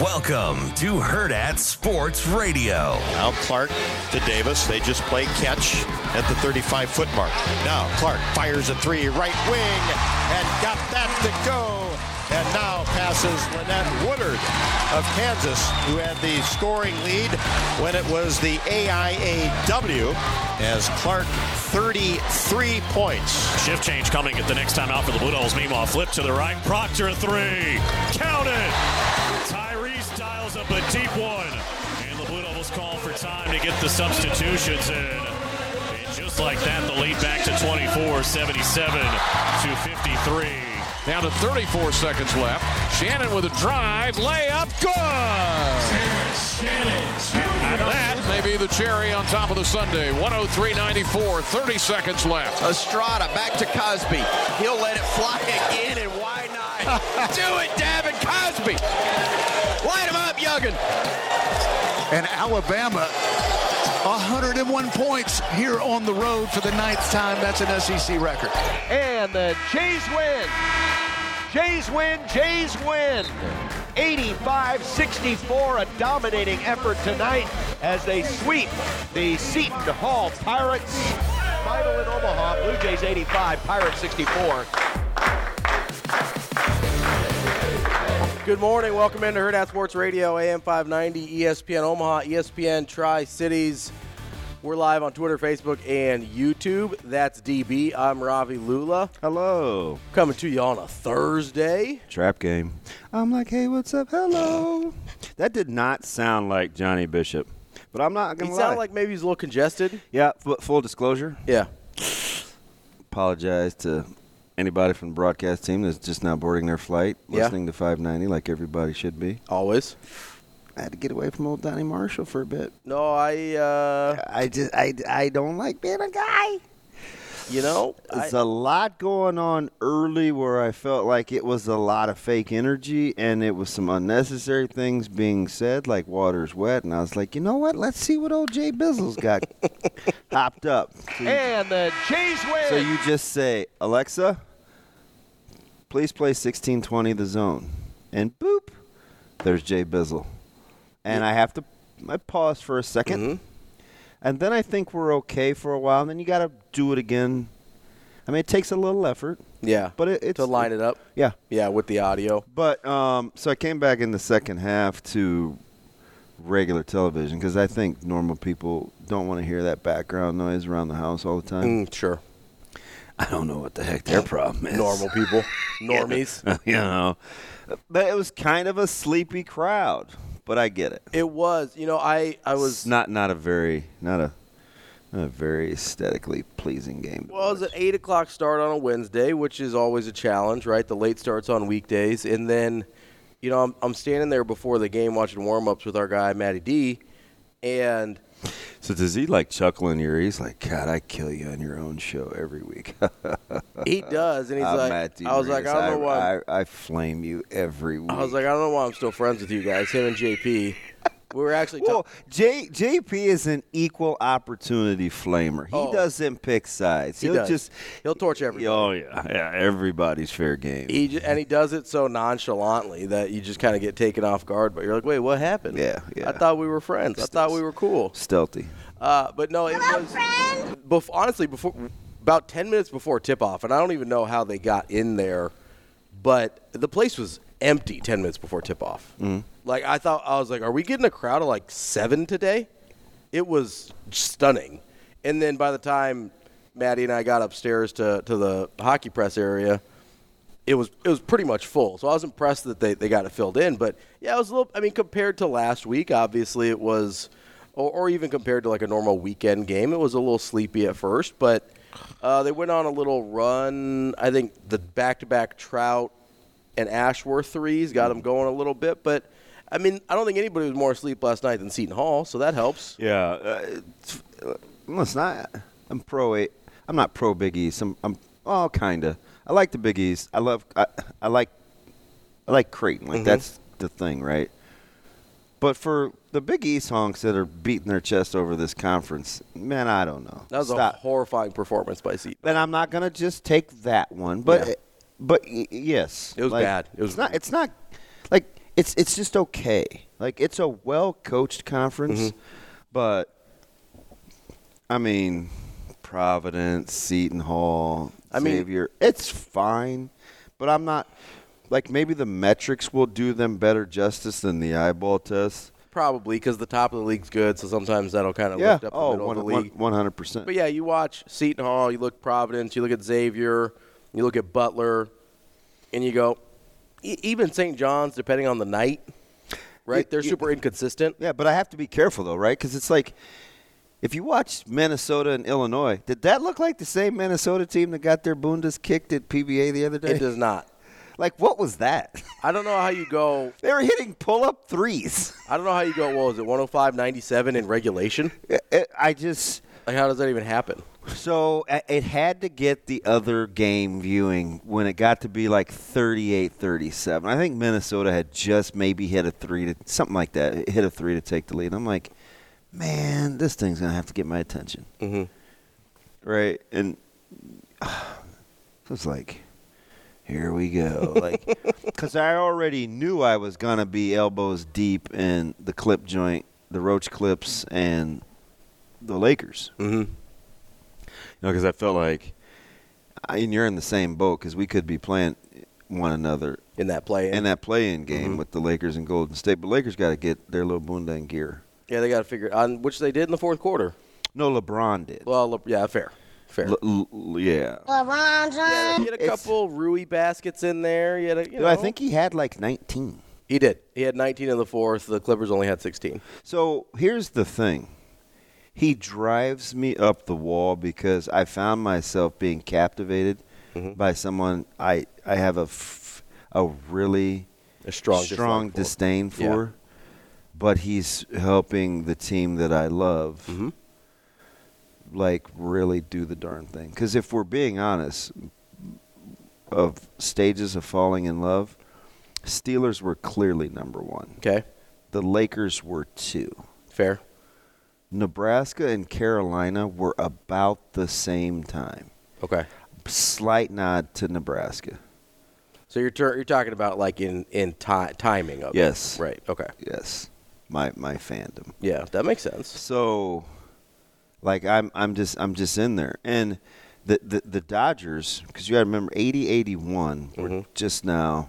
Welcome to Hurrdat Sports Radio. Now Clark to Davis. They just play catch at the 35 foot mark. Now Clark fires a three right wing and got that to go. And now passes Lynette Woodard of Kansas, who had the scoring lead when it was the AIAW, as Clark 33 points. Shift change coming at the next time out for the Blue Devils. Meanwhile, flip to the right. Proctor three. Count it. Time to get the substitutions in. And just like that, the lead back to 24, 77 to 53. Down to 34 seconds left. Shannon with a drive, layup, good! And that may be the cherry on top of the Sunday. 103.94, 30 seconds left. Estrada back to Cosby. He'll let it fly again, and why not? Do it, Davin Cosby. Light him up, Youngin. And Alabama, 101 points here on the road for the ninth time. That's an SEC record. And the Jays win. Jays win. Jays win. 85-64, a dominating effort tonight as they sweep the Seton Hall Pirates. Final in Omaha, Blue Jays 85, Pirates 64. Good morning. Welcome into Hurrdat Sports Radio, AM 590, ESPN Omaha, ESPN Tri Cities. We're live on Twitter, Facebook, and YouTube. That's DB. I'm Ravi Lulla. Hello. Coming to you on a Thursday. Trap game. I'm like, hey, what's up? Hello. that did not sound like Johnny Bishop, but I'm not gonna lie. sounded like maybe he's a little congested. yeah. F- full disclosure. Yeah. Apologize to anybody from the broadcast team that's just now boarding their flight, Yeah. listening to 590 like everybody should be. Always. I had to get away from old Donnie Marshall for a bit. No, I, uh, I just, I, I don't like being a guy. you know, There's I, a lot going on early where I felt like it was a lot of fake energy and it was some unnecessary things being said, like water's wet. And I was like, you know what? Let's see what old Jay Bizzle's got hopped up. So And the Jays win. so you just say, Alexa, please play 1620 the zone. And boop, there's Jay Bizzle. And I have to I pause for a 2nd Mm-hmm. And then I think we're okay for a while. And then you got to do it again. I mean, it takes a little effort. yeah, But it, it's to line it up. Yeah. Yeah, with the audio. But um, so I came back in the second half to regular television because I think normal people don't want to hear that background noise around the house all the time. Mm, sure. I don't know what the heck their problem is. Normal people. Normies. you know. But it was kind of a sleepy crowd, but I get it. It was. You know, I, I It's was. not not a very not a a very aesthetically pleasing game. Well, it's an eight o'clock start on a Wednesday, which is always a challenge, right? The late starts on weekdays, and then, you know, I'm, I'm standing there before the game watching warm ups with our guy Matty D, and So does he like chuckle in your ear? He's like, God, I kill you on your own show every week. He does, and he's I'm like, I was like, I don't know why. I, I flame you every week. I was like, I don't know why I'm still friends with you guys. Him and JP. We were actually. well, J, JP is an equal opportunity flamer. He Oh. doesn't pick sides. He He'll does. just He'll torch everybody. Oh yeah, yeah. Everybody's fair game. He j- and he does it so nonchalantly that you just kind of get taken off guard. But you're like, wait, what happened? Yeah, yeah. I thought we were friends. I thought we were cool. Stealthy. Uh, but no, it was bef- honestly before about ten minutes before tip off, and I don't even know how they got in there, but the place was empty ten minutes before tip off. Mhm. Like I thought, I was like, are we getting a crowd of like seven today? It was stunning. And then by the time Maddie and I got upstairs to, to the hockey press area, it was it was pretty much full. So I was impressed that they, they got it filled in. But yeah, it was a little. I mean, compared to last week, obviously it was, or, or even compared to like a normal weekend game, it was a little sleepy at first. But uh, they went on a little run. I think the back to back Trout and Ashworth threes got them going a little bit. But I mean, I don't think anybody was more asleep last night than Seton Hall, so that helps. Yeah. Uh, it's- uh, listen, I, I'm pro. i I'm not pro Big East. I'm, I'm oh, kinda. I like the Big East. I love. I, I like. I like Creighton. Like Mhm. that's the thing, right? But for the Big East honks that are beating their chest over this conference, man, I don't know. That was Stop. a horrifying performance by Seton. Then I'm not gonna just take that one, but Yeah. But y- yes, It was Like, bad. It was it's not. It's not like it's it's just okay. Like it's a well coached conference, Mm-hmm. but I mean, Providence, Seton Hall, I mean- Xavier, it's fine, but I'm not. Like maybe the metrics will do them better justice than the eyeball test. Probably because the top of the league's good, so sometimes that'll kind of Yeah. lift up the Oh, middle of the league. one hundred percent. But yeah, you watch Seton Hall, you look Providence, you look at Xavier, you look at Butler, and you go, e- even St. John's, depending on the night, right? They're super inconsistent. Yeah, but I have to be careful though, right? Because it's like if you watch Minnesota and Illinois, did that look like the same Minnesota team that got their bundas kicked at PBA the other day? It does not. Like, what was that? I don't know how you go. They were hitting pull-up threes. I don't know how you go. What was it, 105, 97 in regulation? I just like how does that even happen? So uh, it had to get the other game viewing when it got to be like 38-37. I think Minnesota had just maybe hit a three to something like that. It hit a three to take the lead. I'm like, man, this thing's gonna have to get my attention, mm-hmm. right? And it was like, here we go, like, because I already knew I was gonna be elbows deep in the clip joint, the Roach Clips, and the Lakers. Mm-hmm. You know, because I felt like, I, and you're in the same boat because we could be playing one another in that play in that play-in game Mhm. with the Lakers and Golden State. But Lakers got to get their little bunda in gear. Yeah, they got to figure it on which they did in the fourth quarter. No, LeBron did. Well, Le- yeah, fair, fair. L- l- yeah. LeBron James. He had a It's- couple Rui baskets in there. He had a, you know, I think he had like 19. he did. He had 19 in the fourth. The Clippers only had 16. So here's the thing. He drives me up the wall because I found myself being captivated Mm-hmm. by someone I I have a f- a really A strong strong dislike for. disdain Yeah. for, but he's helping the team that I love. Mm-hmm. Like really do the darn thing. Because if we're being honest, of stages of falling in love, Steelers were clearly number one. Okay. The Lakers were two. Fair. Nebraska and Carolina were about the same time. Okay. Slight nod to Nebraska. So you're tur- you're talking about like in in ti- timing of it. Yes. Right. Okay. Yes. My my fandom. Yeah, that makes sense. So like I'm I'm just I'm just in there. And the the, the Dodgers cuz you got to remember 80 81 Mm-hmm. we're just now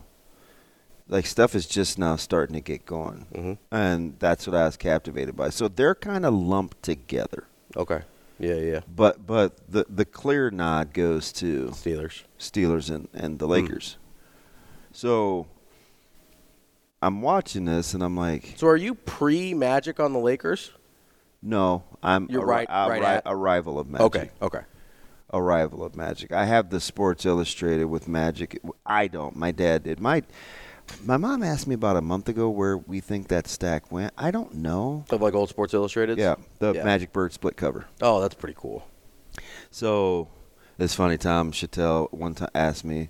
like stuff is just now starting to get going. Mm-hmm. And that's what I was captivated by. So they're kind of lumped together. Okay. Yeah, yeah. But but the the clear nod goes to Steelers, Steelers, and and the Lakers. So I'm watching this and I'm like, So are you pre Magic on the Lakers? no, I'm You're a, right- a, right ri- at- a rival of Magic. Okay. Okay. A rival of Magic. I have the Sports Illustrated with Magic. I don't. My dad did. My My mom asked me about a month ago where we think that stack went. I don't know. Of like old Sports Illustrated. Yeah, the Yeah. Magic Bird split cover. Oh, that's pretty cool. So it's funny. Tom Shatel one time asked me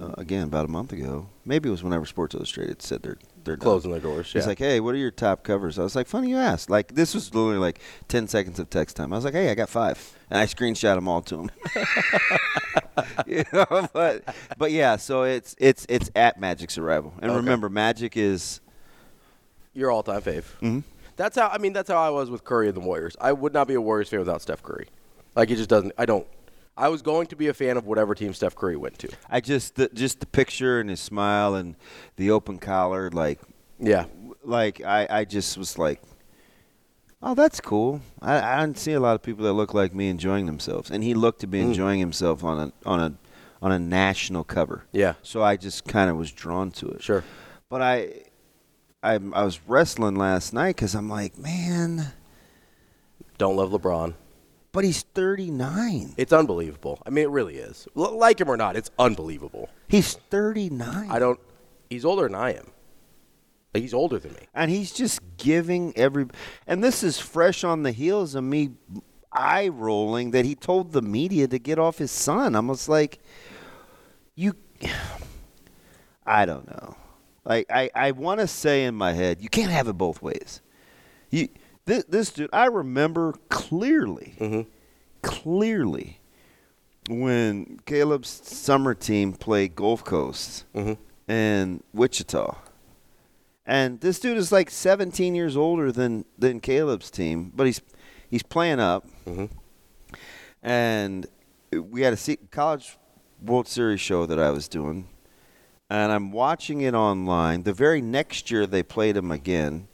uh, again about a month ago. Maybe it was whenever Sports Illustrated said they're they're done. Closing their doors, He's yeah. like, "Hey, what are your top covers?" I was like, "Funny you asked." Like this was literally like ten seconds of text time. I was like, "Hey, I got five. And I screenshot them all to him. you know, but but yeah, so it's it's it's at Magic's arrival, and Okay. remember, Magic is Your all-time fave. Mhm. That's how. I mean, that's how I was with Curry and the Warriors. I would not be a Warriors fan without Steph Curry. Like it just doesn't. I don't. I was going to be a fan of whatever team Steph Curry went to. I just the, just the picture and his smile and the open collar, like yeah, like I I just was like, oh, that's cool. I I don't see a lot of people that look like me enjoying themselves, and he looked to be Mm. enjoying himself on a on a on a national cover. Yeah. So I just kind of was drawn to it. Sure. But I I I was wrestling last night because I'm like, man, Don't love LeBron. but he's 39. It's unbelievable. I mean, it really is. L- like him or not, it's unbelievable. He's 39. I don't. He's older than I am. He's older than me. and he's just giving every and this is fresh on the heels of me eye rolling that he told the media to get off his son. I'm just like you i don't know. Like i i want to say in my head you can't have it both ways. You this, this dude i remember clearly mm-hmm. clearly when caleb's summer team played gulf coast mm-hmm. and wichita and this dude is like 17 years older than than Caleb's team, but he's he's playing up. Mm-hmm. And we had a college World Series show that I was doing, and I'm watching it online. The very next year they played him again,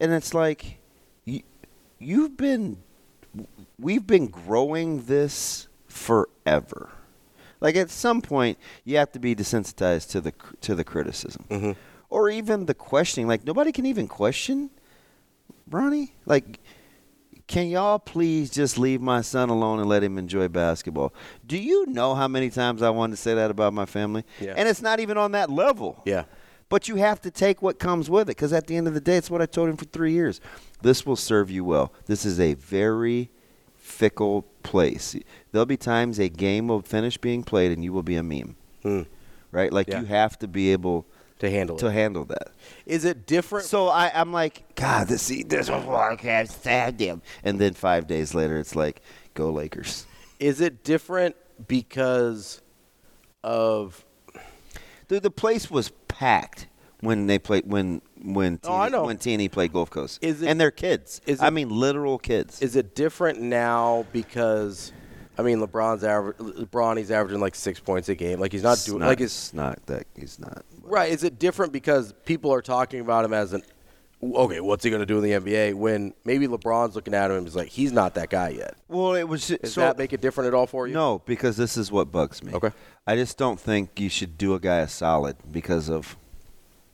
and it's like you, you've been we've been growing this forever. Like at some point, you have to be desensitized to the to the criticism, mm-hmm. Or even the questioning. Like nobody can even question Bronny. Like, can y'all please just leave my son alone and let him enjoy basketball? Do you know how many times I wanted to say that about my family? Yeah. And it's not even on that level. Yeah. But you have to take what comes with it because at the end of the day, it's what I told him for three years. This will serve you well. This is a very fickle place. There'll be times a game will finish being played and you will be a meme. Hmm. Right? Like Yeah. you have to be able to handle to it. handle that. Is it different? So I, I'm like, God, this this was what I can't stand him. And then five days later, it's like, go Lakers. Is it different because of? Dude, the place was packed when they played when when Oh, I TNE know. when TNE played Gulf Coast. Is it- and they're kids. is I it- mean, literal kids. Is it different now because? I mean, LeBron's average. LeBron, he's averaging like six points a game. Like he's not doing like it's it's not that he's not. Right. Is it different because people are talking about him as an okay? What's he going to do in the NBA? When maybe LeBron's looking at him and is like, he's not that guy yet. Well, it was. Does so, that make it different at all for you? No, because this is what bugs me. Okay. I just don't think you should do a guy a solid because of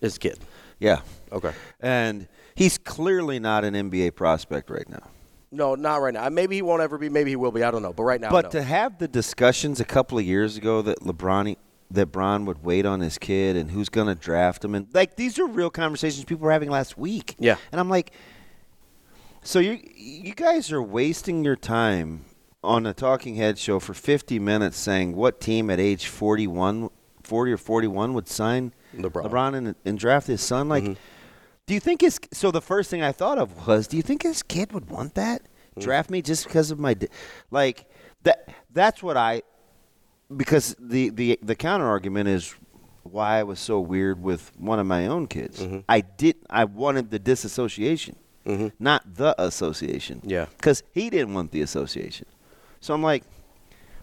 His kid. yeah. Okay. And he's clearly not an NBA prospect right now. No, not right now. Maybe he won't ever be. Maybe he will be. I don't know. But right now, But no. to have the discussions a couple of years ago that LeBron that Bron would wait on his kid and who's going to draft him and like these are real conversations people were having last week. Yeah. And I'm like so you you guys are wasting your time on a talking head show for 50 minutes saying what team at age 41 40 or 41 would sign LeBron. LeBron and, and draft his son like mm-hmm. do you think his so the first thing I thought of was do you think his kid would want that mm. draft me just because of my like that that's what I because the the the counter argument is why I was so weird with one of my own kids. Mm-hmm. I did I wanted the disassociation, mm-hmm. not the association. Yeah. because he didn't want the association. So I'm like,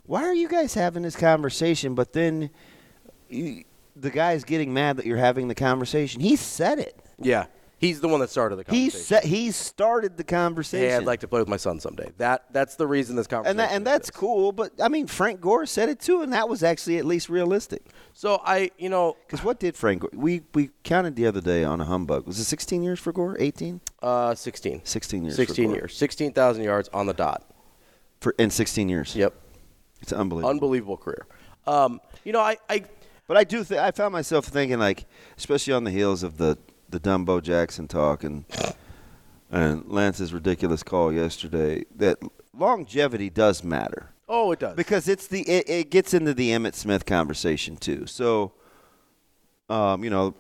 why are you guys having this conversation? But then you, the guy's getting mad that you're having the conversation. He said it. yeah, he's the one that started the He conversation. said he started the conversation. Hey, I'd like to play with my son someday. That that's the reason this conversation. and that, and that's cool. But I mean, Frank Gore said it too, and that was actually at least realistic. So I, you know, Because what did Frank? Gore- We we counted the other day on a humbug. Was it 16 years for Gore? 18? uh, 16. 16 years. for 16 Gore. years, 16,000 yards on the dot. for in 16 years. Yep, It's unbelievable. unbelievable career. Um, you know, I, I But I do. Th- I found myself thinking, like, especially on the heels of the the Dumbo Jackson talk and and Lance's ridiculous call yesterday, that longevity does matter. Oh, it does. Because it's the it, it gets into the Emmitt Smith conversation too. So, um, you know,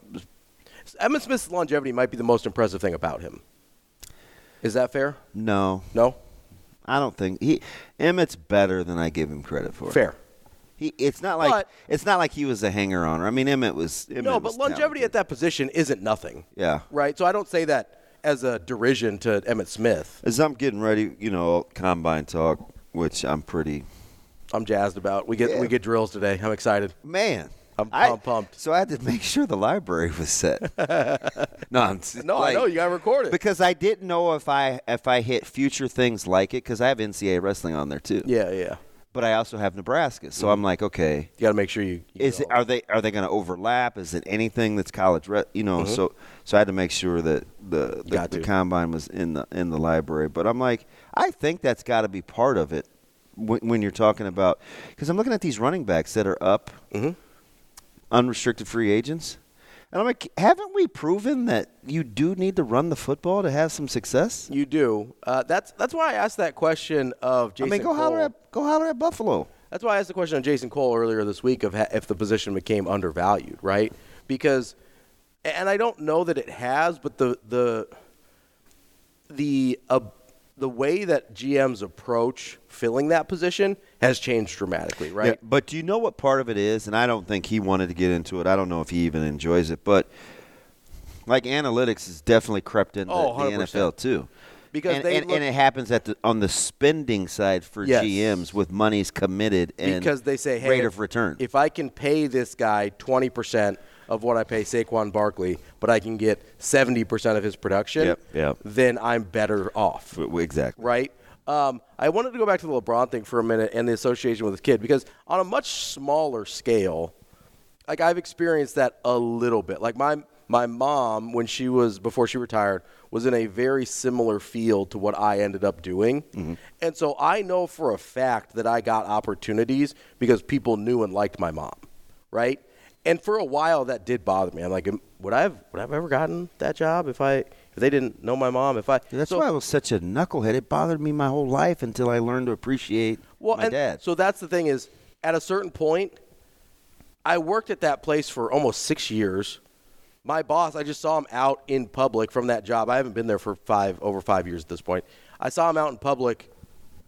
Emmitt Smith's longevity might be the most impressive thing about him. Is that fair? no, No. I don't think he Emmitt's better than I give him credit for. Fair. He, it's not like But- it's not like he was a hanger on. I mean, Emmitt was. Emmitt no, but longevity at that position isn't nothing. Yeah. Right. So I don't say that as a derision to Emmitt Smith. As I'm getting ready, you know, combine talk, which I'm pretty I'm jazzed about. We get Yeah. we get drills today. I'm excited. man. I'm, I- I'm pumped. So I had to make sure the library was set. no, I'm, No, I know you got to record it. because I didn't know if I if I hit future things like it because I have NCAA wrestling on there too. Yeah, yeah. But I also have Nebraska, so mm-hmm. I'm like, okay, You got to make sure you. you is it, are they are they going to overlap? Is it anything that's college? Re- you know, mm-hmm. so so I had to make sure that the the, the combine was in the in the library. But I'm like, I think that's got to be part of it when, when you're talking about because I'm looking at these running backs that are up, mm-hmm. unrestricted free agents. And I'm like, haven't we proven that you do need to run the football to have some success? You do. Uh, that's that's why I asked that question of Jason. I mean, go Cole. holler at go holler at Buffalo. That's why I asked the question of Jason Cole earlier this week of ha- if the position became undervalued, right? Because, and I don't know that it has, but the the the uh, the way that GMs approach filling that position has changed dramatically, right? Yeah, but do you know what part of it is? And I don't think he wanted to get into it. I don't know if he even enjoys it, but like analytics has definitely crept into Oh, the NFL too. Because and, they and, look- and it happens at the, on the spending side for Yes. GMs with monies committed and because they say, hey, rate if- of return. If I can pay this guy twenty percent of what I pay Saquon Barkley, but I can get seventy percent of his production, Yep, yep. then I'm better off. Exactly. right? Um, I wanted to go back to the LeBron thing for a minute and the association with his kid because on a much smaller scale, like I've experienced that a little bit. Like my my mom, when she was before she retired, was in a very similar field to what I ended up doing, and so I know for a fact that I got opportunities because people knew and liked my mom, right? And for a while, that did bother me. I'm like, would I have would I have ever gotten that job if I if they didn't know my mom? If I That's so- why I was such a knucklehead. It bothered me my whole life until I learned to appreciate well, my dad. So that's the thing is, at a certain point, I worked at that place for almost six years. My boss, I just saw him out in public from that job. I haven't been there for five over five years at this point. I saw him out in public.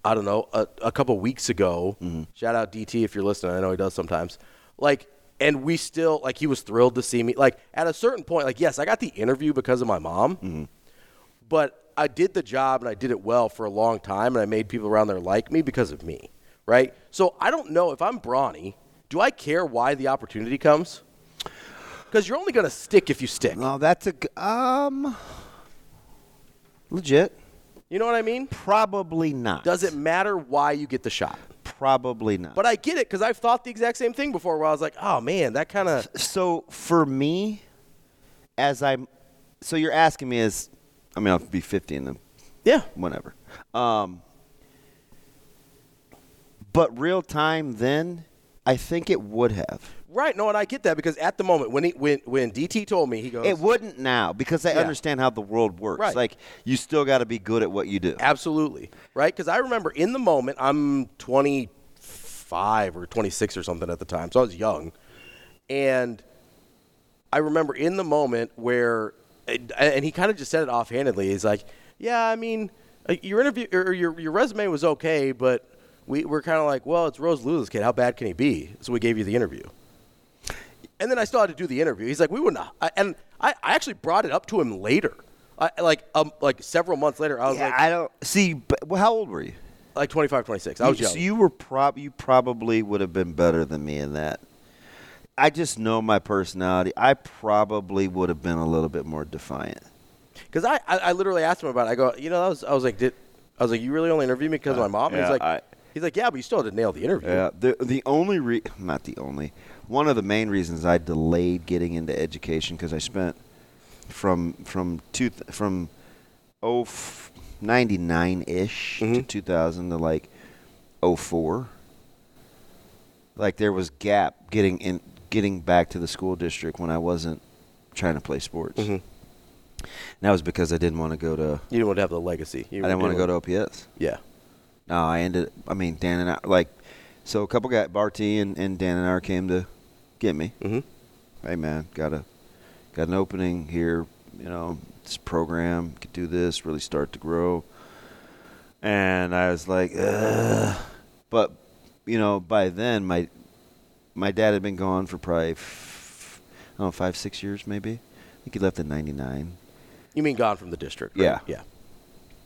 I don't know a, a couple weeks ago. Mm-hmm. Shout out DT if you're listening. I know he does sometimes. Like, and we still like he was thrilled to see me. Like at a certain point, like yes, I got the interview because of my mom Mm-hmm. but I did the job and I did it well for a long time, and I made people around there like me because of me, right? So I don't know if I'm brawny. Do I care why the opportunity comes? Because you're only going to stick if you stick. No, that's a um legit. You know what I mean? Probably not. Does it matter why you get the shot? Probably not. But I get it because I've thought the exact same thing before where I was like, oh man, that kind of. so for me, as I'm, so you're asking me as, I mean, I'll be 50 in them, Yeah. whenever. Um, but real time then, I think it would have. Right. No, and I get that because at the moment when he, when when DT told me, he goes, It wouldn't now because I Yeah. understand how the world works. Right. Like you still got to be good at what you do. Absolutely. Right? Because I remember in the moment, I'm 25 or 26 or something at the time, so I was young. And I remember in the moment where, and he kind of just said it offhandedly. He's like, Yeah, I mean, uh, your interview or your, your resume was okay, but we were kind of like, Well, it's Rose Lulla's kid. How bad can he be? So we gave you the interview. And then I still had to do the interview. He's like, we wouldn't. I, and I, I actually brought it up to him later, I, like um, like several months later. I was Yeah, like, I don't see. But, well, how old were you? like 25, 26. I was you, young. So you were prob you probably would have been better than me in that. I just know my personality. I probably would have been a little bit more defiant. Because I, I, I literally asked him about it. I go, you know, that was, I was like, did I was like, you really only interviewed me because of my mom? And yeah, he's like, I- he's like, yeah, but you still had to nail the interview. Yeah, the the only re- not the only one of the main reasons I delayed getting into education because I spent from from two th- from oh ninety nine ish to two thousand to like oh four. Like there was gap getting in getting back to the school district when I wasn't trying to play sports. Mhm. And that was because I didn't want to go to. You didn't want to have the legacy. You I didn't want to go to OPS. Yeah. No, I ended. I mean, Dan and I like. So a couple guys, Barty and, and Dan and I came to get me. Mm-hmm. Hey man, got a got an opening here. You know, this program could do this. Really start to grow. And I was like, Ugh. but you know, by then my my dad had been gone for probably f- I don't know five six years maybe. I think he left in '99. You mean gone from the district? Right? Yeah. Yeah.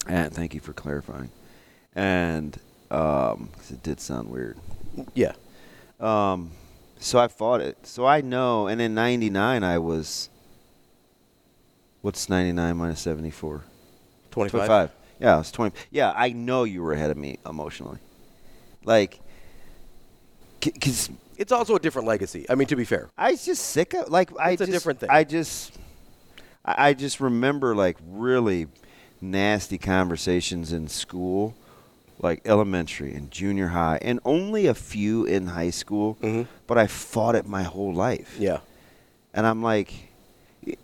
And thank you for clarifying. And um 'cause it did sound weird. Yeah. Um, so I fought it. So I know. And in '99, I was. What's 99 minus 74? 25. Yeah, I was 20. Yeah, I know you were ahead of me emotionally. Like, because It's also a different legacy. I mean, to be fair. I was just sick of like I It's a different thing. I just I just remember like really nasty conversations in school, like elementary and junior high, and only a few in high school. But I fought it my whole life. Mm-hmm. Yeah. And I'm like,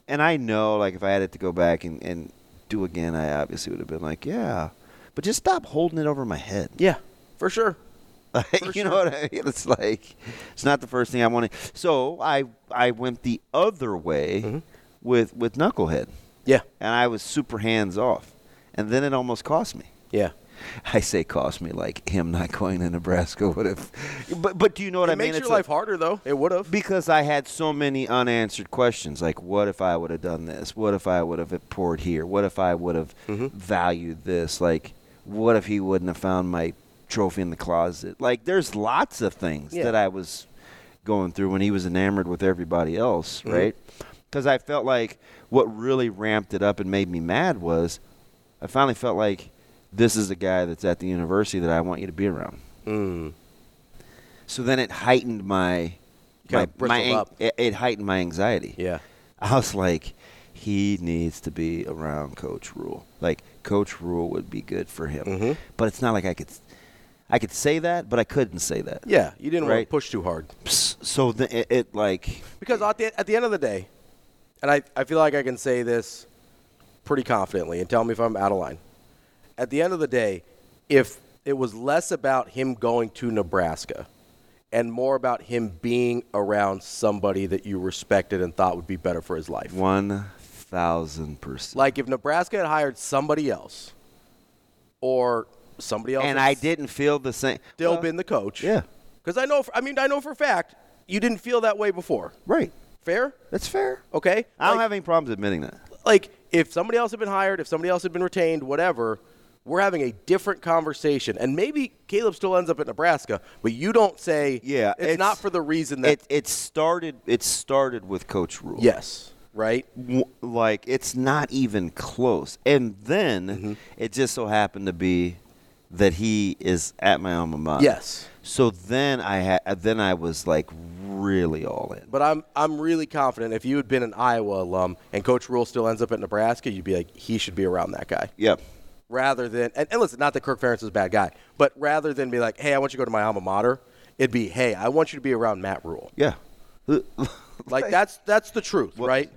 and I know like if I had it to go back and, and do again, I obviously would have been like, yeah, but just stop holding it over my head. Yeah, for sure. Like, you know what I mean? It's like it's not the first thing I wanted. So I I went the other way with with knucklehead. Yeah. And I was super hands off, and then it almost cost me. Yeah. I say cost me like him not going to Nebraska would have. But but do you know what it I mean? It makes It's your like- life harder, though. It would have. because I had so many unanswered questions. Like, what if I would have done this? What if I would have poured here? What if I would have valued this? Like, what if he wouldn't have found my trophy in the closet? Like, there's lots of things Yeah. that I was going through when he was enamored with everybody else, Mhm. right? Because I felt like what really ramped it up and made me mad was I finally felt like this is a guy that's at the university that I want you to be around. Mm. So then it heightened my my, my. It, it heightened my anxiety. Yeah. I was like, he needs to be around Coach Rhule. Like Coach Rhule would be good for him. Mm-hmm. But it's not like I could I could say that, but I couldn't say that. Yeah, you didn't want to push too hard. So the, it, it like Because at the, at the end of the day, and I, I feel like I can say this pretty confidently, and tell me if I'm out of line. At the end of the day, if it was less about him going to Nebraska and more about him being around somebody that you respected and thought would be better for his life. one thousand percent. Like if Nebraska had hired somebody else or somebody else And I didn't feel the same. still Well, been the coach. Yeah. Because I know, for, I mean, I know for a fact you didn't feel that way before. Right. Fair? That's fair. Okay. I don't have any problems admitting that. like if somebody else had been hired, if somebody else had been retained, whatever, we're having a different conversation. And maybe Caleb still ends up at Nebraska, but you don't say, Yeah, it's, it's- not for the reason that. It it started it started with Coach Rhule. yes, right? like it's not even close. And then Mm-hmm. it just so happened to be that he is at my alma mater. Yes. So then I had then I was like really all in. But I'm I'm really confident if you had been an Iowa alum and Coach Rhule still ends up at Nebraska, you'd be like, he should be around that guy. Yep. Rather than and, and listen, not that Kirk Ferentz is a bad guy, but rather than be like, hey, I want you to go to my alma mater, it'd be, hey, I want you to be around Matt Rhule. Yeah. Like that's that's the truth, What- right?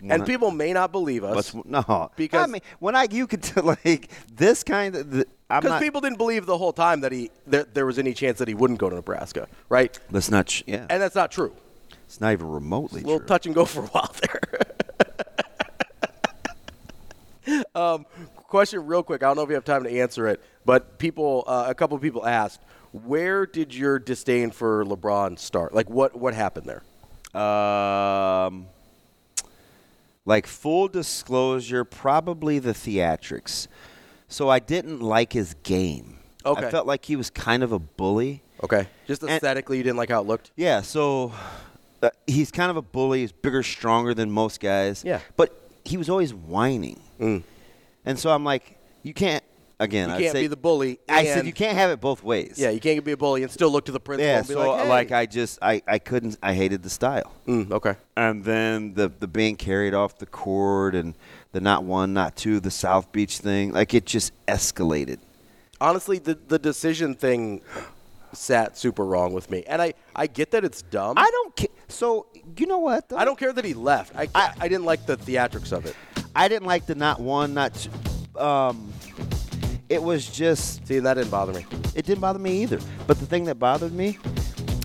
And one- people may not believe us no, Because- I mean when I you could tell like this kind of the, because people didn't believe the whole time that he there, there was any chance that he wouldn't go to Nebraska, right? Let's not. sh- Yeah. And that's not true. it's not even remotely A little true. touch and go for a while there. um, question, real quick. I don't know if you have time to answer it, but people, uh, a couple of people asked, where did your disdain for LeBron start? Like, what what happened there? Um, like full disclosure, probably the theatrics. So I didn't like his game. Okay. I felt like he was kind of a bully. Okay, just And- aesthetically, you didn't like how it looked. Yeah. So uh, he's kind of a bully. He's bigger, stronger than most guys. Yeah. But he was always whining. Mm. And so I'm like, you can't. Again, You I'd can't say- be the bully. I said you can't have it both ways. Yeah, you can't be a bully and still look to the principal Yeah, and be so like, hey. I just I, I couldn't I hated the style. Mm, okay. And then the the being carried off the court and the not one, not two, the South Beach thing, like it just escalated. honestly, the the decision thing sat super wrong with me, and I I get that it's dumb. I don't care. So you know what? Though? I don't care that he left. I, I I didn't like the theatrics of it. I didn't like the not one, not two. Um, it was just. See, that didn't bother me. It didn't bother me either. But the thing that bothered me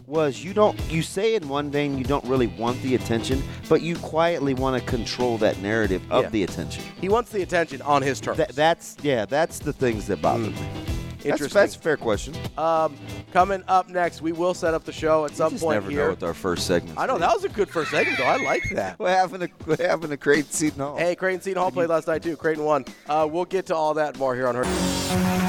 was you don't you say in one thing you don't really want the attention, but you quietly want to control that narrative of Yeah. the attention. He wants the attention on his terms. That, that's yeah, that's the things that bother me. That's, Interesting. that's a fair question. Um, coming up next, we will set up the show at some just point never here. know with our first segment. I know that was a good first segment though. I like that. What happened to what happened to Creighton Seton Hall? Hey, Creighton Seton Hall played last night too. Creighton won. Uh, we'll get to all that more here on her.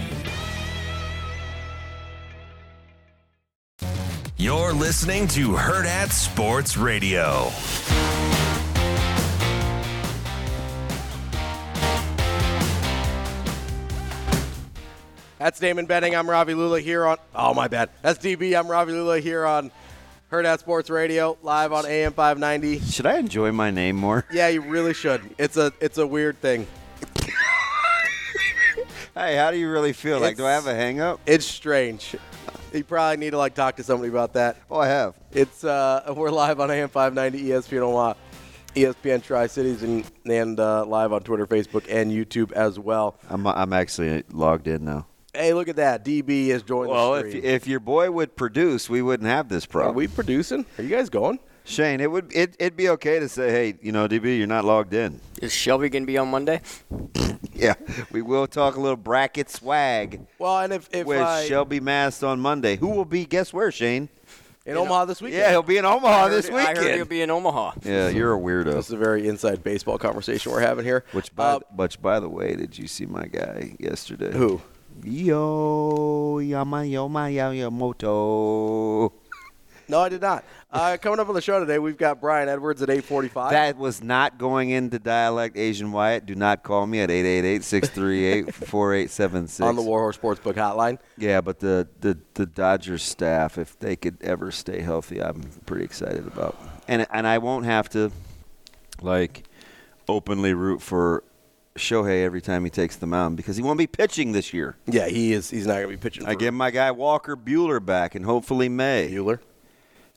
You're listening to Hurrdat Sports Radio. That's Damon Benning. I'm Ravi Lulla here on. Oh my bad. That's DB. I'm Ravi Lulla here on Hurrdat Sports Radio, live on AM 590. Should I enjoy my name more? Yeah, you really should. It's a it's a weird thing. Hey, how do you really feel? like, do I have a hang up? It's strange. You probably need to like talk to somebody about that. Oh, I have. It's uh, we're live on AM 590 ESPN Omaha, ESPN Tri Cities, and and uh, live on Twitter, Facebook, and YouTube as well. I'm I'm actually logged in now. Hey, look at that! DB has joined Well, the if if your boy would produce, we wouldn't have this problem. Are we producing? Are you guys going? Shane, it would it, it'd be okay to say, hey, you know, DB, you're not logged in. Is Shelby going to be on Monday? Yeah, we will talk a little bracket swag Well, and if if with I, Shelby Mast on Monday. Who will be? Guess where, Shane? in Omaha this weekend, Yeah, he'll be in Omaha I heard- this I heard he'll be in Omaha. Yeah, you're a weirdo. This is a very inside baseball conversation we're having here. Which by Uh, which by the way, did you see my guy yesterday? who? Yo Yama Yoma Yamamoto. No, I did not. Uh, coming up on the show today, we've got Brian Edwards at 8:45. That was not going into dialect Asian Wyatt. Do not call me at 888-638-4876. on the Warhorse Sportsbook hotline. Yeah, but the, the, the Dodgers staff, if they could ever stay healthy, I'm pretty excited about. And and I won't have to like openly root for Shohei every time he takes the mound because he won't be pitching this year. Yeah, he is. He's not going to be pitching. I give my guy Walker Buehler back and hopefully May. Buehler.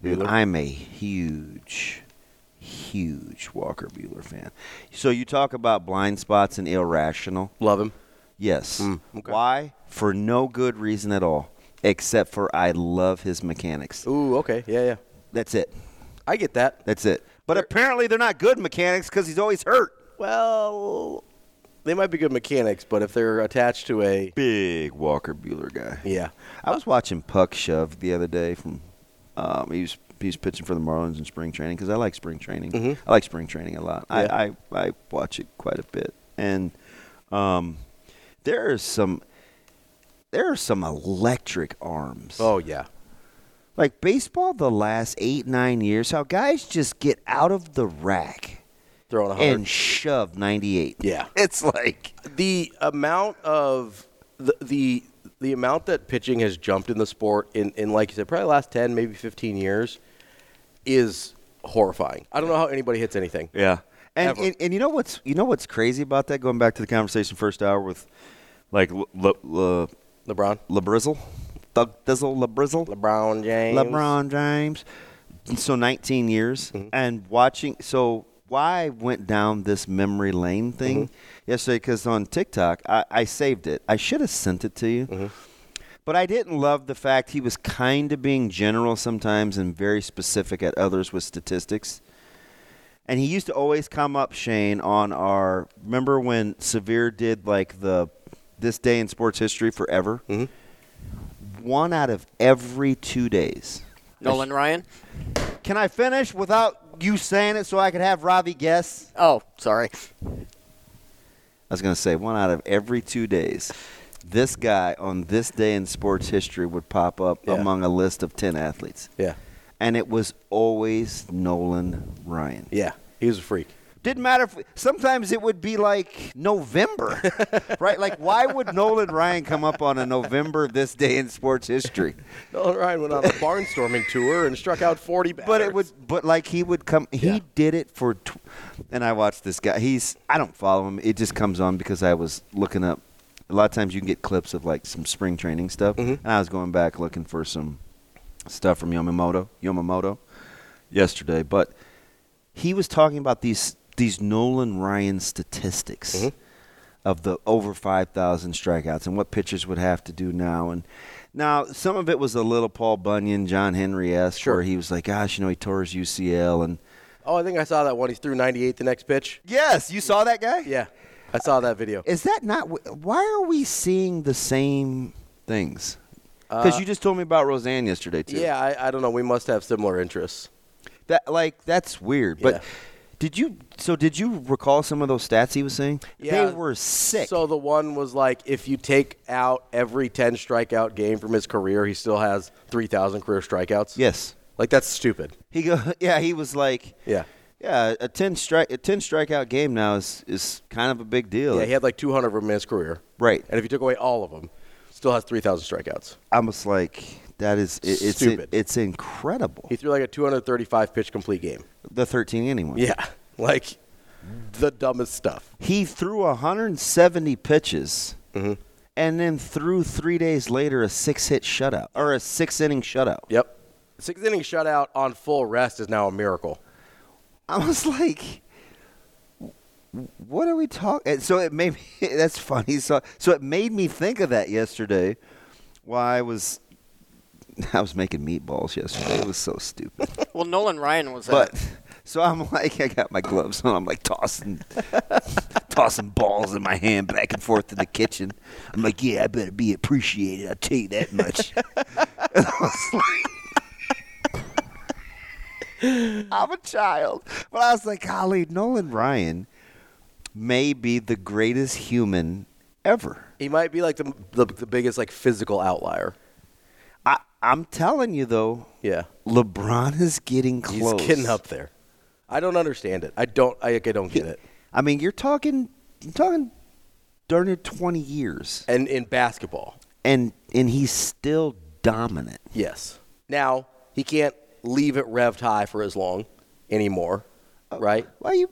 Dude, Buehler. I'm a huge, huge Walker Buehler fan. So you talk about blind spots and irrational. Love him. Yes. Mm, okay. Why? For no good reason at all, except for I love his mechanics. Ooh, okay. Yeah, yeah. That's it. I get that. That's it. But apparently they're not good mechanics because he's always hurt. Well, they might be good mechanics, but if they're attached to a Big Walker Buehler guy. yeah, I was watching Puk shove the other day from. Um, he was he was pitching for the Marlins in spring training because I like spring training. Mhm. I like spring training a lot. Yeah. I, I I watch it quite a bit, and um, there is some there are some electric arms. oh yeah, Like baseball, the last eight nine years, how guys just get out of the rack throwing a and shove ninety eight. Yeah. it's like the amount of the the the amount that pitching has jumped in the sport in, in like you said, probably the last ten, maybe fifteen years, is horrifying. I don't know how anybody hits anything. Yeah. And, and and you know what's you know what's crazy about that? Going back to the conversation first hour with like Le, Le, Le, LeBron, LeBrizzle, Thug Dizzle, LeBrizzle, LeBron James, LeBron James. So 19 years Mm-hmm. and watching. So why I went down this memory lane thing Mm-hmm. yesterday? Because on TikTok, I, I saved it. I should have sent it to you. Mm-hmm. But I didn't love the fact he was kind of being general sometimes and very specific at others with statistics. And he used to always come up, Shane, on our. Remember when Severe did like the this day in sports history forever? Mm-hmm. One out of every two days. Nolan Ryan. Can I finish without you saying it so I could have Ravi guess? Oh, sorry. I was going to say one out of every two days. This guy on this day in sports history would pop up Yeah. among a list of 10 athletes. Yeah. And it was always Nolan Ryan. Yeah. He was a freak. Didn't matter if sometimes it would be like November, right? Like, why would Nolan Ryan come up on a November this day in sports history? Nolan Ryan went on a barnstorming tour and struck out 40 batters. But it would, but like he would come. He did it for, tw- and I watched this guy. He's I don't follow him. It just comes on because I was looking up. A lot of times you can get clips of like some spring training stuff, mm-hmm. and I was going back looking for some stuff from Yamamoto, Yamamoto, yesterday. But he was talking about these these Nolan Ryan statistics of the over 5,000 strikeouts and what pitchers would have to do now. And now some of it was a little Paul Bunyan, John Henry esque, where he was like, "Gosh, you know, he tore his UCL." And Oh, I think I saw that one. He threw 98 the next pitch. yes, you saw that guy. Yeah, I saw that video. Is that not? Why are we seeing the same things? Because Uh, you just told me about Roseanne yesterday too. Yeah, I, I don't know. We must have similar interests. That like that's weird. But did you? So did you recall some of those stats he was saying? Yeah. They were sick. So the one was like, if you take out every 10 strikeout game from his career, he still has 3,000 career strikeouts. Yes. Like that's stupid. He go. Yeah, he was like. Yeah. Yeah, a ten strike a ten strikeout game now is is kind of a big deal. Yeah, he had like 200 of them in his career. Right. And if you took away all of them, still has 3,000 strikeouts. I was like, that is it, it's Stupid. it's incredible. He threw like a 235 pitch complete game. The thirteen inning one. Yeah, like the dumbest stuff. He threw 170 pitches, Mm-hmm. and then threw three days later a six hit shutout or a six inning shutout. Yep. Six inning shutout on full rest is now a miracle. I was like, what are we talking? So it made me. That's funny. So so it made me think of that yesterday. While I was, I was making meatballs yesterday. It was so stupid. Well, Nolan Ryan was But at so I'm like, I got my gloves on. I'm like tossing, tossing balls in my hand back and forth in the kitchen. I'm like, yeah, I better be appreciated. I'll tell you that much. And I was like, I'm a child, but I was like, golly, Nolan Ryan may be the greatest human ever. He might be like the the, the biggest like physical outlier. I, I'm telling you though, Yeah. LeBron is getting close. He's getting up there. I don't understand it. I don't. I, I don't get it. I mean, you're talking, you're talking, darn near 20 years, And in basketball, and and he's still dominant. yes. Now he can't leave it revved high for as long anymore, right? Why you?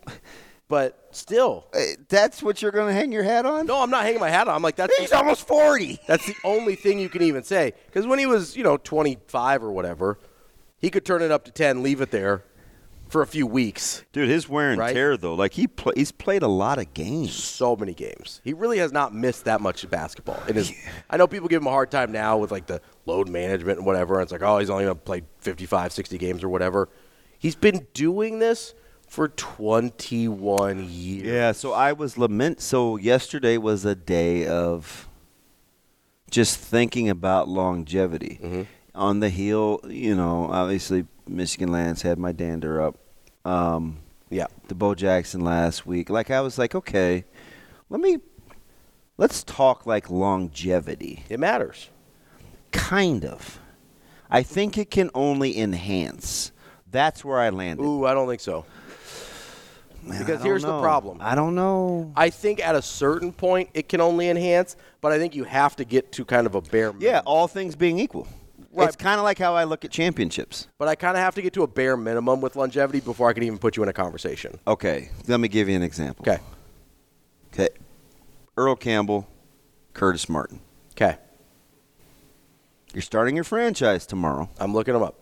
But still, Uh, That's what you're going to hang your hat on? no, I'm not hanging my hat on. I'm like that's He's almost 40. That's the only thing you can even say. Because when he was, you know, 25 or whatever, he could turn it up to 10, leave it there for a few weeks. Dude, his wear and Right? tear though, like he play, he's played a lot of games. So many games. He really has not missed that much basketball. In his, I know people give him a hard time now with like the load management and whatever. And it's like, oh, he's only going to play 55, 60 games or whatever. He's been doing this for 21 years. Yeah, so I was lament. So yesterday was a day of just thinking about longevity. Mm-hmm. On the heel, you know, obviously Michigan Lance had my dander up. Um, Yeah. the Bo Jackson last week. Like I was like, okay, let me let's talk like longevity. It matters. Kind of. I think it can only enhance. That's where I landed. Ooh, I don't think so. Man, because here's the problem. I don't know. I think at a certain point it can only enhance, but I think you have to get to kind of a bare minimum. Yeah, all things being equal. Right. It's kind of like how I look at championships. But I kind of have to get to a bare minimum with longevity before I can even put you in a conversation. Okay, let me give you an example. Okay. Okay. Earl Campbell, Curtis Martin. Okay. You're starting your franchise tomorrow. I'm looking them up.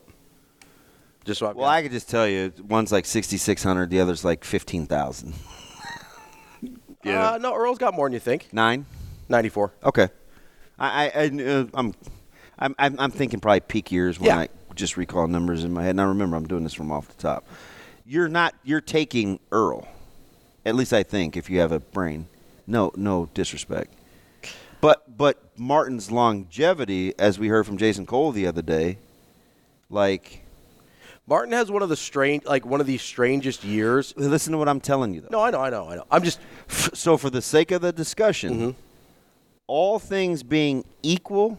Just so I've Well, I could just tell you, one's like 6,600, the other's like 15,000. Uh, no, Earl's got more than you think. Nine? 94. Okay. I, I, I uh, I'm I'm, I'm I'm thinking probably peak years when Yeah. I just recall numbers in my head. Now remember, I'm doing this from off the top. You're not. You're taking Earl. At least I think if you have a brain. No, no disrespect. But but Martin's longevity, as we heard from Jason Cole the other day, like Martin has one of the strange, like one of the strangest years. Listen to what I'm telling you, though. No, I know, I know, I know. I'm just so for the sake of the discussion, Mm-hmm. all things being equal,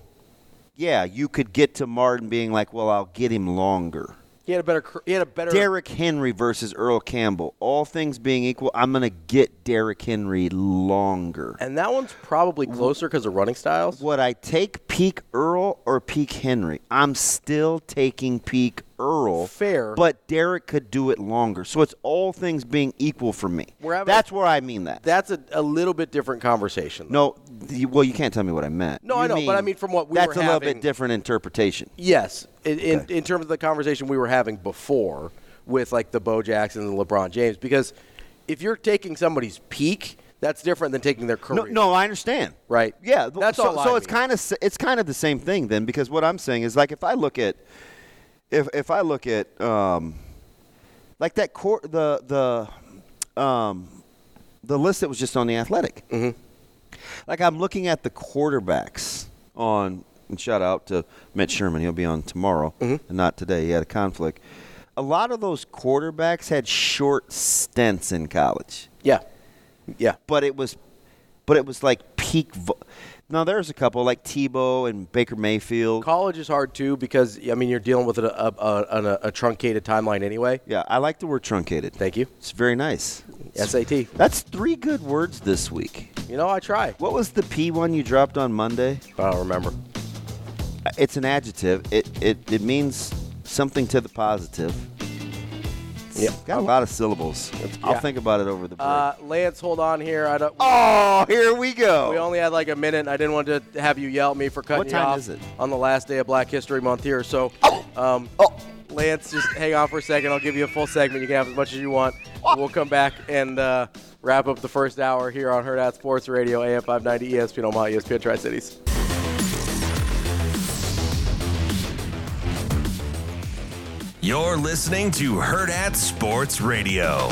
yeah, you could get to Martin being like, "Well, I'll get him longer." he had a better, he had a better. Derrick Henry versus Earl Campbell. All things being equal, I'm going to get Derrick Henry longer. and that one's probably closer because of running styles. Would I take peak Earl or peak Henry? I'm still taking peak Earl. Fair. But Derrick could do it longer. So it's all things being equal for me. That's where I mean that. That's a, a little bit different conversation. No, the- well, you can't tell me what I meant. No, You I know, but I mean from what we that's a little bit different interpretation. Yes, in, in, in terms of the conversation we were having before with like the Bo Jackson and the LeBron James, because if you're taking somebody's peak, that's different than taking their career. No, no, I understand. Right. Yeah, That's so, all I So it's kind of it's kind of the same thing then, because what I'm saying is like if I look at if if I look at um, like that court the the um, the list that was just on the Athletic. Mm-hmm. Like I'm looking at the quarterbacks on and shout out to Mitch Sherman. He'll be on tomorrow Mm-hmm. and not today. He had a conflict. A lot of those quarterbacks had short stints in college. Yeah. Yeah. But it was but it was like peak vo- now there's a couple like Tebow and Baker Mayfield. College is hard too because I mean you're dealing with a, a, a, a, a truncated timeline anyway. Yeah, I like the word truncated. Thank you. It's very nice. SAT. That's three good words this week. You know, I try. What was the P one you dropped on Monday? I don't remember. It's an adjective. It it, it means something to the positive. Yep. Got a lot of syllables. I'll yeah. think about it over the break. Uh, Lance, hold on here. I don't. oh, here we go. We only had like a minute. I didn't want to have you yell at me for cutting What you off is it? on the last day of Black History Month here. So, um, oh. Lance, just hang on for a second. I'll give you a full segment. You can have as much as you want. We'll come back and uh, wrap up the first hour here on Hurrdat Sports Radio, AM 590, ESPN Omaha, ESPN Tri Cities. You're listening to Hurrdat Sports Radio.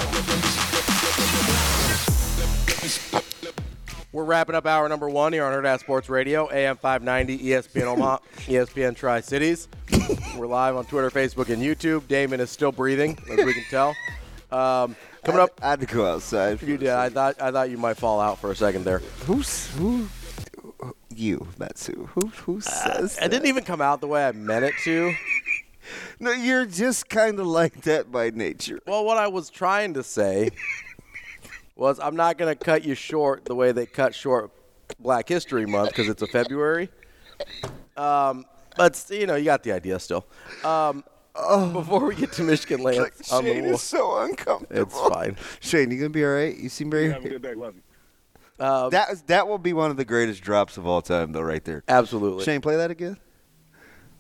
We're wrapping up hour number one here on Hurrdat Sports Radio, AM 590, ESPN Omaha, ESPN Tri Cities. We're live on Twitter, Facebook, and YouTube. Damon is still breathing, as we can tell. Um, coming up, I had to go outside. you did. I thought I thought you might fall out for a second there. Who's who? You. That's who. Who who says? I didn't even come out the way I meant it to. No, you're just kind of like that by nature. Well, what I was trying to say was I'm not going to cut you short the way they cut short Black History Month because it's a February. Um, but you know, you got the idea still. Um, before we get to Michigan Lance, on the Shane wall- is so uncomfortable. it's fine. Shane, you gonna be all right? You seem very. Have a good day. Love you. Um, That is, that will be one of the greatest drops of all time, though, right there. Absolutely. Shane, play that again.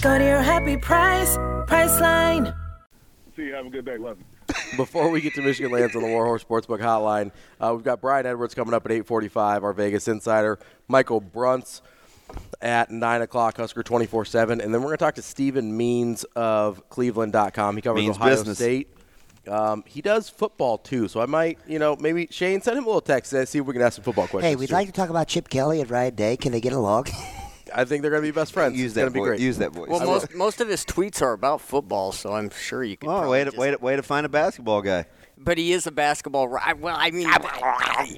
Go to your happy price, Priceline. See you. Have a good day. Love you. Before we get to Michigan Lance on the Warhorse Sportsbook Hotline, uh, we've got Brian Edwards coming up at 8:45. Our Vegas insider, Michael Bruntz at 9 o'clock, Husker 24/7, and then we're going to talk to Stephen Means of Cleveland.com. He covers Means Ohio business. State. Um, he does football too, so I might, you know, maybe Shane send him a little text and see if we can ask some football questions. Hey, we'd too. like to talk about Chip Kelly and Ryan Day. Can they get along? I think they're going to be best friends. Use it's that going to be voi- great. use that voice. Well, I most most of his tweets are about football, so I'm sure you can. Oh, probably way to, just- way to way to find a basketball guy. But he is a basketball. ri- Well, I mean,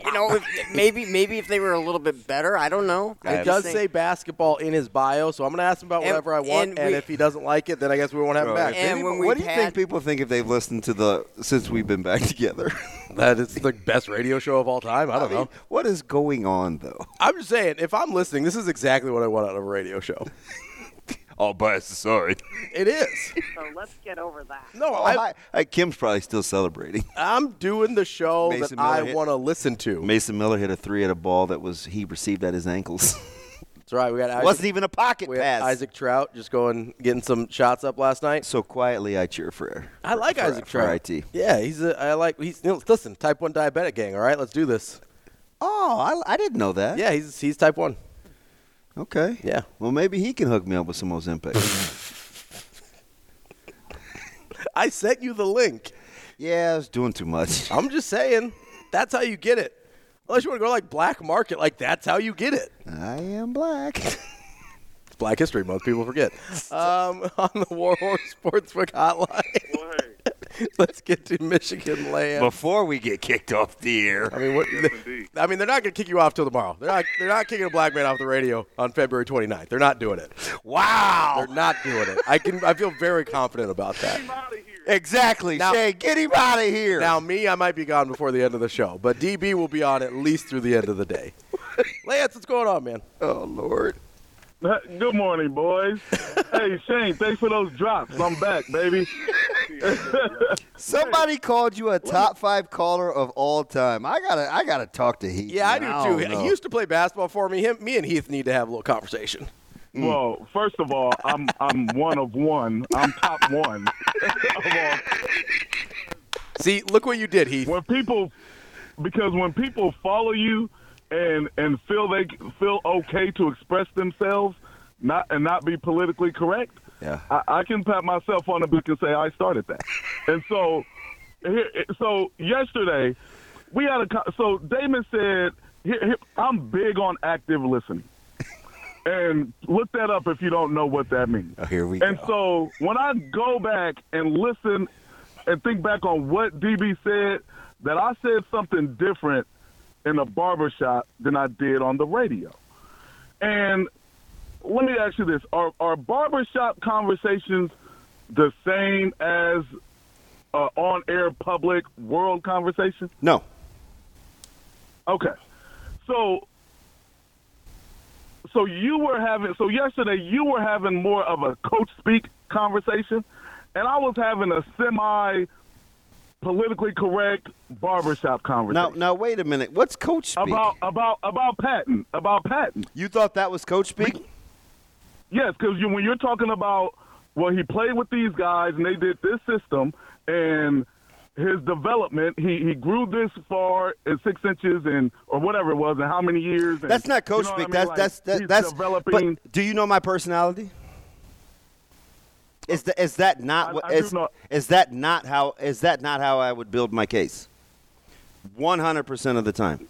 you know, if, maybe maybe if they were a little bit better, I don't know. It I'm does say basketball in his bio, so I'm going to ask him about And- whatever I want. and And, we- if he doesn't like it, then I guess we won't have him back. if anybody- what do you think people think if they've listened to the since we've been back together? that it's the best radio show of all time. I don't mean, know. What is going on though? I'm just saying, if I'm listening, this is exactly what I want out of a radio show. All bias aside. It is. So let's get over that. No, Oh, I, hi. Hi, Kim's probably still celebrating. I'm doing the show Mason that I Miller hit- want to listen to. Mason Miller hit a three at a ball that was he received at his ankles. That's right. We got Isaac, Wasn't even a pocket we had pass. Isaac Traudt just going getting some shots up last night. So quietly, I cheer for. Her. I like for- Isaac for Traudt. IT. Yeah, he's a. I like. He's you know, listen. Type one diabetic gang. All right, let's do this. Oh, I, I didn't know that. Yeah, he's he's type one. Okay. Yeah. Well, maybe he can hook me up with some Ozempic. I sent you the link. yeah, I was doing too much. I'm just saying. That's how you get it. Unless you want to go like black market, like that's how you get it. I am black. It's Black History Month. People forget. Um, on the Warhorse Sportsbook Hotline. Let's get to Michigan Lance. Before we get kicked off the air. I mean, what, I mean, they're not going to kick you off till tomorrow. They're not. They're not kicking a black man off the radio on February 29th. They're not doing it. Wow. They're not doing it. I can. I feel very confident about that. Exactly, Now- Shay. Get him out of here. Now, me, I might be gone before the end of the show, but DB will be on at least through the end of the day. Lance, what's going on, man? Oh Lord. Good morning, boys. hey, Shane, thanks for those drops. I'm back, baby. Somebody called you a top five caller of all time. I gotta, I gotta talk to Heath. Yeah, I man. do too. don't know. He used to play basketball for me. Him, me, and Heath need to have a little conversation. Mm. Well, first of all, I'm I'm one of one. I'm top one. of all. See, look what you did, Heath. When people, because when people follow you and and feel they feel okay to express themselves, not and not be politically correct, Yeah. I, I can pat myself on the back and say I started that. and so, here, so yesterday we had a so Damon said here, here, I'm big on active listening. And look that up if you don't know what that means. Oh, here we And so when I go back and listen and think back on what DB said, that I said something different in a barbershop than I did on the radio. And let me ask you this: Are are barbershop conversations the same as uh, on-air public world conversation? No. Okay. So so you were having so yesterday you were having more of a coach speak conversation and I was having a semi politically correct barbershop conversation. Now, now, wait a minute. What's coach speak? About about about Patton. About Patton. You thought that was coach speak? Yes, because you, when you're talking about well, he played with these guys and they did this system and his development, he, he grew this far in six inches and or whatever it was, and how many years? And, That's not coach you know what I speak. mean? That's Like, that's that, that's. developing. But do you know my personality? Is that is that not what I do is, know- is that not how is that not how I would build my case? One hundred percent of the time.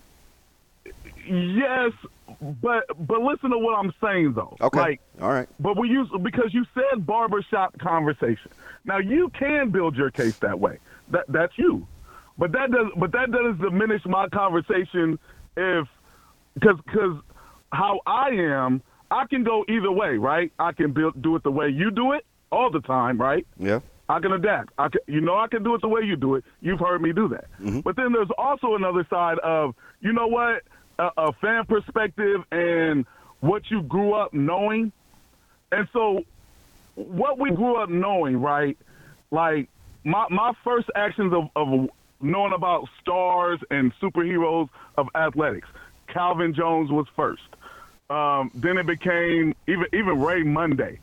Yes, but but listen to what I'm saying though. Okay. Like, All right. but we use because you said barbershop conversation. Now you can build your case that way. That that's you. But that does but that doesn't diminish my conversation if because because how I am, I can go either way, right? I can build do it the way you do it all the time, right? Yeah. I can adapt. I can, you know, I can do it the way you do it. You've heard me do that. But then there's also another side of, you know what, a, a fan perspective and what you grew up knowing. And so, what we grew up knowing, right? Like my my first actions of, of knowing about stars and superheroes of athletics. Calvin Jones was first. Um, then it became even even Ray Monday.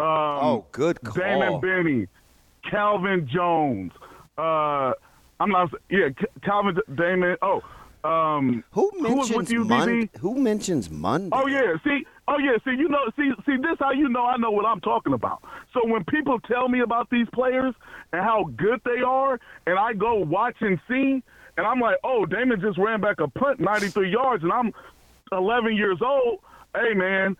Um, oh, good call. Damon Benning, Calvin Jones. Uh, I'm not. Yeah, Calvin Damon. Oh, um, Who mentions you, Monday? Who mentions Monday? Oh yeah, see, oh yeah, see, you know, see, see, this how you know I know what I'm talking about. So when people tell me about these players and how good they are, and I go watch and see, and I'm like, oh, Damon just ran back a punt 93 yards, and I'm 11 years old. Hey man,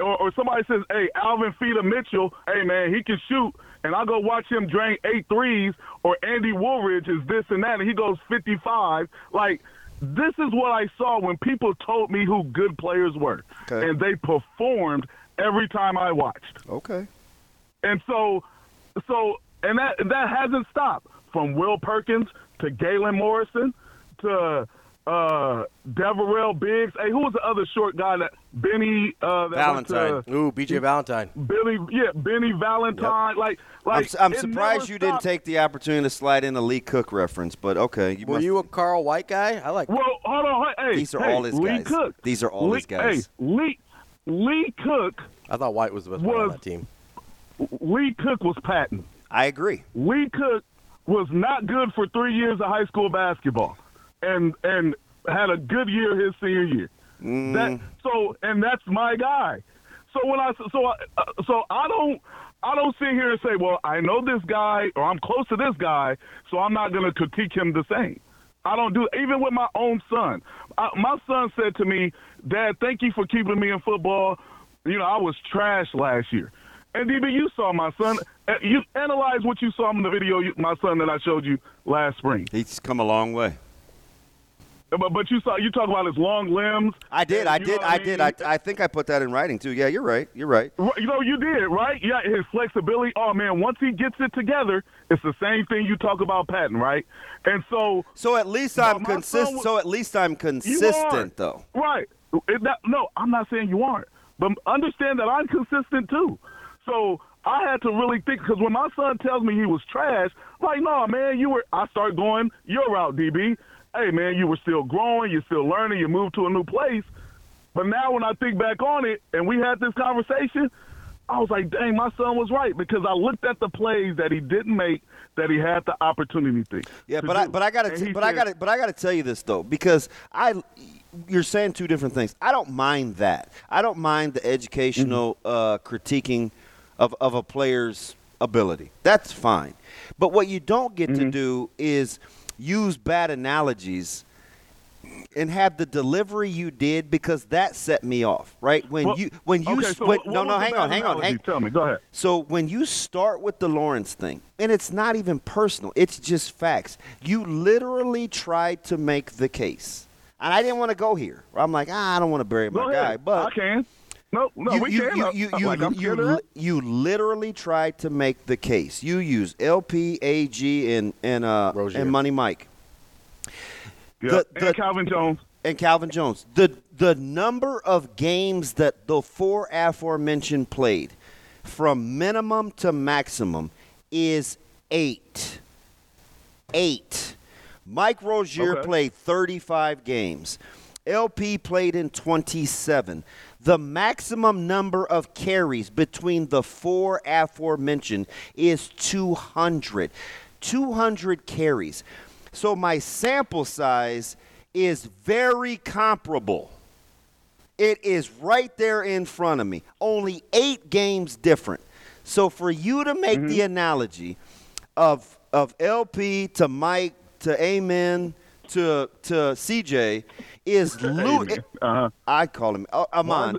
or, or somebody says, "Hey, Alvin Feeder Mitchell, hey man, he can shoot," and I go watch him drain eight threes, or Andy Woolridge is this and that, and he goes 55. Like this is what I saw when people told me who good players were, Okay. and they performed every time I watched. Okay. And so, so, and that that hasn't stopped from Will Perkins to Galen Morrison to uh Deverell Biggs. Hey, who was the other short guy that Benny uh, that went Valentine. to- Ooh, BJ Valentine. Billy, yeah, Benny Valentine. Like, I'm, like s- I'm surprised never you didn't take the opportunity to slide in a Lee Cook reference, but okay. You Were must- you a Carl White guy? I like. Well, hold on, hey, These are hey, all his Lee guys. Cook. These are all Lee, his guys. Hey, Lee, Lee Cook. I thought White was the best player on that team. Lee Cook was Patton. I agree. Lee Cook was not good for three years of high school basketball, and and had a good year his senior year. Mm. That so, and that's my guy. So when I so I, uh, so I don't I don't sit here and say, well, I know this guy or I'm close to this guy, so I'm not going to critique him the same. I don't do even with my own son. I, my son said to me, "Dad, thank you for keeping me in football. You know, I was trash last year." And DB, you saw my son. Uh, You analyze what you saw in the video, my son that I showed you last spring. He's come a long way. But, but you saw you talk about his long limbs. I did. I did. I mean? did. I, I think I put that in writing too. Yeah, you're right. You're right. You know, you did, right? Yeah, his flexibility. Oh man, once he gets it together, it's the same thing you talk about Patton, right? And so, So at least I'm consistent. So at least I'm consistent, though. Right. It- that- no, I'm not saying you aren't, but understand that I'm consistent too. So I had to really think because when my son tells me he was trash, I'm like, no, man, you were. I start going your route, DB. Hey, man, you were still growing, you're still learning, you moved to a new place. But now when I think back on it, and we had this conversation, I was like, dang, my son was right because I looked at the plays that he didn't make that he had the opportunity to. Yeah, to but I, do. but I got to but I got to but I got to tell you this though because I you're saying two different things. I don't mind that. I don't mind the educational Mm-hmm. uh, critiquing of of a player's ability. That's fine. But what you don't get Mm-hmm. to do is use bad analogies and have the delivery you did because that set me off, right? When Well, you when you okay, so when- no no hang on hang on hang Tell me, go ahead. so when you start with the Lawrence thing, and it's not even personal, it's just facts. You literally tried to make the case, and I didn't want to go here. I'm like, ah, I don't want to bury my guy, but I can. No, no, you, we you, can. You, you, you, like, I'm you, scared li- you literally tried to make the case. You use LP, AG, and and uh, and Money Mike. Yeah, and Calvin Jones. And Calvin Jones. The the number of games that the four aforementioned played, from minimum to maximum, is eight. Eight. Mike Rozier Okay. played 35 games. LP played in 27. The maximum number of carries between the four aforementioned is 200. 200 carries. So my sample size is very comparable. It is right there in front of me. Only eight games different. So for you to make mm-hmm. the analogy of of LP to Mike to Ahman to to CJ is lu- Uh-huh. I call him uh, Amon.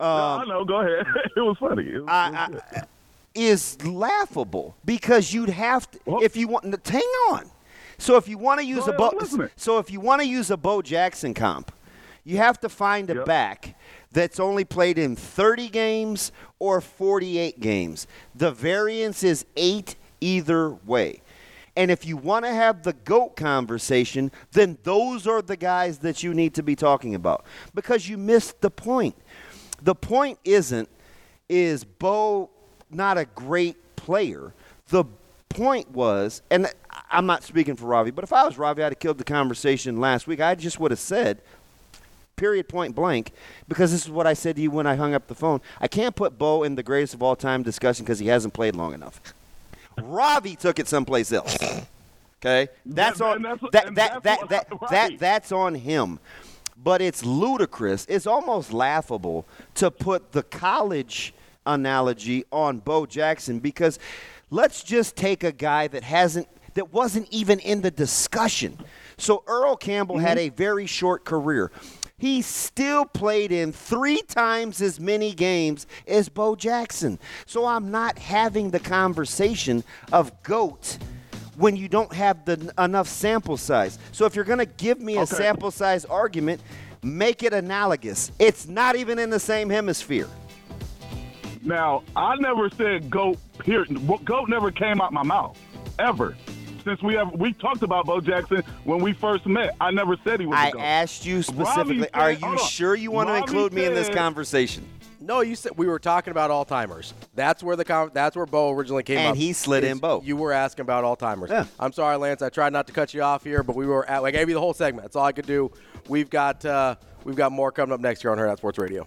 I know. Go ahead. it was funny. It was- I, I, is laughable because you'd have to if you want. n- Hang on. So if you want to use a Bo, so if you want to use a Bo Jackson comp, you have to find a back that's only played in 30 games or 48 games. The variance is eight either way. And if you want to have the GOAT conversation, then those are the guys that you need to be talking about because you missed the point. The point isn't, is Bo not a great player? The point was, and I'm not speaking for Ravi, but if I was Ravi, I'd have killed the conversation last week. I just would have said, period, point blank, because this is what I said to you when I hung up the phone. I can't put Bo in the greatest of all time discussion because he hasn't played long enough. Ravi took it someplace else. Okay, that's on that's- that that that that, that that's on him. But it's ludicrous. It's almost laughable to put the college analogy on Bo Jackson because let's just take a guy that hasn't that wasn't even in the discussion. So Earl Campbell had a very short career. He still played in three times as many games as Bo Jackson. So I'm not having the conversation of GOAT when you don't have the enough sample size. So if you're going to give me a sample size argument, make it analogous. It's not even in the same hemisphere. Now, I never said goat. Period. Goat never came out my mouth ever. Since we have we talked about Bo Jackson when we first met, I never said he was. I a goat. asked you Ravi specifically, said- are you sure you want to Ravi include me in this conversation? No, you said we were talking about all timers. That's where the that's where Bo originally came And up. he slid in Is Bo. You were asking about all timers. Yeah. I'm sorry, Lance. I tried not to cut you off here, but we were at, I gave you the whole segment. That's all I could do. We've got uh, we've got more coming up next year on Hurrdat Sports Radio.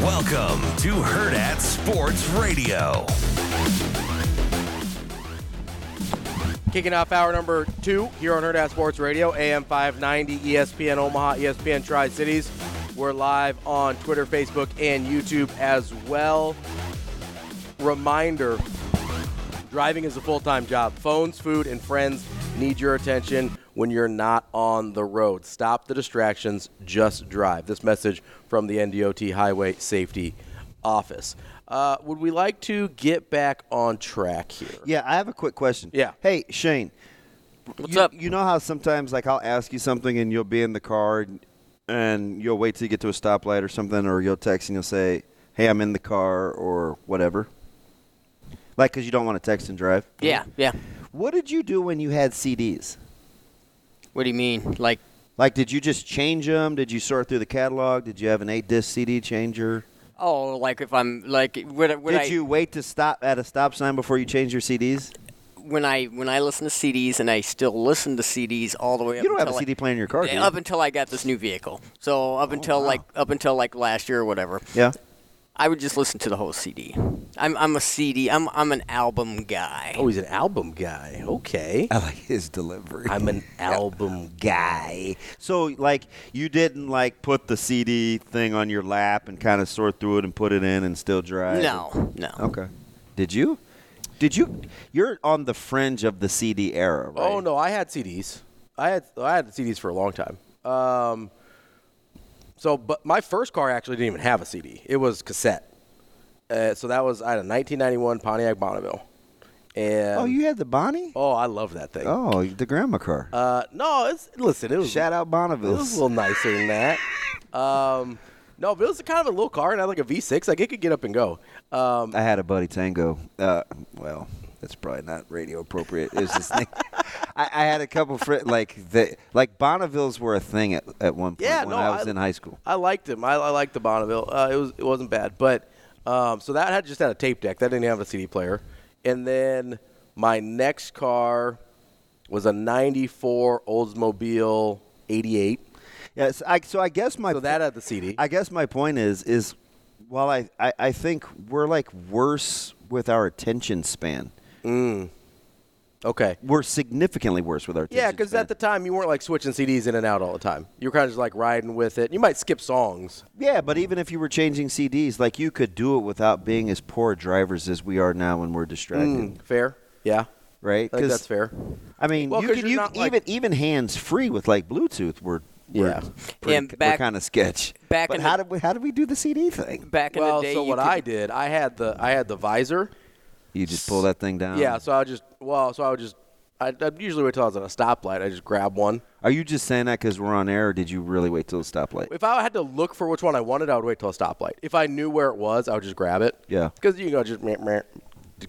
Welcome to Hurrdat Sports Radio. Kicking off hour number two here on Hurrdat Sports Radio, AM 590, ESPN Omaha, ESPN Tri Cities. We're live on Twitter, Facebook, and YouTube as well. Reminder driving is a full time job. Phones, food, and friends need your attention when you're not on the road. Stop the distractions, just drive. This message from the NDOT Highway Safety Office. Uh, would we like to get back on track here? Yeah, I have a quick question. Yeah. Hey, Shane. What's you, up? You know how sometimes, like, I'll ask you something and you'll be in the car and you'll wait till you get to a stoplight or something, or you'll text and you'll say, hey, I'm in the car or whatever. Like, because you don't want to text and drive. Yeah, yeah. What did you do when you had CDs? What do you mean? Like, like, did you just change them? Did you sort through the catalog? Did you have an eight disc CD changer? oh, like if I'm like when, when did I you wait to stop at a stop sign before you change your CDs? when I when I listen to CDs and I still listen to CDs all the way up You don't have a CD player in your car, do you? Up until I got this new vehicle. So up oh, until like up until like last year or whatever. Yeah. I would just listen to the whole CD. I'm I'm a CD. I'm I'm an album guy. Oh, he's an album guy. Okay. I like his delivery. I'm an album guy. So, like, you didn't like put the CD thing on your lap and kind of sort through it and put it in and still drive. No, no. Okay. Did you? Did you? You're on the fringe of the CD era, right? Oh no, I had CDs. I had I had CDs for a long time. Um, so, but my first car actually didn't even have a CD. It was cassette. Uh, so that was I had a 1991 Pontiac Bonneville. And Oh, you had the Bonnie? Oh, I love that thing. Oh, the grandma car. Uh, no, it's listen. It was Shout out Bonneville. It was a little nicer than that. Um, no, but it was kind of a little car and I had like a V6. Like it could get up and go. Um, I had a buddy Tango. Uh, well, that's probably not radio appropriate. Was this thing. I, I had a couple friends like the like Bonnevilles were a thing at, at one point Yeah, when no, I was I- in high school. I liked him. I, I liked the Bonneville. Uh, it was it wasn't bad, but um, so that had just had a tape deck. That didn't have a CD player. And then my next car was a '94 Oldsmobile '88. Yes, I, so I guess my so that had the CD. I guess my point is is while I, I, I think we're like worse with our attention span. Mm. Okay. We're significantly worse with our attention Yeah, because at the time you weren't like switching CDs in and out all the time. You were kind of just like riding with it. You might skip songs. Yeah, but even if you were changing CDs, like you could do it without being as poor drivers as we are now when we're distracted. Mm, fair. Yeah. Right? I think 'Cause, that's fair. I mean, Well, you 'cause can you're you not, can- like- even even hands free with like Bluetooth. We're, we're Yeah. pretty- And back- kind of sketch. back but in how the- did we how did we do the CD thing? Back in well, the day, so you what could- I did, I had the I had the visor. You just pull that thing down. Yeah, so I just well, so I would just I I'd usually wait till I was at a stoplight. I just grab one. Are you just saying that because we're on air, or did you really wait till the stoplight? If I had to look for which one I wanted, I would wait till a stoplight. If I knew where it was, I would just grab it. Yeah. Because you know, just meh, meh,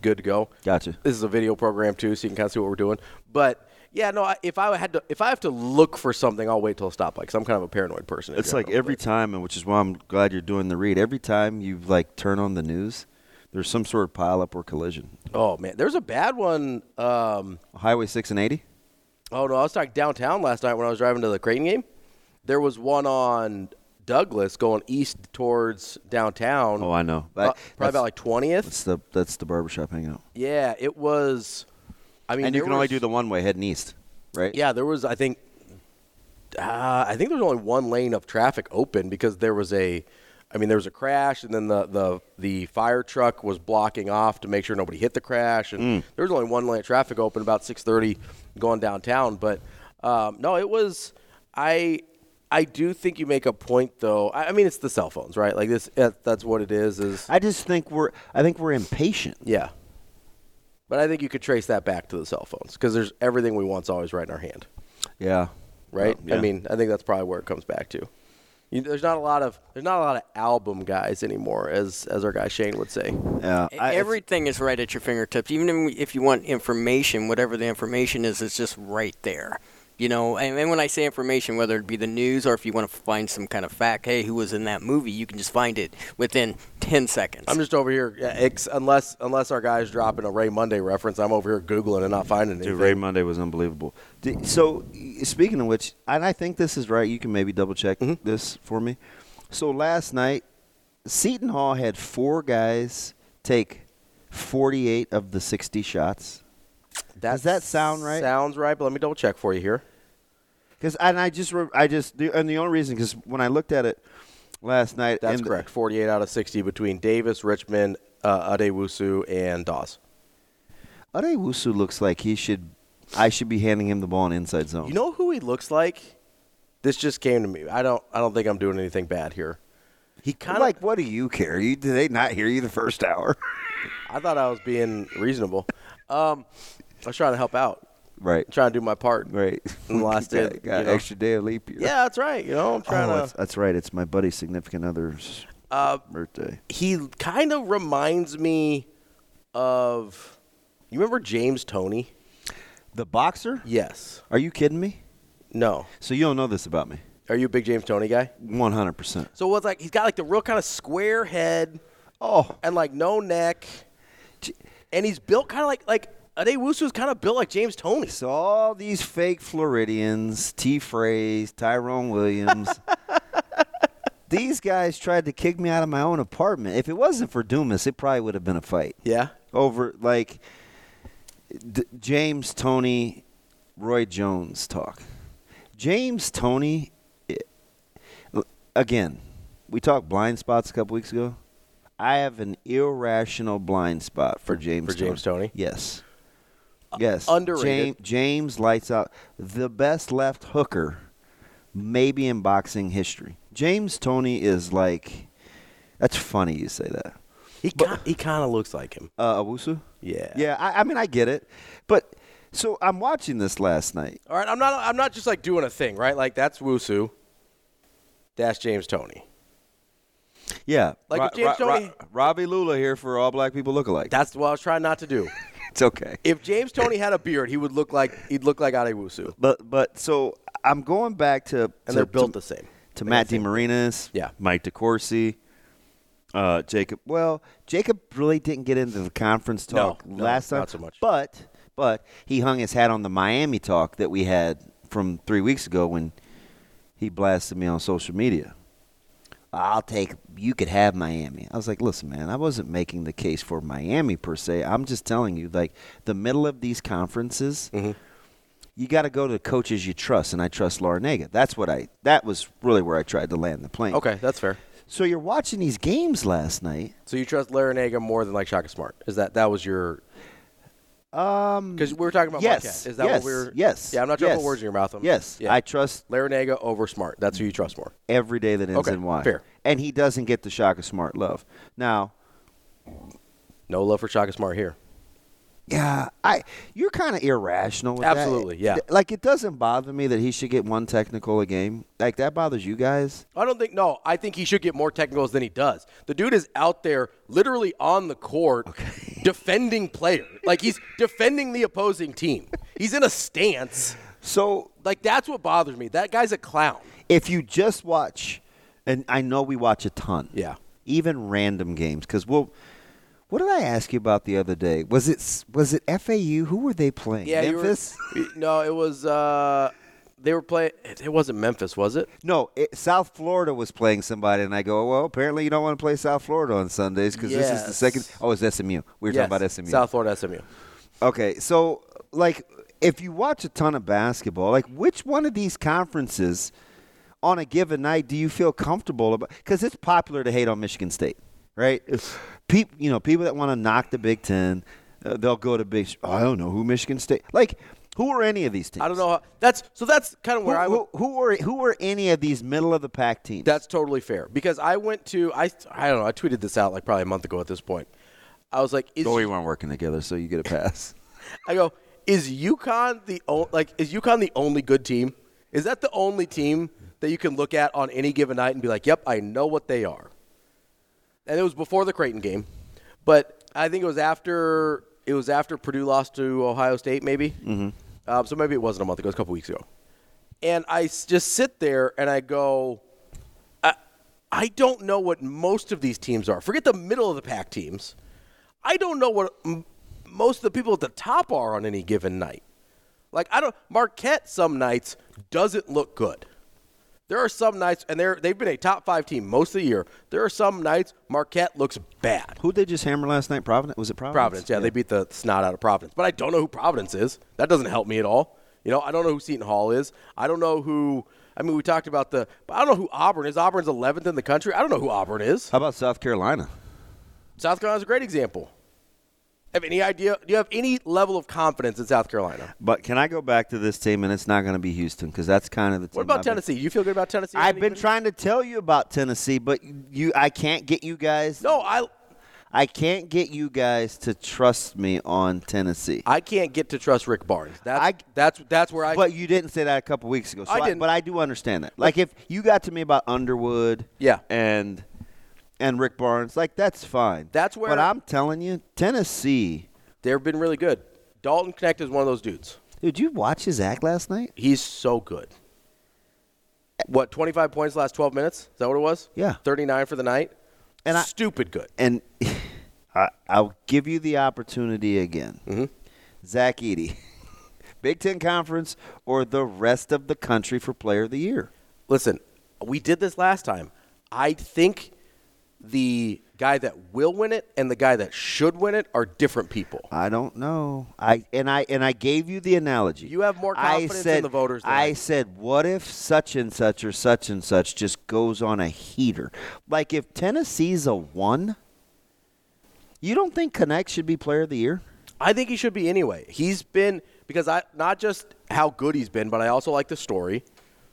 good to go. Gotcha. This is a video program too, so you can kind of see what we're doing. But yeah, no, I, if I had to, if I have to look for something, I'll wait till a stoplight because I'm kind of a paranoid person. in It's like general. every time, and which is why I'm glad you're doing the read. Every time you like turn on the news, There's some sort of pileup or collision. Oh man, there's a bad one. Um, Highway 6 and 80. oh no, I was talking downtown last night when I was driving to the Creighton game. There was one on Douglas going east towards downtown. Oh, I know. Uh, probably about like twentieth. That's the that's the barbershop hangout. Yeah, it was. I mean, and you can only do the one way heading east, right? Yeah, there was. I think. Uh, I think there was only one lane of traffic open because there was a. I mean, there was a crash, and then the, the, the fire truck was blocking off to make sure nobody hit the crash, and Mm. there was only one lane of traffic open about six thirty, going downtown. But um, no, it was. I I do think you make a point, though. I, I mean, it's the cell phones, right? Like this. That's what it is. Is I just think we're I think we're impatient. yeah. But I think you could trace that back to the cell phones because there's everything we want's always right in our hand Yeah. right? Yeah. I mean, I think that's probably where it comes back to. You, there's not a lot of there's not a lot of album guys anymore, as as our guy Shane would say. Yeah, Everything is right at your fingertips. Even if you want information, whatever the information is, it's just right there. You know, and, and when I say information, whether it be the news or if you want to find some kind of fact, hey, who was in that movie, you can just find it within 10 seconds. I'm just over here, yeah, ex, unless unless our guy's dropping a Ray Monday reference, I'm over here googling and not finding anything. Dude, Ray Monday was unbelievable. So, speaking of which, and I think this is right. You can maybe double check Mm-hmm. this for me. So last night, Seton Hall had four guys take 48 of the 60 shots. Does that sound right? Sounds right, but let me double check for you here. Because and I just re- I just the, and the only reason because when I looked at it last night, That's correct. 48 out of 60 between Davis, Richmond, uh, Addae-Wusu, and Dawes. Addae-Wusu looks like he should. I should be handing him the ball in inside zone. You know who he looks like? This just came to me. I don't. I don't think I'm doing anything bad here. He kind of like. What do you care? You did they not hear you the first hour? I thought I was being reasonable. Um, I was trying to help out. Right. trying to do my part. Right. Last day. got, got you know. extra day of leap year. Yeah, that's right. You know, I'm trying oh, to. that's, that's right. It's my buddy's significant other's Uh, birthday. he kind of reminds me of. You remember James Toney? The boxer? Yes. Are you kidding me? No. So you don't know this about me? Are you a big James Toney guy? One hundred percent. So what's like? He's got like the real kind of square head. Oh. And like no neck. And he's built kind of like like Addae-Wusu's kind of built like James Toney. So all these fake Floridians, T. Phrase, Tyrone Williams. these guys tried to kick me out of my own apartment. If it wasn't for Dumas, it probably would have been a fight. Yeah. Over like D- James Toney, Roy Jones talk. James Toney, again, we talked blind spots a couple weeks ago. I have an irrational blind spot for James for James Toney? Yes. Yes. underrated. James, James lights out the best left hooker, maybe in boxing history. James Toney is like, that's funny you say that. He ki- he kind of looks like him. Uh, Awusu? Yeah. Yeah, I, I mean, I get it. But, so I'm watching this last night. All right, I'm not. I'm not just like doing a thing, right? Like that's Wusu. That's James Toney. Yeah. Like Ro- James Ro- Ro- Tony- Ravi Lulla here for All Black People Look Alike. That's what I was trying not to do. It's okay. If James Toney had a beard, he would look like he'd look like Addae-Wusu. But but so I'm going back to And to- they're built to- the same. To Matt got the same- DeMarinis, Yeah. Mike DeCourcy, uh, Jacob. Well, Jacob really didn't get into the conference talk no, last time, not so much. But but he hung his hat on the Miami talk that we had from three weeks ago when he blasted me on social media. I'll take. You could have Miami. I was like, listen, man. I wasn't making the case for Miami per se. I'm just telling you, like the middle of these conferences, Mm-hmm. you got to go to coaches you trust, and I trust Larrañaga. That's what I. That was really where I tried to land the plane. Okay, that's fair. So you're watching these games last night. So you trust Larrañaga more than like Shaka Smart? Is that that was your? Um, because we were talking about yes, Marquette. Is that yes, what we were? yes, Yeah, I'm not trying to yes. put words in your mouth. I'm- Yes, yeah. I trust Larrañaga over Smart. That's who you trust more. every day that ends Okay, in Y. fair. And he doesn't get the Shaka Smart love. Now, No love for Shaka Smart here. Yeah, I you're kind of irrational with that. Absolutely, yeah. Like it doesn't bother me that he should get one technical a game. Like that bothers you guys. I don't think no. I think he should get more technicals than he does. The dude is out there, literally on the court, defending player. Like he's defending the opposing team. He's in a stance. So, like that's what bothers me. That guy's a clown. If you just watch, and I know we watch a ton. Yeah. Even random games because we'll What did I ask you about the other day? Was it was it FAU? Who were they playing? Yeah, you were- Memphis. no, it was. Uh, they were playing. It wasn't Memphis, was it? No, it, South Florida was playing somebody, and I go, well, apparently you don't want to play South Florida on Sundays because this is the second. Oh, it's SMU. We were Yes, talking about SMU. South Florida SMU. Okay, so like, if you watch a ton of basketball, like, which one of these conferences on a given night do you feel comfortable about? Because it's popular to hate on Michigan State, right? People, you know, people that want to knock the Big Ten, uh, they'll go to Big. I don't know who Michigan State. Like, who are any of these teams? I don't know. How, that's so. That's kind of where who, I would. who, who are who are any of these middle of the pack teams? That's totally fair because I went to I I don't know I tweeted this out like probably a month ago at this point. I was like, is, oh, we weren't working together, so you get a pass. I go, is UConn the o- like is UConn the only good team? Is that the only team that you can look at on any given night and be like, yep, I know what they are? And it was before the Creighton game, but I think it was after it was after Purdue lost to Ohio State, maybe. Mm-hmm. Um, so maybe it wasn't a month ago; it was a couple weeks ago. And I just sit there and I go, I, I don't know what most of these teams are. Forget the middle of the pack teams. I don't know what m- most of the people at the top are on any given night. Like I don't Marquette some nights doesn't look good. There are some nights, and they're they've been a top five team most of the year. There are some nights Marquette looks bad. Who did they just hammer last night? Providence was it Providence? Providence, yeah, they beat the snot out of Providence. But I don't know who Providence is. That doesn't help me at all. You know, I don't know who Seton Hall is. I don't know who. I mean, we talked about the. But I don't know who Auburn is. Auburn's 11th in the country. I don't know who Auburn is. How about South Carolina? South Carolina's a great example. Have any idea? Do you have any level of confidence in South Carolina? But can I go back to this team, and it's not going to be Houston because that's kind of the team. What about I've been- Tennessee? You feel good about Tennessee? I've been trying to tell you about Tennessee, but you, I can't get you guys. No, I. I can't get you guys to trust me on Tennessee. I can't get to trust Rick Barnes. That's that's that's where I. But you didn't say that a couple weeks ago. So I didn't. but I do understand that. Like if you got to me about Underwood, Yeah. and and Rick Barnes, like that's fine. That's where- But I'm telling you, Tennessee. They've been really good. Dalton Knecht is one of those dudes. Did you watch his act last night? He's so good. What, 25 points last 12 minutes? Is that what it was? Yeah. 39 for the night? And I- Stupid good. And I, I'll give you the opportunity again. Mm-hmm. Zach Edey, Big Ten Conference or the rest of the country for Player of the Year? Listen, we did this last time. I think the guy that will win it and the guy that should win it are different people. I don't know. I and I and I gave you the analogy. You have more I confidence said, in the voters than I I said, what if such and such or such and such just goes on a heater? Like if Tennessee's a one, you don't think Knecht should be Player of the Year? I think he should be anyway. He's been because I not just how good he's been, but I also like the story,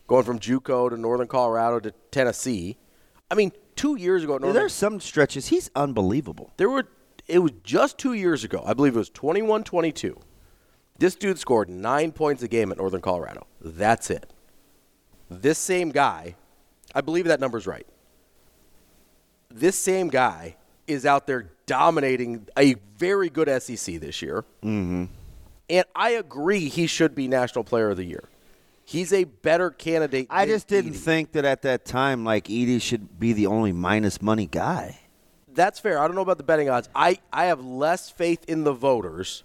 going from JUCO to Northern Colorado to Tennessee. I mean, two years ago, at Northern, There's some stretches he's unbelievable. there were. It was just two years ago. I believe it was 21-22. This dude scored nine points a game at Northern Colorado. That's it. This same guy, I believe that number's right. This same guy is out there dominating a very good SEC this year. Mm-hmm. And I agree he should be National Player of the Year. He's a better candidate. I just didn't Edey. think that at that time, like Edey should be the only minus money guy. That's fair. I don't know about the betting odds. I, I have less faith in the voters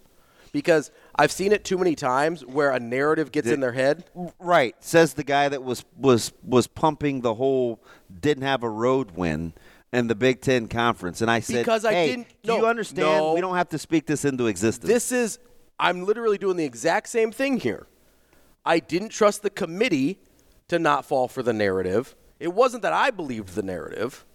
because I've seen it too many times where a narrative gets in their head. Right, says the guy that was was was pumping the whole didn't have a road win in the Big Ten conference, and I said, Because I hey, didn't- Do you understand? no. We don't have to speak this into existence. This is, I'm literally doing the exact same thing here. I didn't trust the committee to not fall for the narrative. It wasn't that I believed the narrative.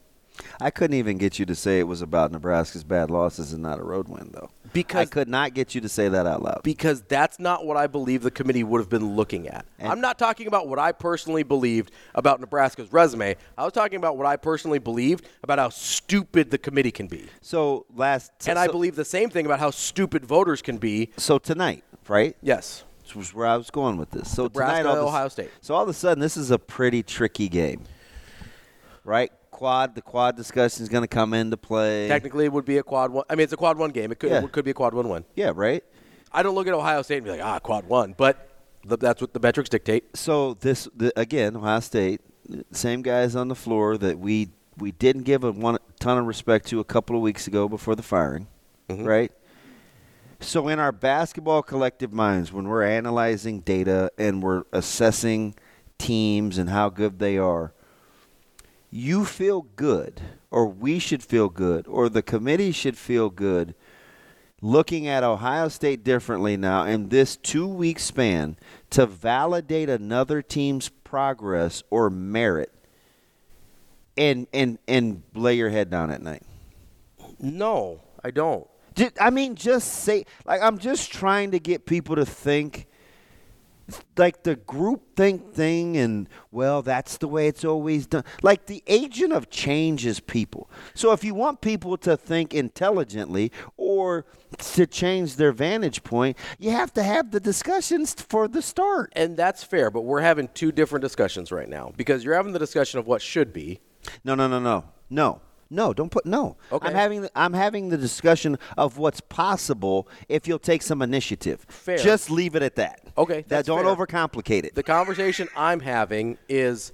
I couldn't even get you to say it was about Nebraska's bad losses and not a road win, though. Because I could not get you to say that out loud. because that's not what I believe the committee would have been looking at. I'm not talking about what I personally believed about Nebraska's resume. I was talking about what I personally believed about how stupid the committee can be. So last, and I believe the same thing about how stupid voters can be. So tonight, right? Yes. Which was where I was going with this. So Nebraska, tonight, all a- Ohio State. So all of a sudden, this is a pretty tricky game, right? Quad, the quad discussion is going to come into play. Technically, it would be a quad one. I mean, it's a quad one game. It could Yeah. it could be a quad one win. Yeah, right. I don't look at Ohio State and be like, ah, quad one, but th- that's what the metrics dictate. So this the, again, Ohio State, same guys on the floor that we we didn't give a one ton of respect to a couple of weeks ago before the firing, right? So in our basketball collective minds, when we're analyzing data and we're assessing teams and how good they are, you feel good, or we should feel good, or the committee should feel good looking at Ohio State differently now in this two week span to validate another team's progress or merit and and and lay your head down at night. No, I don't. I mean, just say like I'm just trying to get people to think like the group think thing and well that's the way it's always done. Like the agent of change is people. So if you want people to think intelligently or to change their vantage point you have to have the discussions for the start. And that's fair, but we're having two different discussions right now because you're having the discussion of what should be. no no no no. No no don't put no Okay. i'm having the, i'm having the discussion of what's possible if you'll take some initiative Fair. just leave it at that Okay, that don't fair. overcomplicate it The conversation I'm having is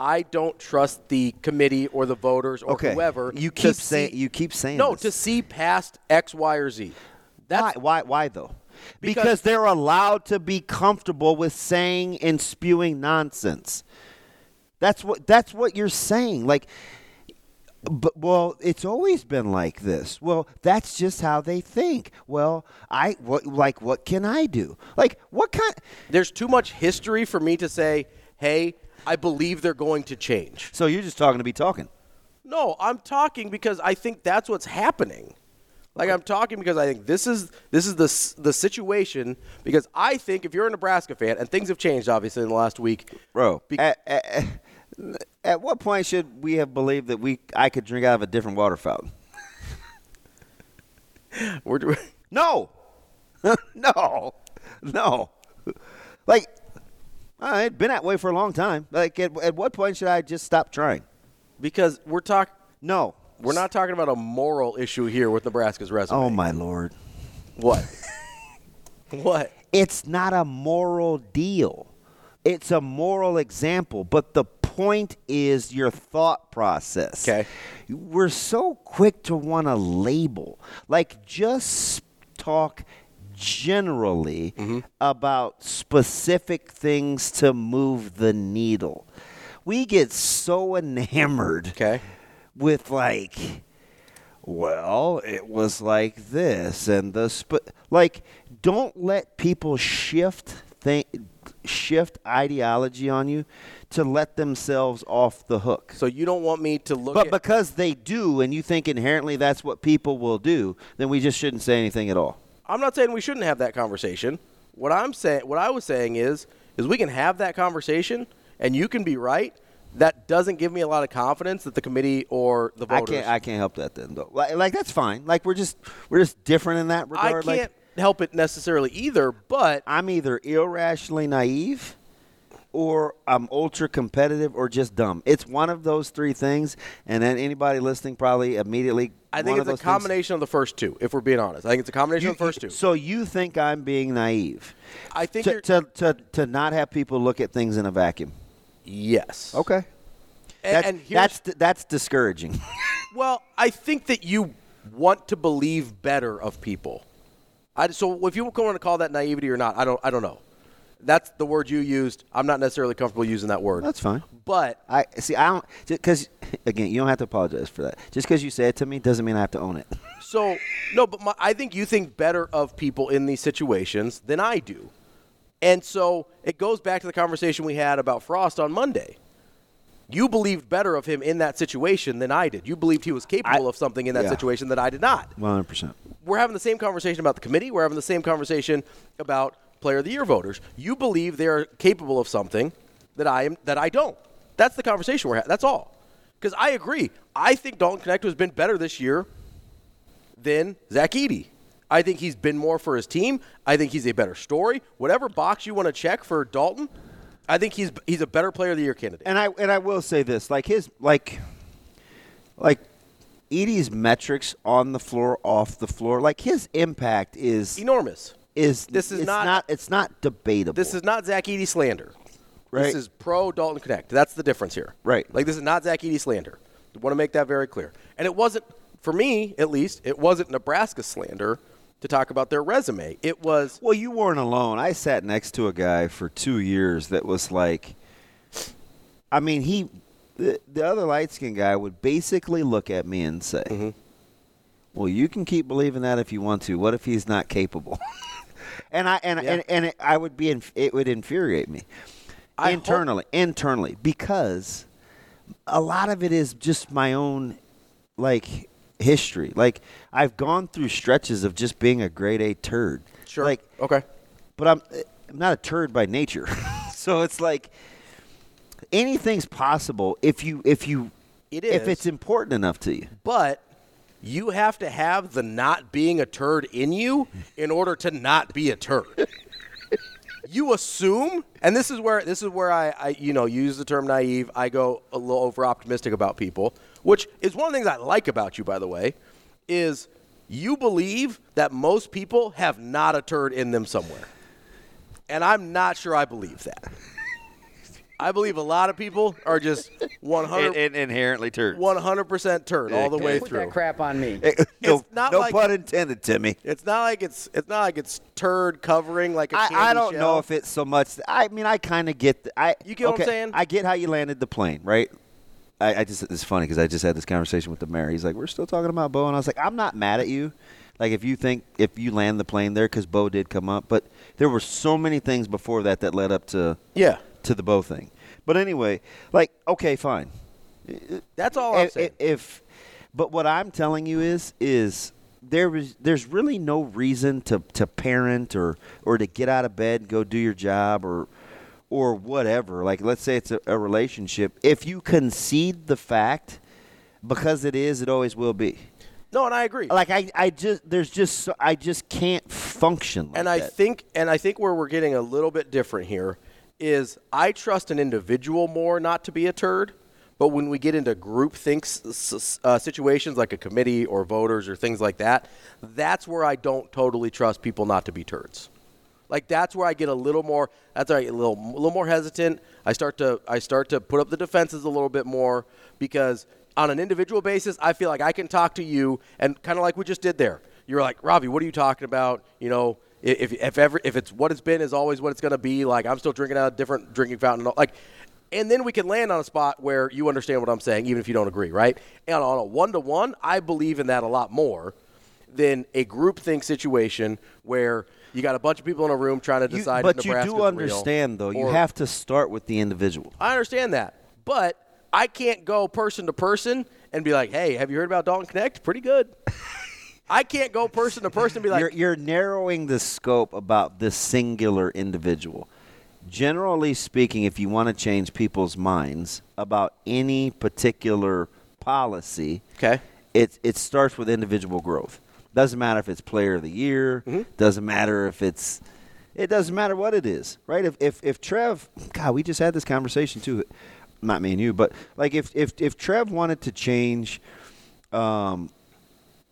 I don't trust the committee or the voters or Okay. whoever. You keep saying- you keep saying no this. to see past X, Y, or Z. why why why though Because- because they're allowed to be comfortable with saying and spewing nonsense. That's what that's what you're saying. Like but well, it's always been like this. Well, that's just how they think. Well, I what like what can I do? Like what kind There's too much history for me to say, "Hey, I believe they're going to change." So you're just talking to be talking. No, I'm talking because I think that's what's happening. Like I'm talking because I think this is this is the the situation because I think if you're a Nebraska fan and things have changed obviously in the last week, Bro, at, at, eh, eh, eh, at what point should we have believed that we I could drink out of a different water fountain? We're no, no, no. Like, uh, I had been that way for a long time. Like, at, at what point should I just stop trying? Because we're talking. No, we're not talking about a moral issue here with Nebraska's resume. Oh my lord! What? what? It's not a moral deal. It's a moral example, but the point is your thought process. Okay. We're so quick to want to label. Like just talk generally Mm-hmm. about specific things to move the needle. We get so enamored okay. with like well, it was like this and the sp- like don't let people shift th- shift ideology on you to let themselves off the hook. So you don't want me to look But because they do and you think inherently that's what people will do, then we just shouldn't say anything at all. I'm not saying we shouldn't have that conversation. What I'm saying, what I was saying is, is we can have that conversation, and you can be right. That doesn't give me a lot of confidence that the committee or the voters. I can't I can't help that then though. Like, like that's fine. Like we're just we're just different in that I regard. can't like, help it necessarily either, but I'm either irrationally naive or I'm ultra competitive or just dumb. It's one of those three things, and then anybody listening probably immediately. I think it's a combination of the first two. If we're being honest, I think it's a combination You- of the first two. So you think I'm being naive? I think to, to, to to not have people look at things in a vacuum. Yes. Okay. And, That's and that's that's discouraging. well, I think that you want to believe better of people. I, so if you want to call that naivety or not, I don't. I don't know. That's the word you used. I'm not necessarily comfortable using that word. That's fine. But I see. I don't because again, you don't have to apologize for that. Just because you say it to me doesn't mean I have to own it. So no, but my, I think you think better of people in these situations than I do, and so it goes back to the conversation we had about Frost on Monday. You believed better of him in that situation than I did. You believed he was capable of something in that yeah. situation that I did not. One hundred percent. We're having the same conversation about the committee. We're having the same conversation about Player of the Year voters. You believe they're capable of something that I am that I don't. That's the conversation we're having. That's all. Because I agree. I think Dalton Knecht has been better this year than Zach Edey. I think he's been more for his team. I think he's a better story. Whatever box you want to check for Dalton, I think he's he's a better player of the year candidate. And I and I will say this, like his like like Edey's metrics on the floor, off the floor, like his impact is enormous. Is This is it's not- it's not debatable. This is not Zach Edey slander. Right. This is pro Dalton Knecht. That's the difference here. Right. Like this is not Zach Edey slander. I want to make that very clear. And it wasn't, for me at least, it wasn't Nebraska slander to talk about their resume. It was. Well, you weren't alone. I sat next to a guy for two years that was like, I mean, he, the, the other light skinned guy would basically look at me and say, Mm-hmm. Well, you can keep believing that if you want to. What if he's not capable? and I and Yeah. and, and it, I would be inf- it would infuriate me I internally internally because a lot of it is just my own like history. Like I've gone through stretches of just being a grade A turd. Sure. Like okay. But I'm I'm not a turd by nature. so it's like anything's possible if you if you It if it's important enough to you. But you have to have the not being a turd in you in order to not be a turd. you assume, and this is where this is where I, I you know use the term naive. I go a little over optimistic about people, which is one of the things I like about you, by the way, is you believe that most people have not a turd in them somewhere, and I'm not sure I believe that. I believe a lot of people are just 100 In- in- inherently turds. 100% turd all the Okay. way Put through. that crap on me. no, It's not no like- pun intended, Timmy. It's not like it's it's not like it's turd covering like a I, candy I don't shell. know if it's so much. I mean, I kind of get. The, I You get what I'm saying? I get how you landed the plane, right? I, I just it's funny because I just had this conversation with the mayor. He's like, "We're still talking about Bo," and I was like, "I'm not mad at you. Like, if you think if you land the plane there, because Bo did come up, but there were so many things before that that led up to yeah to the Bo thing. But anyway, like, okay, fine. That's all I'm if, saying. If, but what I'm telling you is, is there was there's really no reason to, to parent or or to get out of bed, go do your job, or or whatever. Like, let's say it's a, a relationship. If you concede the fact, because it is, it always will be. No, and I agree. Like I, I just there's just so, I just can't function. Like and I that. think and I think where we're getting a little bit different here is I trust an individual more not to be a turd, but when we get into group thinks uh, situations like a committee or voters or things like that, that's where I don't totally trust people not to be turds. Like that's where I get a little more. That's where I get a little, a little more hesitant. I start to, I start to put up the defenses a little bit more because on an individual basis, I feel like I can talk to you and kind of like we just did there. You're like, Ravi, what are you talking about? You know, if if ever if it's what it's been is always what it's going to be. Like I'm still drinking out a different drinking fountain. Like, and then we can land on a spot where you understand what I'm saying, even if you don't agree, right? And on a one to one, I believe in that a lot more than a group think situation where you got a bunch of people in a room trying to decide. You- but you do understand, though, you have to start with the individual. I understand that, but I can't go person to person and be like, "Hey, have you heard about Dalton Knecht? Pretty good." I can't go person to person and be like, you're, you're narrowing the scope about this singular individual. Generally speaking, if you want to change people's minds about any particular policy, okay, it it starts with individual growth. Doesn't matter if it's player of the year. Mm-hmm. Doesn't matter if it's. It doesn't matter what it is, right? If if if Trev, God, we just had this conversation too. Not me and you, but like if if if Trev wanted to change, um,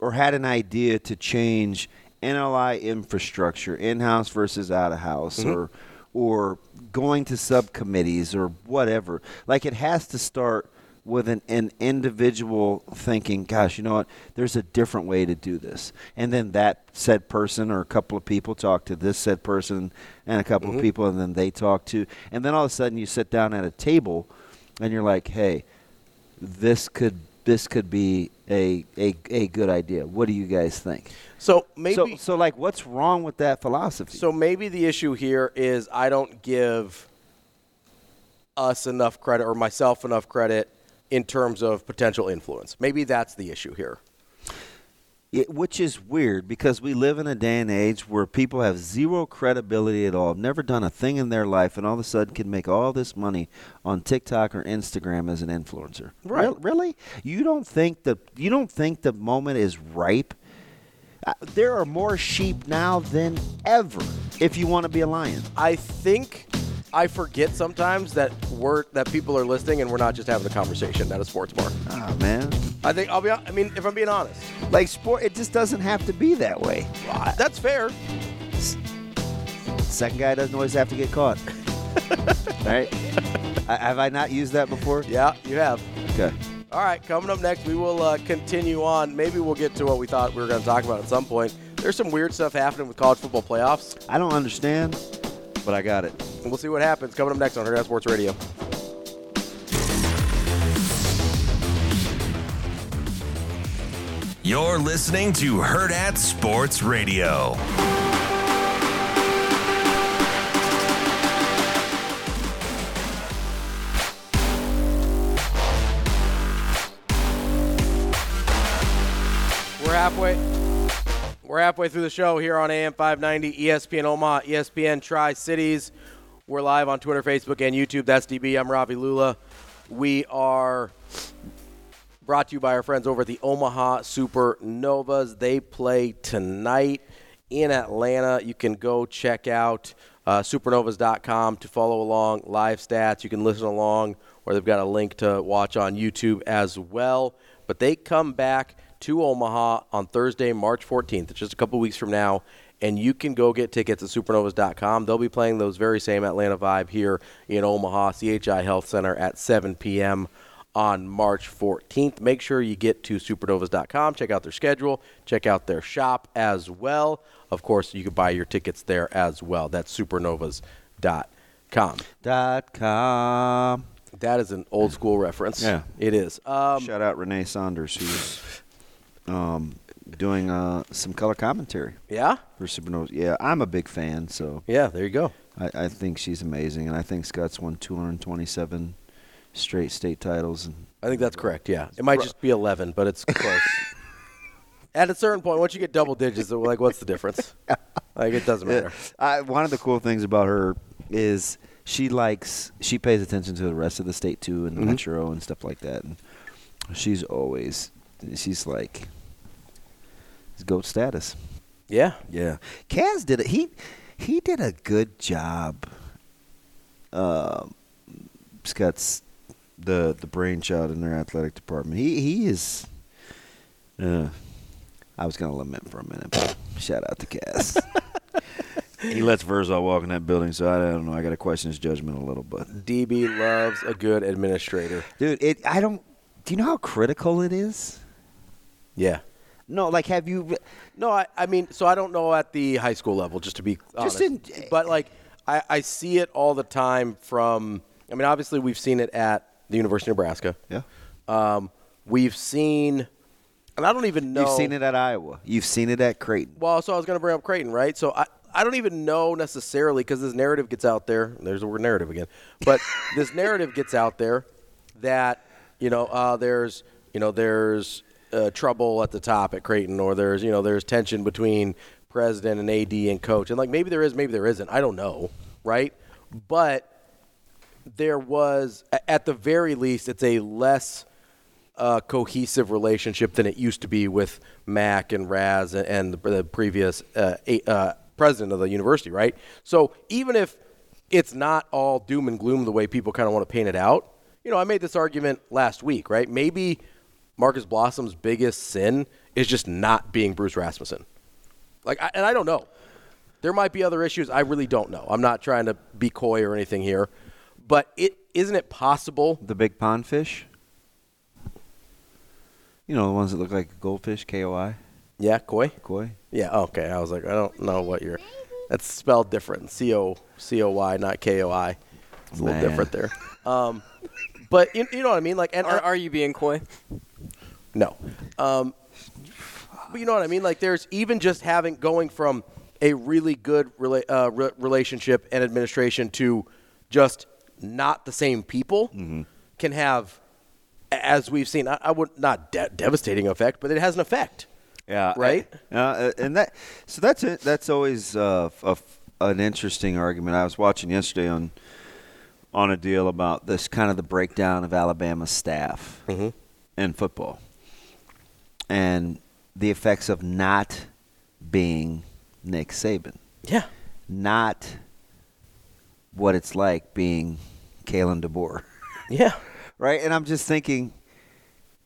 or had an idea to change NLI infrastructure, in-house versus out-of-house, Mhm. or or going to subcommittees or whatever. Like it has to start with an, an individual thinking, gosh, you know what? There's a different way to do this. And then that said person or a couple of people talk to this said person and a couple Mhm. of people, and then they talk to. And then all of a sudden you sit down at a table and you're like, hey, this could this could be a, a, a good idea. What do you guys think? So maybe so, so like what's wrong with that philosophy? So maybe the issue here is I don't give us enough credit or myself enough credit in terms of potential influence. Maybe that's the issue here. It, which is weird because we live in a day and age where people have zero credibility at all, have never done a thing in their life, and all of a sudden can make all this money on TikTok or Instagram as an influencer. Right. Real- really? You don't think the you don't think the moment is ripe? Uh, there are more sheep now than ever. If you want to be a lion, I think I forget sometimes that we're that people are listening and we're not just having a conversation at a sports bar. Ah man. I think I'll be. I mean, if I'm being honest, like sport, it just doesn't have to be that way. That's fair. Second guy doesn't always have to get caught. right? I, have I not used that before? Yeah, you have. Okay. All right, coming up next, we will uh, continue on. Maybe we'll get to what we thought we were going to talk about at some point. There's some weird stuff happening with college football playoffs. I don't understand, but I got it. We'll see what happens. Coming up next on Hurrdat Sports Radio. You're listening to Hurrdat Sports Radio. We're halfway. We're halfway through the show here on AM 590 ESPN Omaha, ESPN Tri Cities. We're live on Twitter, Facebook, and YouTube. That's DB. I'm Ravi Lulla. We are brought to you by our friends over at the Omaha Supernovas. They play tonight in Atlanta. You can go check out uh, supernovas.com to follow along live stats. You can listen along, or they've got a link to watch on YouTube as well. But they come back to Omaha on Thursday, March 14th. It's just a couple weeks from now. And you can go get tickets at supernovas.com. They'll be playing those very same Atlanta vibe here in Omaha, CHI Health Center at 7 p.m. on March 14th. Make sure you get to supernovas.com, check out their schedule, check out their shop as well. Of course, you can buy your tickets there as well. That's supernovas.com. Dot com. That is an old school reference. Yeah. It is. Um, Shout out Renee Saunders, who's um, doing uh, some color commentary. Yeah? For Supernovas. Yeah, I'm a big fan, so. Yeah, there you go. I, I think she's amazing, and I think Scott's won 227 straight state titles. And I think that's correct, yeah. It might just be 11, but it's close. At a certain point, once you get double digits, like, what's the difference? like, it doesn't matter. I, one of the cool things about her is she likes she pays attention to the rest of the state too, and Mhm. Metro and stuff like that. And she's always she's like it's goat status. Yeah, yeah. Kaz did it. He he did a good job. Uh, Scott's the the brainchild in their athletic department. He he is. Uh, I was gonna lament for a minute, but shout out to Kaz. he lets Verzal walk in that building, so I don't know. I got to question his judgment a little, but DB loves a good administrator. dude, it. I don't. Do you know how critical it is? Yeah. No, like have you? No, I, I mean, so I don't know at the high school level, just to be honest. Just in- but like, I, I see it all the time from. I mean, obviously, we've seen it at the University of Nebraska. Yeah. Um, we've seen, and I don't even know. You've seen it at Iowa. You've seen it at Creighton. Well, so I was going to bring up Creighton, right? So I, I don't even know necessarily because this narrative gets out there. There's the word narrative again. But this narrative gets out there that you know uh, there's you know there's uh, trouble at the top at Creighton, or there's you know there's tension between president and AD and coach, and like maybe there is, maybe there isn't. I don't know, right? But there was, at the very least, it's a less uh, cohesive relationship than it used to be with Mac and Raz and, and the, the previous uh, uh, president of the university, right? So even if it's not all doom and gloom the way people kind of want to paint it out, you know, I made this argument last week, right? Maybe Marcus Blossom's biggest sin is just not being Bruce Rasmussen. Like, I, and I don't know. There might be other issues. I really don't know. I'm not trying to be coy or anything here, but it isn't it possible The big pond fish. You know the ones that look like goldfish. K O I. Yeah, koi. Koi. Yeah. Okay. I was like, I don't know what you're. That's spelled different. C O C O Y, not K O I. It's a little Man. different there. Um, but you, you know what I mean? Like, and Are, are you being coy? no. Um, but you know what I mean? Like, there's even just having going from a really good rela- uh, re- relationship and administration to just not the same people can have, as we've seen, I, I would not de- devastating effect, but it has an effect. Yeah. Right? Uh, and that so that's it. That's always uh, a f an interesting argument. I was watching yesterday on on a deal about this kind of the breakdown of Alabama's staff in football and the effects of not being Nick Saban. Yeah. Not what it's like being Kalen DeBoer. Yeah. Right? And I'm just thinking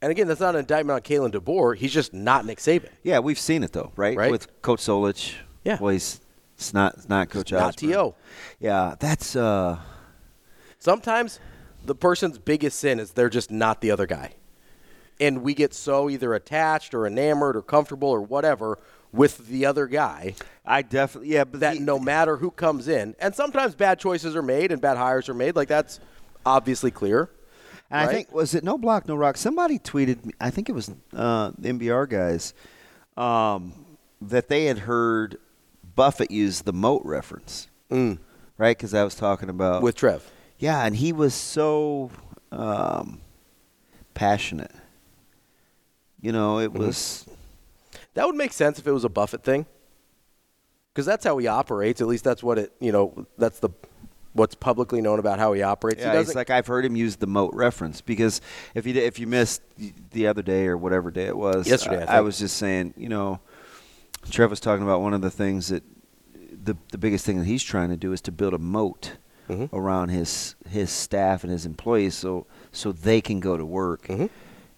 And again, that's not an indictment on Kalen DeBoer. He's just not Nick Saban. Yeah, we've seen it though, right? Right. With Coach Solich. Yeah. Well, he's it's not it's not Coach not Osborne. To. Yeah, that's uh Sometimes the person's biggest sin is they're just not the other guy. and we get so either attached or enamored or comfortable or whatever with the other guy. I definitely yeah, but that no matter who comes in, and sometimes bad choices are made and bad hires are made. Like that's obviously clear. And I think was it no block no rock. Somebody tweeted me. I think it was uh, the NBR guys um, that they had heard Buffett use the moat reference, Mm. right? Because I was talking about with Trev. Yeah, and he was so um, passionate. You know, it Mm-hmm. was. That would make sense if it was a Buffett thing, because that's how he operates. At least that's what it. You know, that's the what's publicly known about how he operates. Yeah, he it's like I've heard him use the moat reference because if you if you missed the other day or whatever day it was, Yesterday, I I, think. was just saying, you know, Trev was talking about one of the things that the the biggest thing that he's trying to do is to build a moat Mm-hmm. around his his staff and his employees so so they can go to work. Mm-hmm.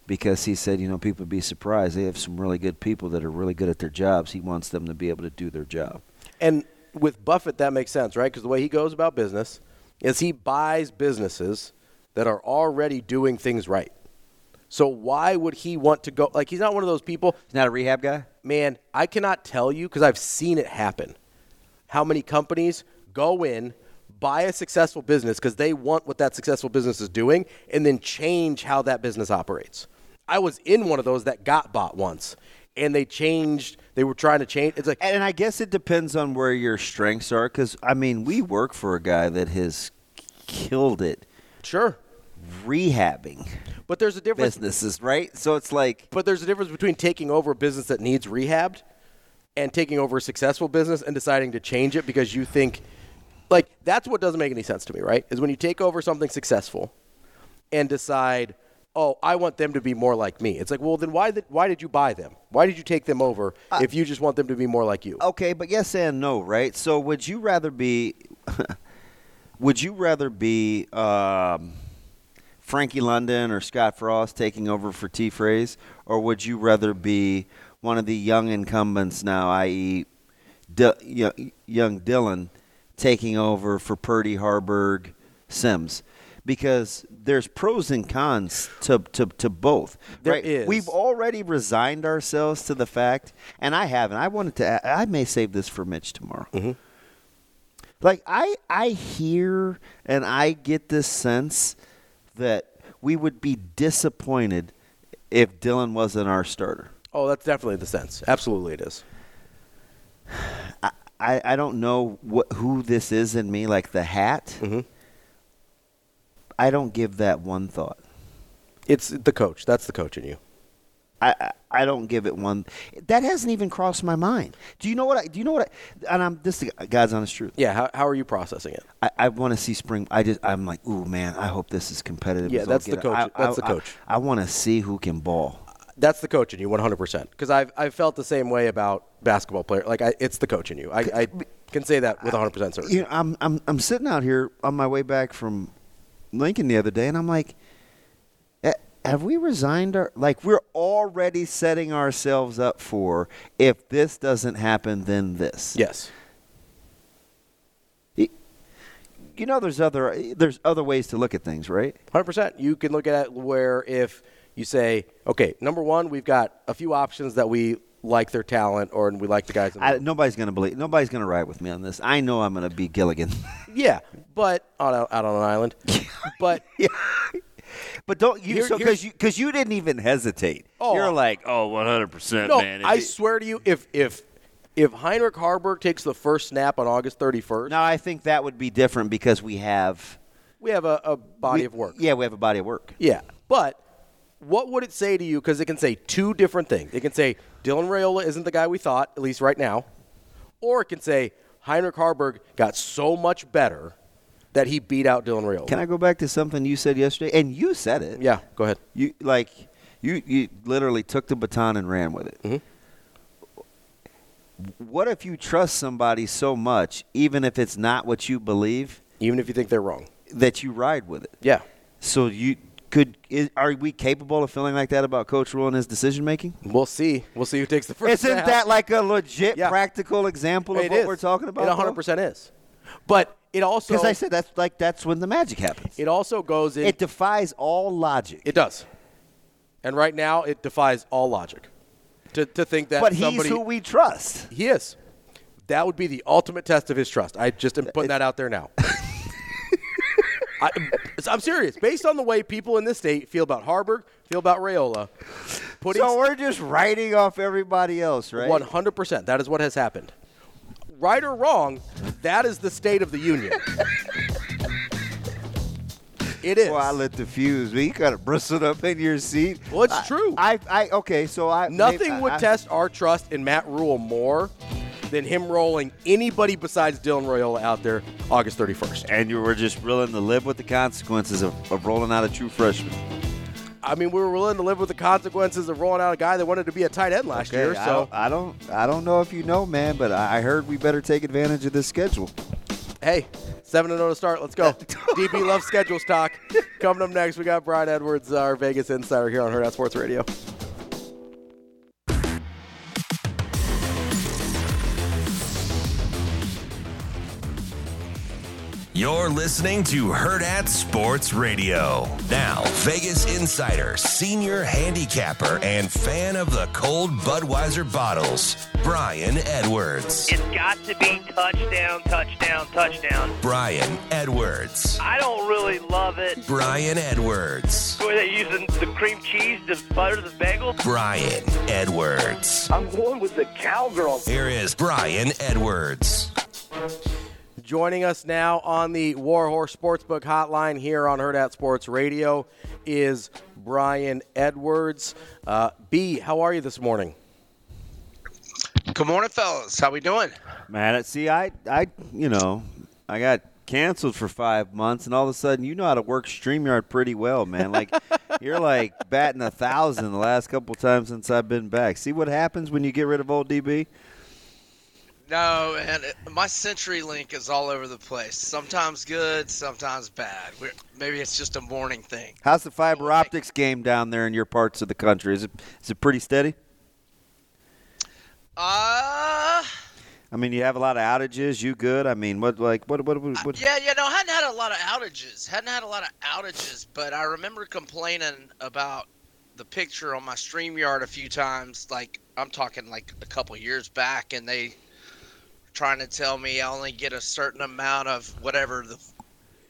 Because he said, you know, people would be surprised. They have some really good people that are really good at their jobs. He wants them to be able to do their job. And with Buffett, that makes sense, right? Because the way he goes about business is he buys businesses that are already doing things right. So why would he want to go? Like he's not one of those people. He's not a rehab guy. Man, I cannot tell you because I've seen it happen. How many companies go in, buy a successful business because they want what that successful business is doing, and then change how that business operates. I was in one of those that got bought once, and they changed. They were trying to change. It's like, and I guess it depends on where your strengths are. Because I mean, we work for a guy that has killed it. Sure. Rehabbing. But there's a difference. Businesses, right? So it's like. But there's a difference between taking over a business that needs rehabbed and taking over a successful business and deciding to change it because you think, like, that's what doesn't make any sense to me, right? Is when you take over something successful and decide, oh, I want them to be more like me. It's like, well, then why did why did you buy them? Why did you take them over if you just want them to be more like you? Okay, but yes and no, right? So would you rather be? would you rather be um, Frankie London or Scott Frost taking over for T. Phrase, or would you rather be one of the young incumbents now, i.e., D- young Dylan, taking over for Purdy, Haarberg, Sims? Because there's pros and cons to, to, to both. There right? is. We've already resigned ourselves to the fact, and I haven't. I wanted to. I may save this for Mitch tomorrow. Mm-hmm. Like I, I hear and I get this sense that we would be disappointed if Dylan wasn't our starter. Oh, that's definitely the sense. Absolutely, it is. I, I, I don't know what who this is in me, like the hat. Mm-hmm. I don't give that one thought. It's the coach. That's the coach in you. I, I don't give it one. That hasn't even crossed my mind. Do you know what? I, do you know what? I, and I'm this is the God's honest truth. Yeah. How, how are you processing it? I, I want to see spring. I just I'm like, ooh man, I hope this is competitive. Yeah, as all that's the coach. That's the coach. I, I want to see who can ball. That's the coach in you, 100%. Because I've, I've felt the same way about basketball player. Like, I, it's the coach in you. I, I can say that with 100% certainty. You know, I'm I'm I'm sitting out here on my way back from Lincoln the other day, and I'm like, "Eh, have we resigned our? Like, we're already setting ourselves up for if this doesn't happen, then this. Yes. You know, there's other there's other ways to look at things, right? 100%. You can look at it where if you say, okay, number one, we've got a few options that we like their talent or we like the guys. I, nobody's gonna believe. Nobody's gonna ride with me on this. I know I'm gonna be Gilligan. Yeah, but on a, out on an island. But yeah. but don't you? Here- so because you because you didn't even hesitate. Oh. You're like, oh, 100 percent, no, man. If I it- swear to you, if if if Heinrich Haarberg takes the first snap on August 31st, now I think that would be different because we have we have a, a body we- of work. Yeah, we have a body of work. Yeah, but what would it say to you? Because it can say two different things. It can say Dylan Raiola isn't the guy we thought, at least right now, or it can say Heinrich Haarberg got so much better that he beat out Dylan Raiola. Can I go back to something you said yesterday? And you said it. Yeah, go ahead. You like you you literally took the baton and ran with it. Mm-hmm. What if you trust somebody so much, even if it's not what you believe, even if you think they're wrong, that you ride with it? Yeah. So you could is, are we capable of feeling like that about Coach Rhule and his decision making? We'll see. We'll see who takes the first. Isn't that like a legit practical example of It what is. we're talking about? It 100 percent is. But it also Because I said that's like that's when the magic happens. It also goes in. It defies all logic. It does. And right now, it defies all logic to, to think that But he's who we trust. He is. That would be the ultimate test of his trust. I just am putting that out there now. I, I'm serious. Based on the way people in this state feel about Haarberg, feel about Raiola, putting So we're just writing off everybody else, right? 100%. That is what has happened. Right or wrong, that is the state of the union. it is. Well, I lit the fuse. You got to bristled up in your seat. Well, it's I- true. I, I, okay, so I Nothing maybe- would I- test our trust in Matt Rhule more than him rolling anybody besides Dylan Raiola out there August 31st. And you were just willing to live with the consequences of, of rolling out a true freshman. I mean, we were willing to live with the consequences of rolling out a guy that wanted to be a tight end last Okay, year. I So don't, I don't, I don't know if you know, man, but I I heard we better take advantage of this schedule. hey, seven and zero to start. Let's go. DB loves schedules talk. Coming up next, we got Brian Edwards, our Vegas insider here on Hurrdat Sports Radio. You're listening to Hurrdat Sports Radio. Now, Vegas insider, senior handicapper, and fan of the cold Budweiser bottles, Brian Edwards. It's got to be touchdown, touchdown, touchdown. Brian Edwards. I don't really love it. Brian Edwards. Were they using the cream cheese to butter the bagel? Brian Edwards. I'm going with the cowgirl. Here is Brian Edwards. Joining us now on the Warhorse Sportsbook Hotline here on Hurrdat Sports Radio is Brian Edwards. Uh, B, how are you this morning? Good morning, fellas. How we doing? Man, see, I, I, you know, I got canceled for five months, and all of a sudden, you know how to work Streamyard pretty well, man. Like you're like batting a thousand the last couple times since I've been back. See what happens when you get rid of old DB? No, and it, my CenturyLink is all over the place. Sometimes good, sometimes bad. We're, maybe it's just a morning thing. How's the fiber optics game down there in your parts of the country? Is it is it pretty steady? Uh, I mean, you have a lot of outages. You good? I mean, what like what what what? what yeah, yeah. No, I hadn't had a lot of outages. Hadn't had a lot of outages, but I remember complaining about the picture on my StreamYard a few times. Like I'm talking like a couple years back, and they trying to tell me I only get a certain amount of whatever the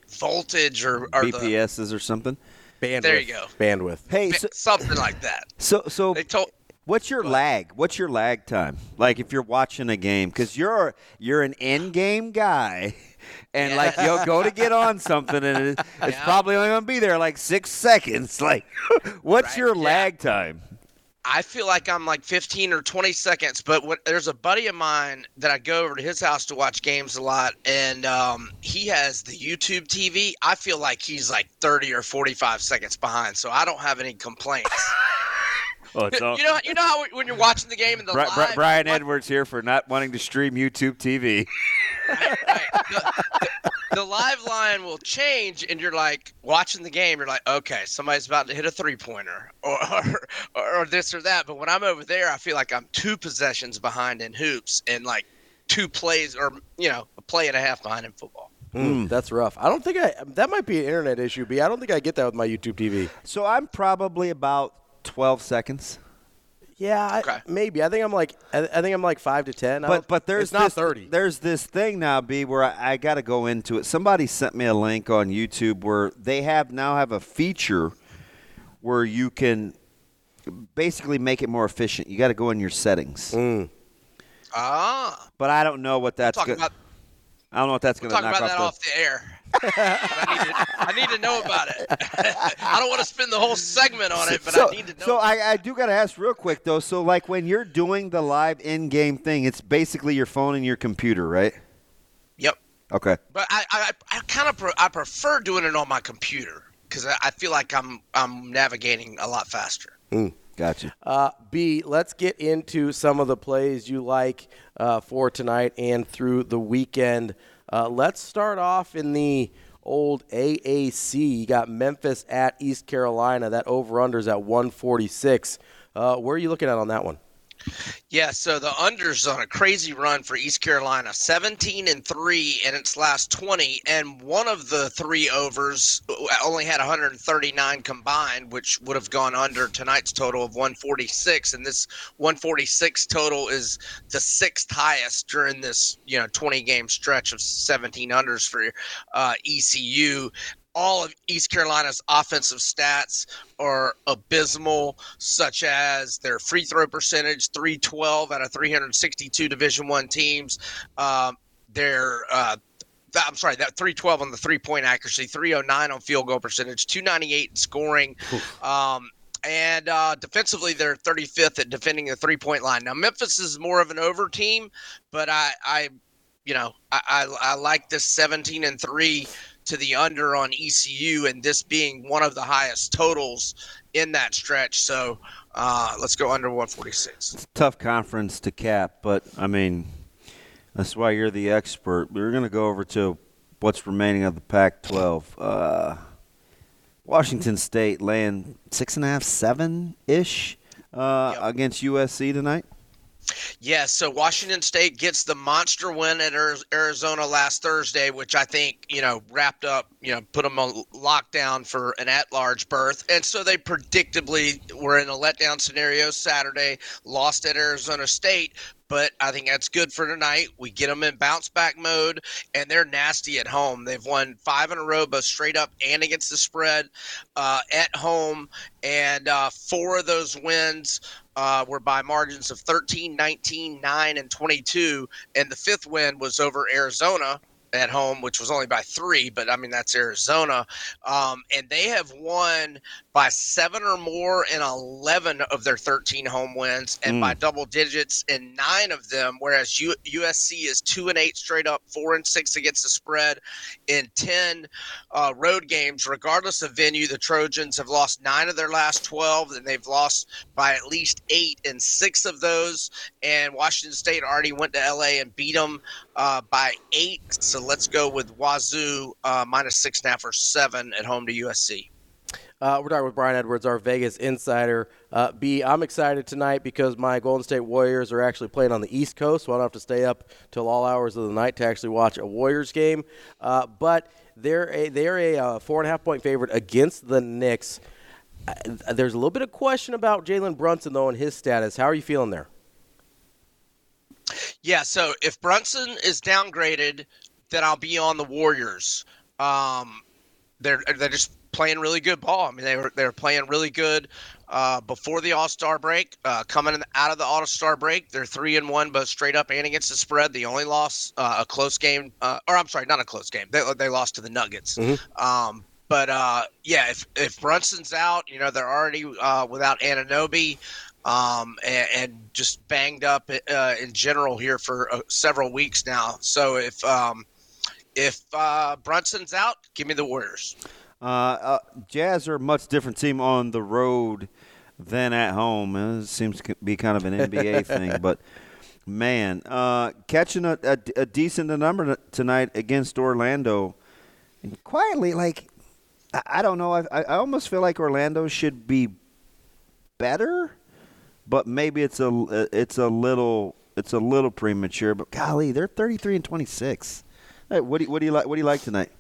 voltage or, or the or something? Bandwidth. There you go. Bandwidth. Hey, so, something like that. So so They told What's your lag? What's your lag time? Like if you're watching a game, because you're you're an end game guy, and like you'll go to get on something, and it, it's probably only gonna be there like six seconds. Like, what's your lag time? I feel like I'm like 15 or 20 seconds, but what, there's a buddy of mine that I go over to his house to watch games a lot, and um, he has the YouTube TV. I feel like he's like 30 or 45 seconds behind, so I don't have any complaints. Oh, it's all, you know, you know how when you're watching the game in the Bri- Bri- live, Brian Edwards here for not wanting to stream YouTube TV. the live line will change, and you're like watching the game. You're like, okay, somebody's about to hit a three pointer, or, or or this or that. But when I'm over there, I feel like I'm two possessions behind in hoops, and like two plays, or you know, a play and a half behind in football. Mm, that's rough. I don't think I. That might be an internet issue. B. I don't think I get that with my YouTube TV. So I'm probably about 12 seconds. Yeah, I, maybe. I think I'm like. I, I think I'm like five to ten. But but there's it's not this, thirty. There's this thing now, B, where I, I got to go into it. Somebody sent me a link on YouTube where they have now have a feature where you can basically make it more efficient. You got to go in your settings. Ah, But I don't know what that's talking going. about I don't know what that's going to knock about off. that the- off the air. I, need to, I need to know about it. I don't want to spend the whole segment on it, but so, I need to know. so I, I do got to ask real quick though. So like when you're doing the live in-game thing, it's basically your phone and your computer, right? Yep. Okay. But I, I, I kind of pre- I prefer doing it on my computer because I, I feel like I'm I'm navigating a lot faster. Mm. Gotcha. Uh, B, let's get into some of the plays you like uh, for tonight and through the weekend. Uh, let's start off in the old AAC. You got Memphis at East Carolina. That over under is at 146. Uh, where are you looking at on that one? Yeah, so the unders on a crazy run for East Carolina, 17 and 3 in its last 20 and one of the three overs only had 139 combined, which would have gone under tonight's total of 146 and this 146 total is the sixth highest during this, you know, 20 game stretch of 17 unders for uh, ECU all of East Carolina's offensive stats are abysmal, such as their free throw percentage, 312 out of 362 Division One teams. Um, their uh, I'm sorry, that 312 on the three point accuracy, 309 on field goal percentage, 298 in scoring. Um, and uh, defensively, they're 35th at defending the three point line. Now, Memphis is more of an over team, but I, I you know, I, I, I like this 17 and three to the under on ECU, and this being one of the highest totals in that stretch. So uh, let's go under 146. It's a tough conference to cap, but I mean, that's why you're the expert. We're going to go over to what's remaining of the Pac 12. Uh, Washington State laying six and a half, seven ish uh, yep. against USC tonight. Yes, yeah, so Washington State gets the monster win at Arizona last Thursday, which I think, you know, wrapped up, you know, put them on lockdown for an at large berth. And so they predictably were in a letdown scenario Saturday, lost at Arizona State, but I think that's good for tonight. We get them in bounce back mode, and they're nasty at home. They've won five in a row, both straight up and against the spread uh, at home, and uh, four of those wins uh, were by margins of 13, 19, 9, and 22. And the fifth win was over Arizona, at home, which was only by three, but I mean, that's Arizona. Um, and they have won by seven or more in 11 of their 13 home wins and mm. by double digits in nine of them, whereas U- USC is two and eight straight up, four and six against the spread in 10 uh, road games. Regardless of venue, the Trojans have lost nine of their last 12, and they've lost by at least eight in six of those. And Washington State already went to LA and beat them uh, by eight. So let's go with Wazoo uh, minus six and a half or seven at home to USC. Uh, we're talking with Brian Edwards, our Vegas insider. Uh, B, I'm excited tonight because my Golden State Warriors are actually playing on the East Coast, so I don't have to stay up till all hours of the night to actually watch a Warriors game. Uh, but they're a, they're a uh, four and a half point favorite against the Knicks. Uh, there's a little bit of question about Jalen Brunson though and his status. How are you feeling there? Yeah, so if Brunson is downgraded, then I'll be on the Warriors. Um, they're they're just playing really good ball. I mean, they were they were playing really good uh, before the All Star break. Uh, coming out of the All Star break, they're three and one, both straight up and against the spread. The only loss, uh, a close game, uh, or I'm sorry, not a close game. They they lost to the Nuggets. Mm-hmm. Um, but uh, yeah, if if Brunson's out, you know they're already uh, without Anunoby um, and, and, just banged up uh, in general here for uh, several weeks now. So if um, if uh, Brunson's out, give me the Warriors. Uh, uh, Jazz are a much different team on the road than at home. It seems to be kind of an NBA thing, but man, uh, catching a, a, a, decent number tonight against Orlando, and quietly, like I, I don't know, I, I almost feel like Orlando should be better but maybe it's a it's a little it's a little premature. But golly, they're 33 and 26. Hey, what do you, what do you like? What do you like tonight?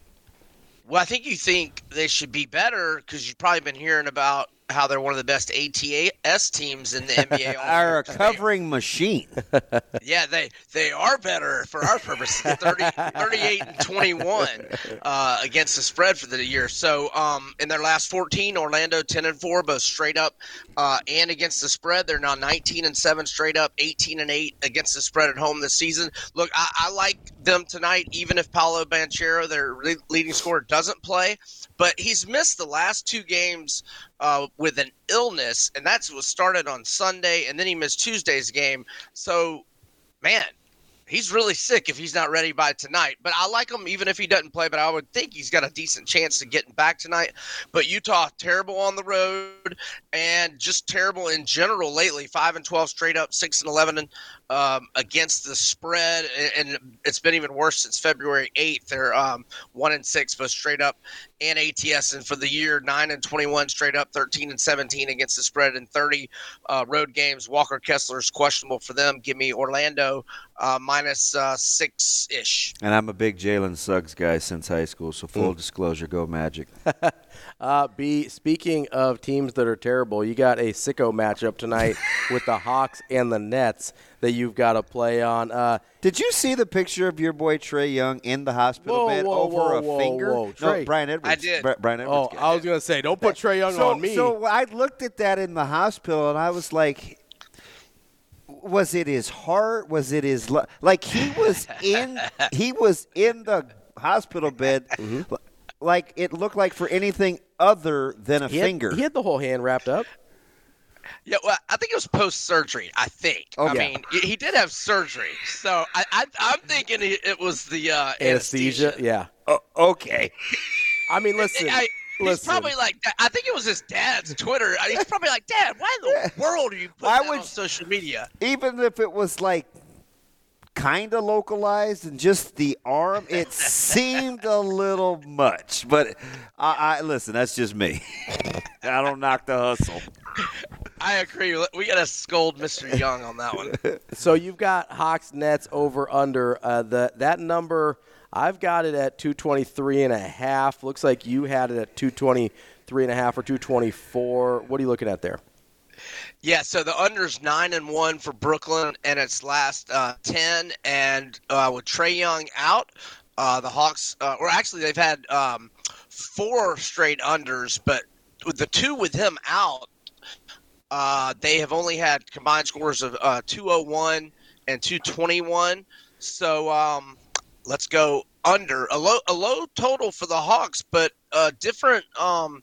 Well, I think you think they should be better because you've probably been hearing about how they're one of the best ATS teams in the NBA. are a covering machine. yeah, they they are better for our purposes. 30, 38 and 21 uh, against the spread for the year. So um, in their last 14, Orlando 10 and 4, both straight up uh, and against the spread. They're now 19 and 7 straight up, 18 and 8 against the spread at home this season. Look, I, I like them tonight, even if Paolo Banchero, their leading scorer, doesn't play but he's missed the last two games uh, with an illness, and that's was started on Sunday, and then he missed Tuesday's game. So, man, he's really sick if he's not ready by tonight. But I like him even if he doesn't play. But I would think he's got a decent chance of getting back tonight. But Utah terrible on the road and just terrible in general lately. Five and twelve straight up, six and eleven um, against the spread, and- and it's been even worse since February 8th. They're um, one and six, both straight up and ATS, and for the year nine and 21 straight up, 13 and 17 against the spread, and 30 uh, road games. Walker Kessler is questionable for them. Give me Orlando uh, minus uh, six ish. And I'm a big Jalen Suggs guy since high school, so Mm. full disclosure, go Magic. Uh, B, speaking of teams that are terrible, you got a sicko matchup tonight with the Hawks and the Nets that you've got to play on. Uh, Did you see the picture of your boy Trae Young in the hospital Whoa, bed whoa, over whoa, a whoa, finger? whoa, No, Trae. Brian Edwards. I did. Bri- Brian oh, Edwards. I was going to say, don't put Trae Young so, on me. So I looked at that in the hospital, and I was like, was it his heart? Was it his lu- like he was in he was in the hospital bed, Mm-hmm. like it looked like for anything other than a he had, finger. He had the whole hand wrapped up. Yeah, well, I think it was post surgery. I think. Oh, I yeah. mean, he- he did have surgery, so I, I I'm thinking it it was the uh, Anesthesia. Yeah. Oh, okay. I mean, listen. I, he's listen. probably like, I think it was his dad's Twitter. He's probably like, Dad, why in the world are you putting Why that would- on social media? even if it was like kind of localized and just the arm, it seemed a little much. But I, I listen, that's just me. I don't knock the hustle. I agree. We got to scold Mr. Young on that one. So you've got Hawks Nets over under uh, the that number. I've got it at 223 and a half. Looks like you had it at 223 and a half or 224. What are you looking at there? Yeah, so the under's nine and one for Brooklyn, and its last uh, ten. And uh, with Trae Young out, uh, the Hawks, uh, or actually they've had um, four straight unders, but with the two with him out, uh, they have only had combined scores of uh, 201 and 221. So um, let's go under a low a low total for the Hawks, but a different um,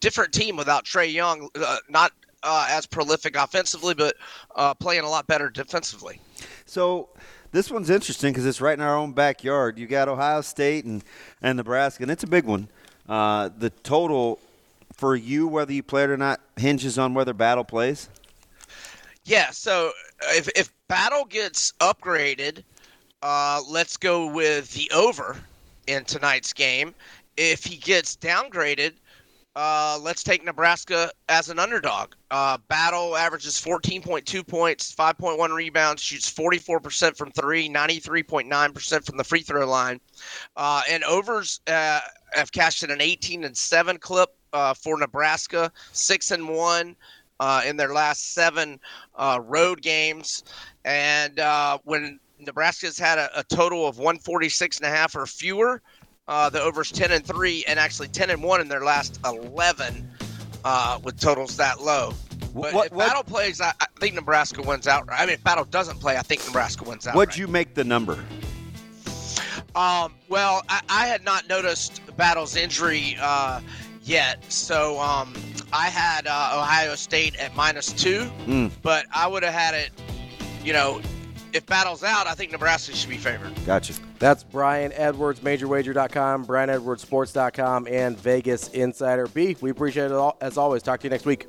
different team without Trae Young. Uh, not uh, as prolific offensively, but uh, playing a lot better defensively. So this one's interesting because it's right in our own backyard. You got Ohio State and, and Nebraska, and it's a big one. The total for you, whether you play it or not, hinges on whether Battle plays. Yeah. So if if Battle gets upgraded, uh, let's go with the over in tonight's game. If he gets downgraded, uh, let's take Nebraska as an underdog. Uh, Battle averages 14.2 points, 5.1 rebounds, shoots 44% from three, 93.9% from the free throw line. Uh, and overs uh, have cashed in an 18 and 7 clip uh, for Nebraska, 6 and 1 uh, in their last seven road games. And when Nebraska's had a, a total of 146 and a half or fewer, uh, the overs 10 and 3 and actually 10 and 1 in their last 11 uh, with totals that low. But What- if what- Battle plays, I, I think Nebraska wins out. I mean, if Battle doesn't play, I think Nebraska wins out. What'd you make the number? Um, well, I, I had not noticed Battle's injury uh, yet, so um, I had uh, Ohio State at minus two, Mm, but I would have had it. You know, if Battle's out, I think Nebraska should be favored. gotcha. That's Brian Edwards, MajorWager.com, BrianEdwardsSports.com, and Vegas Insider. B, we appreciate it all, as always. Talk to you next week.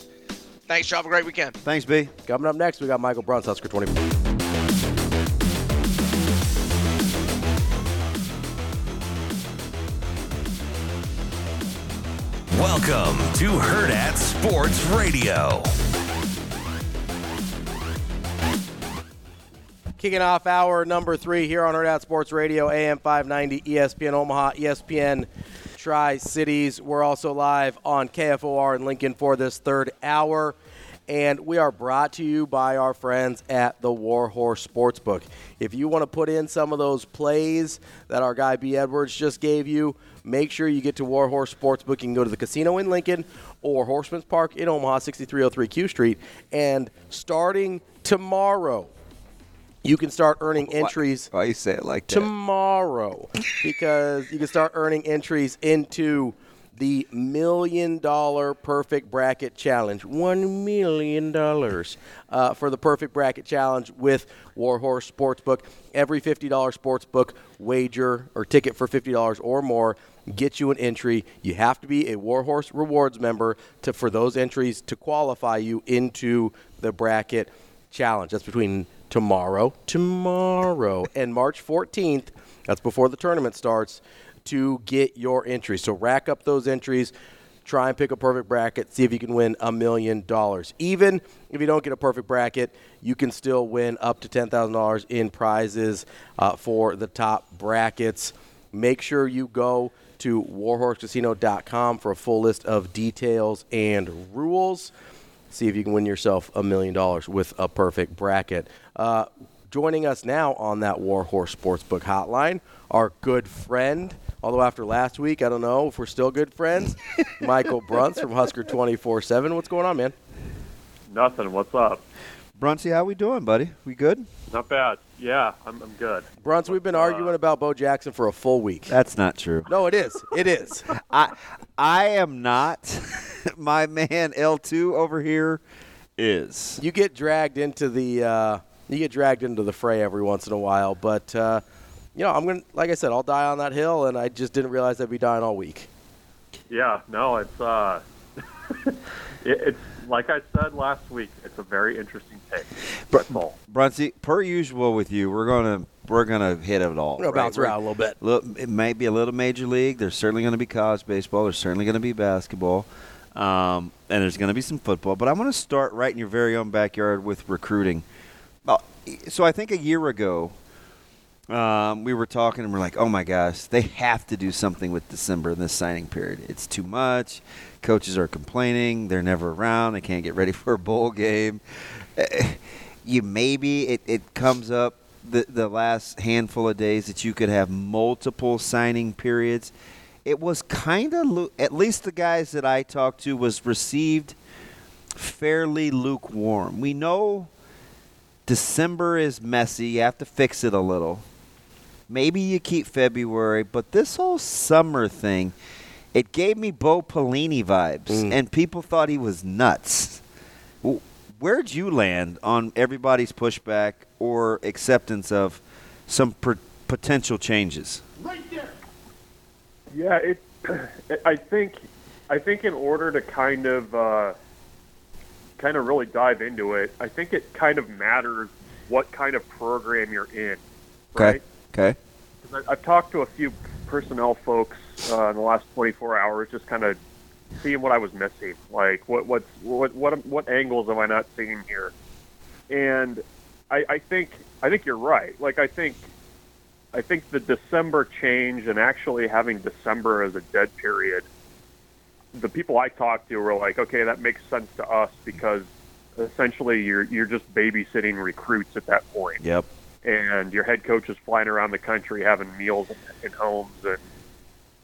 Thanks, y'all. Have a great weekend. Thanks, B. Coming up next, we got Michael Bruntz, Husker 24. Welcome to Hurrdat Sports Radio. Kicking off hour number three here on Hurrdat Sports Radio, AM 590, ESPN Omaha, ESPN Tri Cities. We're also live on KFOR in Lincoln for this third hour. And we are brought to you by our friends at the Warhorse Sportsbook. If you want to put in some of those plays that our guy B. Edwards just gave you, make sure you get to Warhorse Sportsbook. You can go to the casino in Lincoln or Horsemen's Park in Omaha, 6303 Q Street. And starting tomorrow, you can start earning entries Why you say it like that? tomorrow because you can start earning entries into the million dollar perfect bracket challenge. One million dollars uh, for the perfect bracket challenge with Warhorse Sportsbook. Every $50 sportsbook wager or ticket for $50 or more gets you an entry. You have to be a Warhorse Rewards member to for those entries to qualify you into the bracket challenge. That's between tomorrow, tomorrow, and March 14th, that's before the tournament starts, to get your entries. So rack up those entries. Try and pick a perfect bracket. See if you can win a million dollars. Even if you don't get a perfect bracket, you can still win up to $10,000 in prizes uh, for the top brackets. Make sure you go to warhorsecasino.com for a full list of details and rules. See if you can win yourself a million dollars with a perfect bracket. Uh, joining us now on that Warhorse Sportsbook hotline, our good friend, although after last week, I don't know if we're still good friends, Michael Bruntz from Husker 24 7. What's going on, man? Nothing. What's up? Brunsey, how we doing, buddy? We good? Not bad. Yeah, I'm, I'm good. Bruntz, we've been arguing about Bo Jackson for a full week. That's not true. No, it is. It is. I I am not. My man L2 over here is. You get dragged into the uh, you get dragged into the fray every once in a while, but uh, you know I'm gonna like I said I'll die on that hill, and I just didn't realize I'd be dying all week. Yeah, no, it's uh, it, it's like I said last week. It's a very interesting take. That's all. Brunsey, per usual with you, we're gonna we're gonna hit it all. We're gonna bounce around a little bit. Look, it may be a little major league. There's certainly going to be college baseball. There's certainly going to be basketball, um, and there's going to be some football. But I want to start right in your very own backyard with recruiting. Uh, so I think a year ago, um, we were talking and we're like, oh my gosh, they have to do something with December in this signing period. It's too much. Coaches are complaining. They're never around. They can't get ready for a bowl game. Eh, You maybe it, it comes up the, the last handful of days that you could have multiple signing periods. It was kind of, at least the guys that I talked to, was received fairly lukewarm. We know December is messy. You have to fix it a little. Maybe you keep February, but this whole summer thing, it gave me Bo Pelini vibes, and people thought he was nuts. Where'd you land on everybody's pushback or acceptance of some per- potential changes? Right there. Yeah, it. I think, I think in order to kind of, uh, kind of really dive into it, I think it kind of matters what kind of program you're in, right? Okay. 'Cause I- I've talked to a few personnel folks uh, in the last 24 hours, just kind of seeing what I was missing, like what what's what what what angles am I not seeing here? And I, I think I think you're right. Like I think I think the December change and actually having December as a dead period, the people I talked to were like, okay, that makes sense to us because essentially you're you're just babysitting recruits at that point Yep. And your head coach is flying around the country having meals in, homes and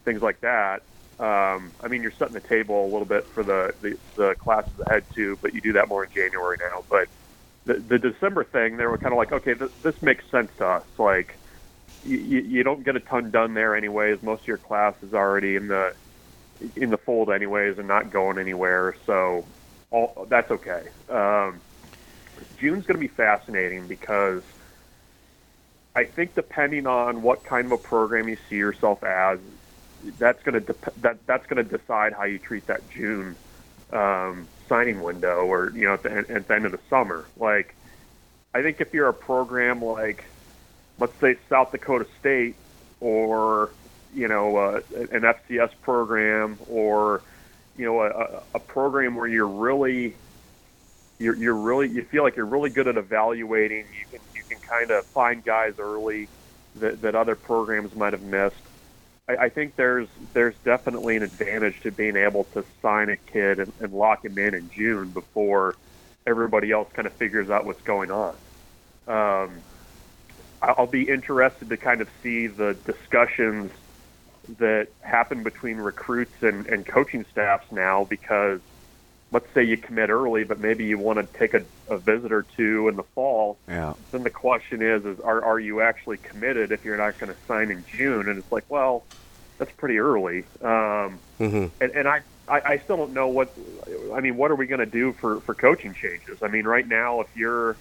things like that. Um, I mean, you're setting the table a little bit for the, the, the classes ahead too, but you do that more in January now. But the, the December thing, they were kind of like, okay, this, this makes sense to us. Like, you, you you don't get a ton done there anyways. Most of your class is already in the in the fold anyways and not going anywhere. So all, that's okay. Um, June's going to be fascinating because I think depending on what kind of a program you see yourself as, that's going to dep- that that's going to decide how you treat that June um, signing window, or you know, at the, at the end of the summer. Like, I think if you're a program like, let's say South Dakota State, or you know, uh, an FCS program, or you know, a, a program where you're really you're, you're really you feel like you're really good at evaluating. You can can kind of find guys early that, that other programs might have missed. I, I think there's there's definitely an advantage to being able to sign a kid and, and lock him in in June before everybody else kind of figures out what's going on. Um, I'll be interested to kind of see the discussions that happen between recruits and, and coaching staffs now because let's say you commit early, but maybe you want to take a, a visit or two in the fall. Yeah. Then the question is, is are, are you actually committed if you're not going to sign in June? And it's like, well, that's pretty early. Um, Mm-hmm. and, and I, I, I still don't know what, I mean, what are we going to do for, for coaching changes? I mean, right now, if you're,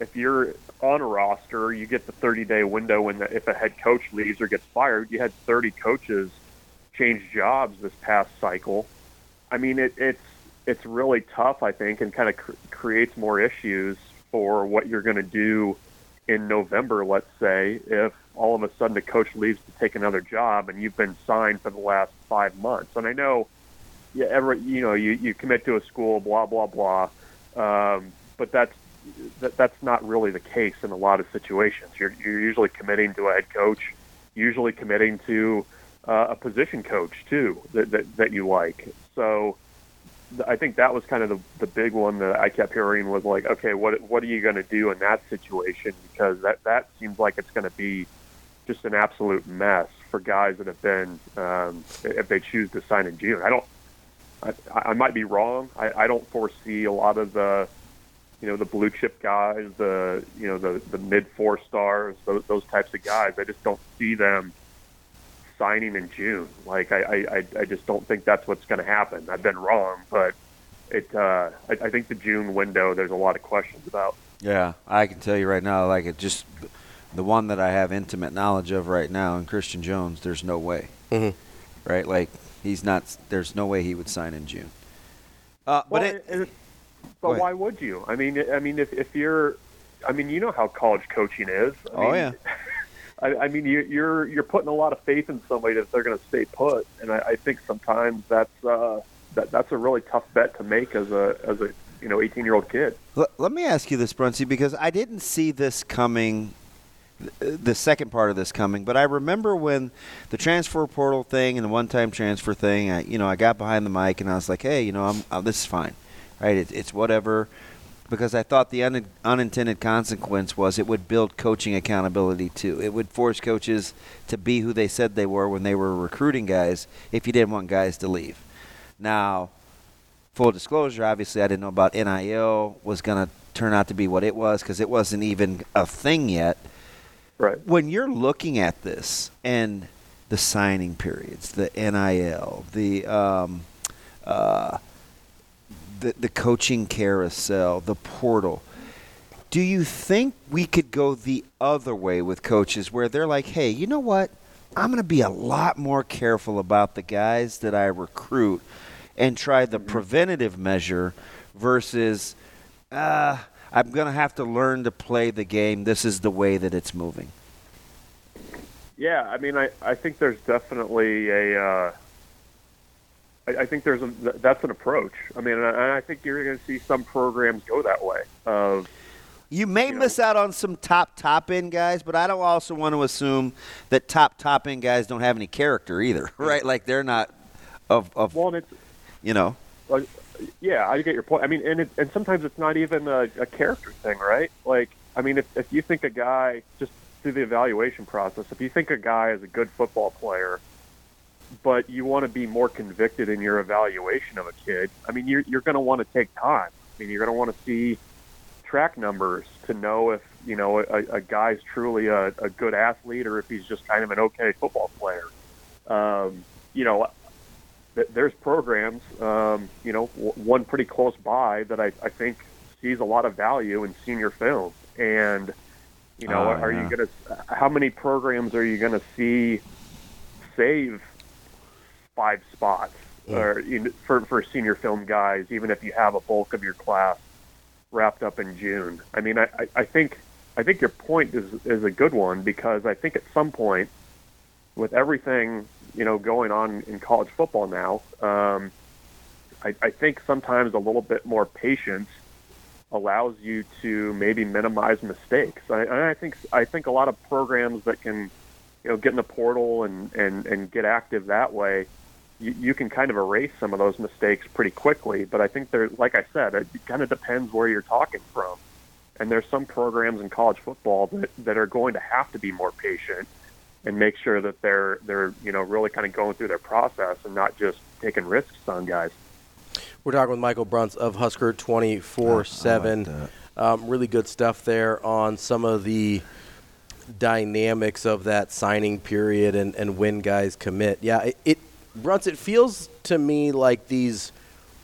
if you're on a roster, you get the 30 day window when the, if a head coach leaves or gets fired. You had 30 coaches change jobs this past cycle. I mean, it, it's it's really tough, I think, and kind of cr- creates more issues for what you're going to do in November, let's say, if all of a sudden the coach leaves to take another job and you've been signed for the last five months. And I know, yeah, every you know, you, you commit to a school, blah blah blah, um, but that's that, that's not really the case in a lot of situations. You're you're usually committing to a head coach, usually committing to uh, a position coach too that, that that you like. So I think that was kind of the, the big one that I kept hearing was like, okay, what what are you going to do in that situation? Because that that seems like it's going to be just an absolute mess for guys that have been um, if they choose to sign in June. I don't. I, I might be wrong. I, I don't foresee a lot of the, you know, the blue chip guys, the you know the the mid four stars, those, those types of guys. I just don't see them signing in June. Like I, I, I just don't think that's what's going to happen. I've been wrong, but it. Uh, I, I think the June window. There's a lot of questions about. Yeah, I can tell you right now, like it just the one that I have intimate knowledge of right now, and Christian Jones. There's no way, mm-hmm. right? Like he's not. There's no way he would sign in June. Uh, but it, it, but why would you? I mean, I mean, if if you're, I mean, you know how college coaching is. I oh mean, yeah. I, I mean, you, you're you're putting a lot of faith in somebody that they're going to stay put, and I, I think sometimes that's uh, that that's a really tough bet to make as a as a you know 18 year old kid. L- let me ask you this, Brunsey, because I didn't see this coming. The second part of this coming, but I remember when the transfer portal thing and the one-time transfer thing. I, you know, I got behind the mic and I was like, "Hey, you know, I'm uh, this is fine, right? It, it's whatever." Because I thought the un- unintended consequence was it would build coaching accountability too. It would force coaches to be who they said they were when they were recruiting guys if you didn't want guys to leave. Now, full disclosure, obviously I didn't know about NIL was going to turn out to be what it was because it wasn't even a thing yet. Right. When you're looking at this and the signing periods, the NIL, the um, uh, the, the coaching carousel, the portal. Do you think we could go the other way with coaches where they're like, hey, you know what? I'm going to be a lot more careful about the guys that I recruit and try the preventative measure versus, uh, I'm going to have to learn to play the game. This is the way that it's moving. Yeah, I mean, I, I think there's definitely a. Uh, I, I think there's a that's an approach. I mean, and I, I think you're going to see some programs go that way. Of you may miss out on some top top end guys, but I don't also want to assume that top top end guys don't have any character either, right? Like they're not of of well, it's you know. Well, yeah, I get your point. I mean, and it, and sometimes it's not even a, a character thing, right? Like, I mean, if if you think a guy just through the evaluation process, if you think a guy is a good football player, but you want to be more convicted in your evaluation of a kid, I mean, you're you're going to want to take time. I mean, you're going to want to see track numbers to know if you know a, a guy's truly a, a good athlete or if he's just kind of an okay football player. Um, you know, th- there's programs, um, you know, w- one pretty close by that I, I think sees a lot of value in senior film. And, you know, Oh, are yeah. you going to, how many programs are you going to see save five spots or you know, for, for senior film guys, even if you have a bulk of your class wrapped up in June? I mean, I, I, I think, I think your point is, is a good one because I think at some point with everything you know going on in college football now, um, I, I think sometimes a little bit more patience allows you to maybe minimize mistakes. I, I think I think a lot of programs that can you know get in the portal and and and get active that way. You, you can kind of erase some of those mistakes pretty quickly, but I think there, like I said, it kind of depends where you're talking from. And there's some programs in college football that, that are going to have to be more patient and make sure that they're they're you know really kind of going through their process and not just taking risks on guys. We're talking with Michael Bruntz of Husker 24 7. Um, really good stuff there on some of the dynamics of that signing period and, and when guys commit. Yeah, it, it Bruntz, it feels to me like these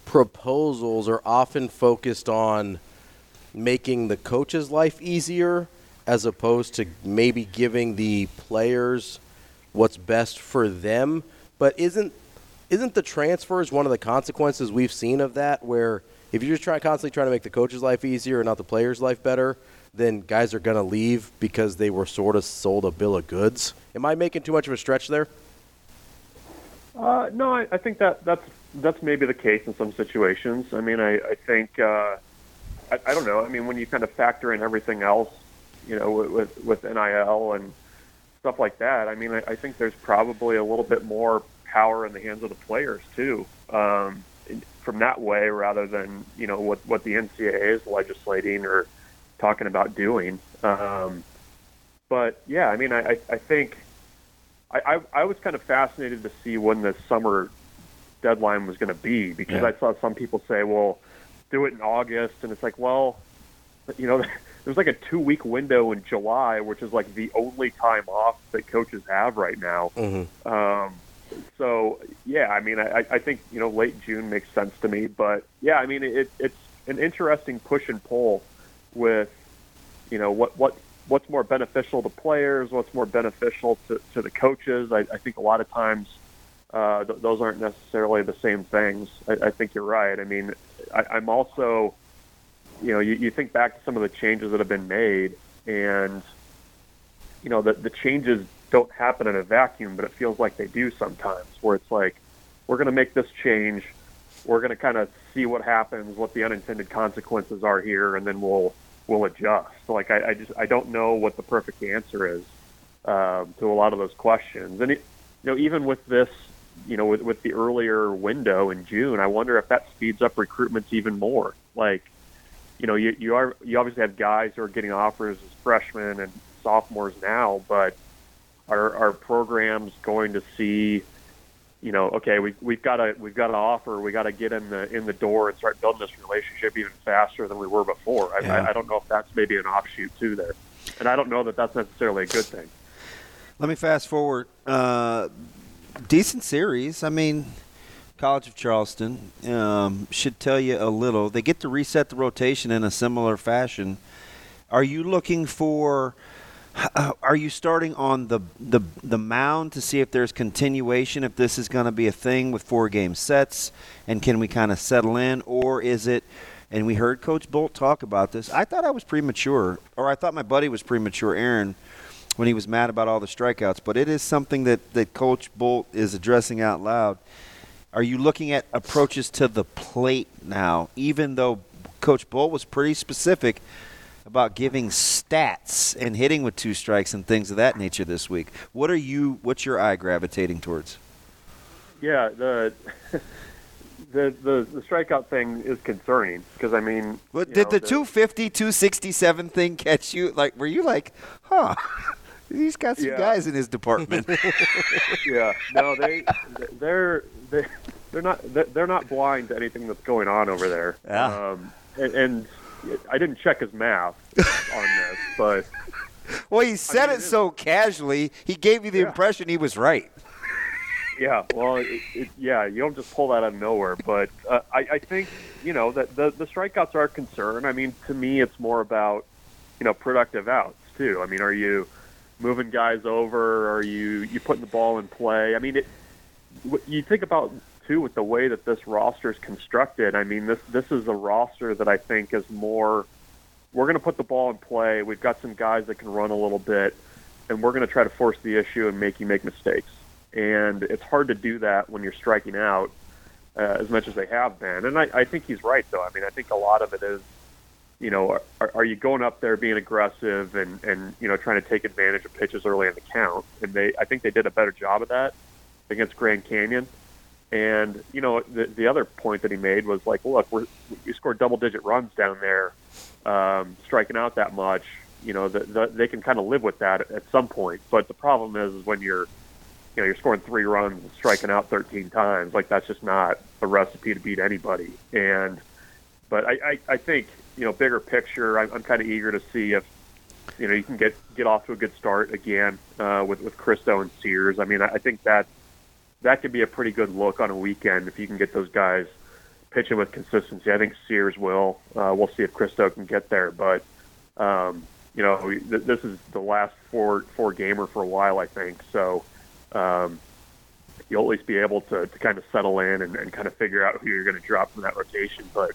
proposals are often focused on making the coach's life easier as opposed to maybe giving the players what's best for them. But isn't isn't the transfers one of the consequences we've seen of that? Where if you're just trying constantly trying to make the coach's life easier and not the player's life better, then guys are going to leave because they were sort of sold a bill of goods. Am I making too much of a stretch there? Uh, no, I, I think that that's that's maybe the case in some situations. I mean, I, I think uh, I, I don't know. I mean, when you kind of factor in everything else, you know, with with, NIL and stuff like that, I mean, I, I think there's probably a little bit more power in the hands of the players too, um, from that way rather than you know what what the NCAA is legislating or talking about doing. Um, but yeah, I mean, I, I think I, I, I was kind of fascinated to see when the summer deadline was going to be because Yeah. I saw some people say, well, do it in August, and it's like, well, you know, there's like a two week window in July, which is like the only time off that coaches have right now. Mm-hmm. Um, so yeah, I mean, I, I think you know late June makes sense to me, but yeah, I mean, it, it's an interesting push and pull with you know what what what's more beneficial to players, what's more beneficial to, to the coaches. I, I think a lot of times uh, th- those aren't necessarily the same things. I, I think you're right. I mean, I, I'm also you know you, you think back to some of the changes that have been made and you know the the changes don't happen in a vacuum, but it feels like they do sometimes. Where it's like we're going to make this change, we're going to kind of see what happens, what the unintended consequences are here, and then we'll we'll adjust. Like I, I just I don't know what the perfect answer is um, to a lot of those questions, and it, you know even with this. You know, with, with the earlier window in June, I wonder if that speeds up recruitments even more. Like, you know, you you are you obviously have guys who are getting offers as freshmen and sophomores now, but are are programs going to see, you know, okay, we we've got to we've got to offer, we got to get in the in the door and start building this relationship even faster than we were before. I, Yeah. I, I don't know if that's maybe an offshoot too there, and I don't know that that's necessarily a good thing. Let me fast forward. Uh, decent series. I mean, College of Charleston um, should tell you a little. They get to reset the rotation in a similar fashion. Are you looking for? Uh, Are you starting on the the the mound to see if there's continuation? If this is going to be a thing with four game sets, and can we kind of settle in, or is it? And we heard Coach Bolt talk about this. I thought I was premature, or I thought my buddy was premature, Aaron, when he was mad about all the strikeouts. But it is something that, that Coach Bolt is addressing out loud. Are you looking at approaches to the plate now, even though Coach Bolt was pretty specific about giving stats and hitting with two strikes and things of that nature this week? What are you? What's your eye gravitating towards? Yeah, the the the, the strikeout thing is concerning because I mean, What, did know, the 250, 267 thing catch you? Like, were you like, huh? He's got some Yeah. guys in his department. yeah, no, they they're they they're not they're- they're not blind to anything that's going on over there. Yeah. Um, and, and I didn't check his math on this, but well, he said it so casually, he gave me the impression he was right. yeah, well, it, it, yeah, you don't just pull that out of nowhere. But uh, I, I think you know that the the strikeouts are a concern. I mean, to me, it's more about you know productive outs too. I mean, are you moving guys over? Are you you putting the ball in play? I mean, it, you think about too with the way that this roster is constructed. I mean, this this is a roster that I think is more. We're going to put the ball in play. We've got some guys that can run a little bit, and we're going to try to force the issue and make you make mistakes. And it's hard to do that when you're striking out uh, as much as they have been. And I, I think he's right, though. I mean, I think a lot of it is, you know, are, are you going up there being aggressive and and you know trying to take advantage of pitches early in the count? And they, I think they did a better job of that against Grand Canyon. And you know, the the other point that he made was like, look, we're, we scored double digit runs down there, um, striking out that much. You know, the, the, they can kind of live with that at, some point. But the problem is, is when you're you know, you're scoring three runs and striking out 13 times. Like that's just not a recipe to beat anybody. And, but I, I, I think, you know, bigger picture, I'm, I'm kind of eager to see if, you know, you can get, get off to a good start again, uh, with, with Christo and Sears. I mean, I, I think that, that could be a pretty good look on a weekend if you can get those guys pitching with consistency. I think Sears will. Uh, we'll see if Christo can get there, but, um, you know, th- this is the last four, four gamer for a while, I think. So, um, you'll at least be able to, to kind of settle in and, and kind of figure out who you're going to drop from that rotation. But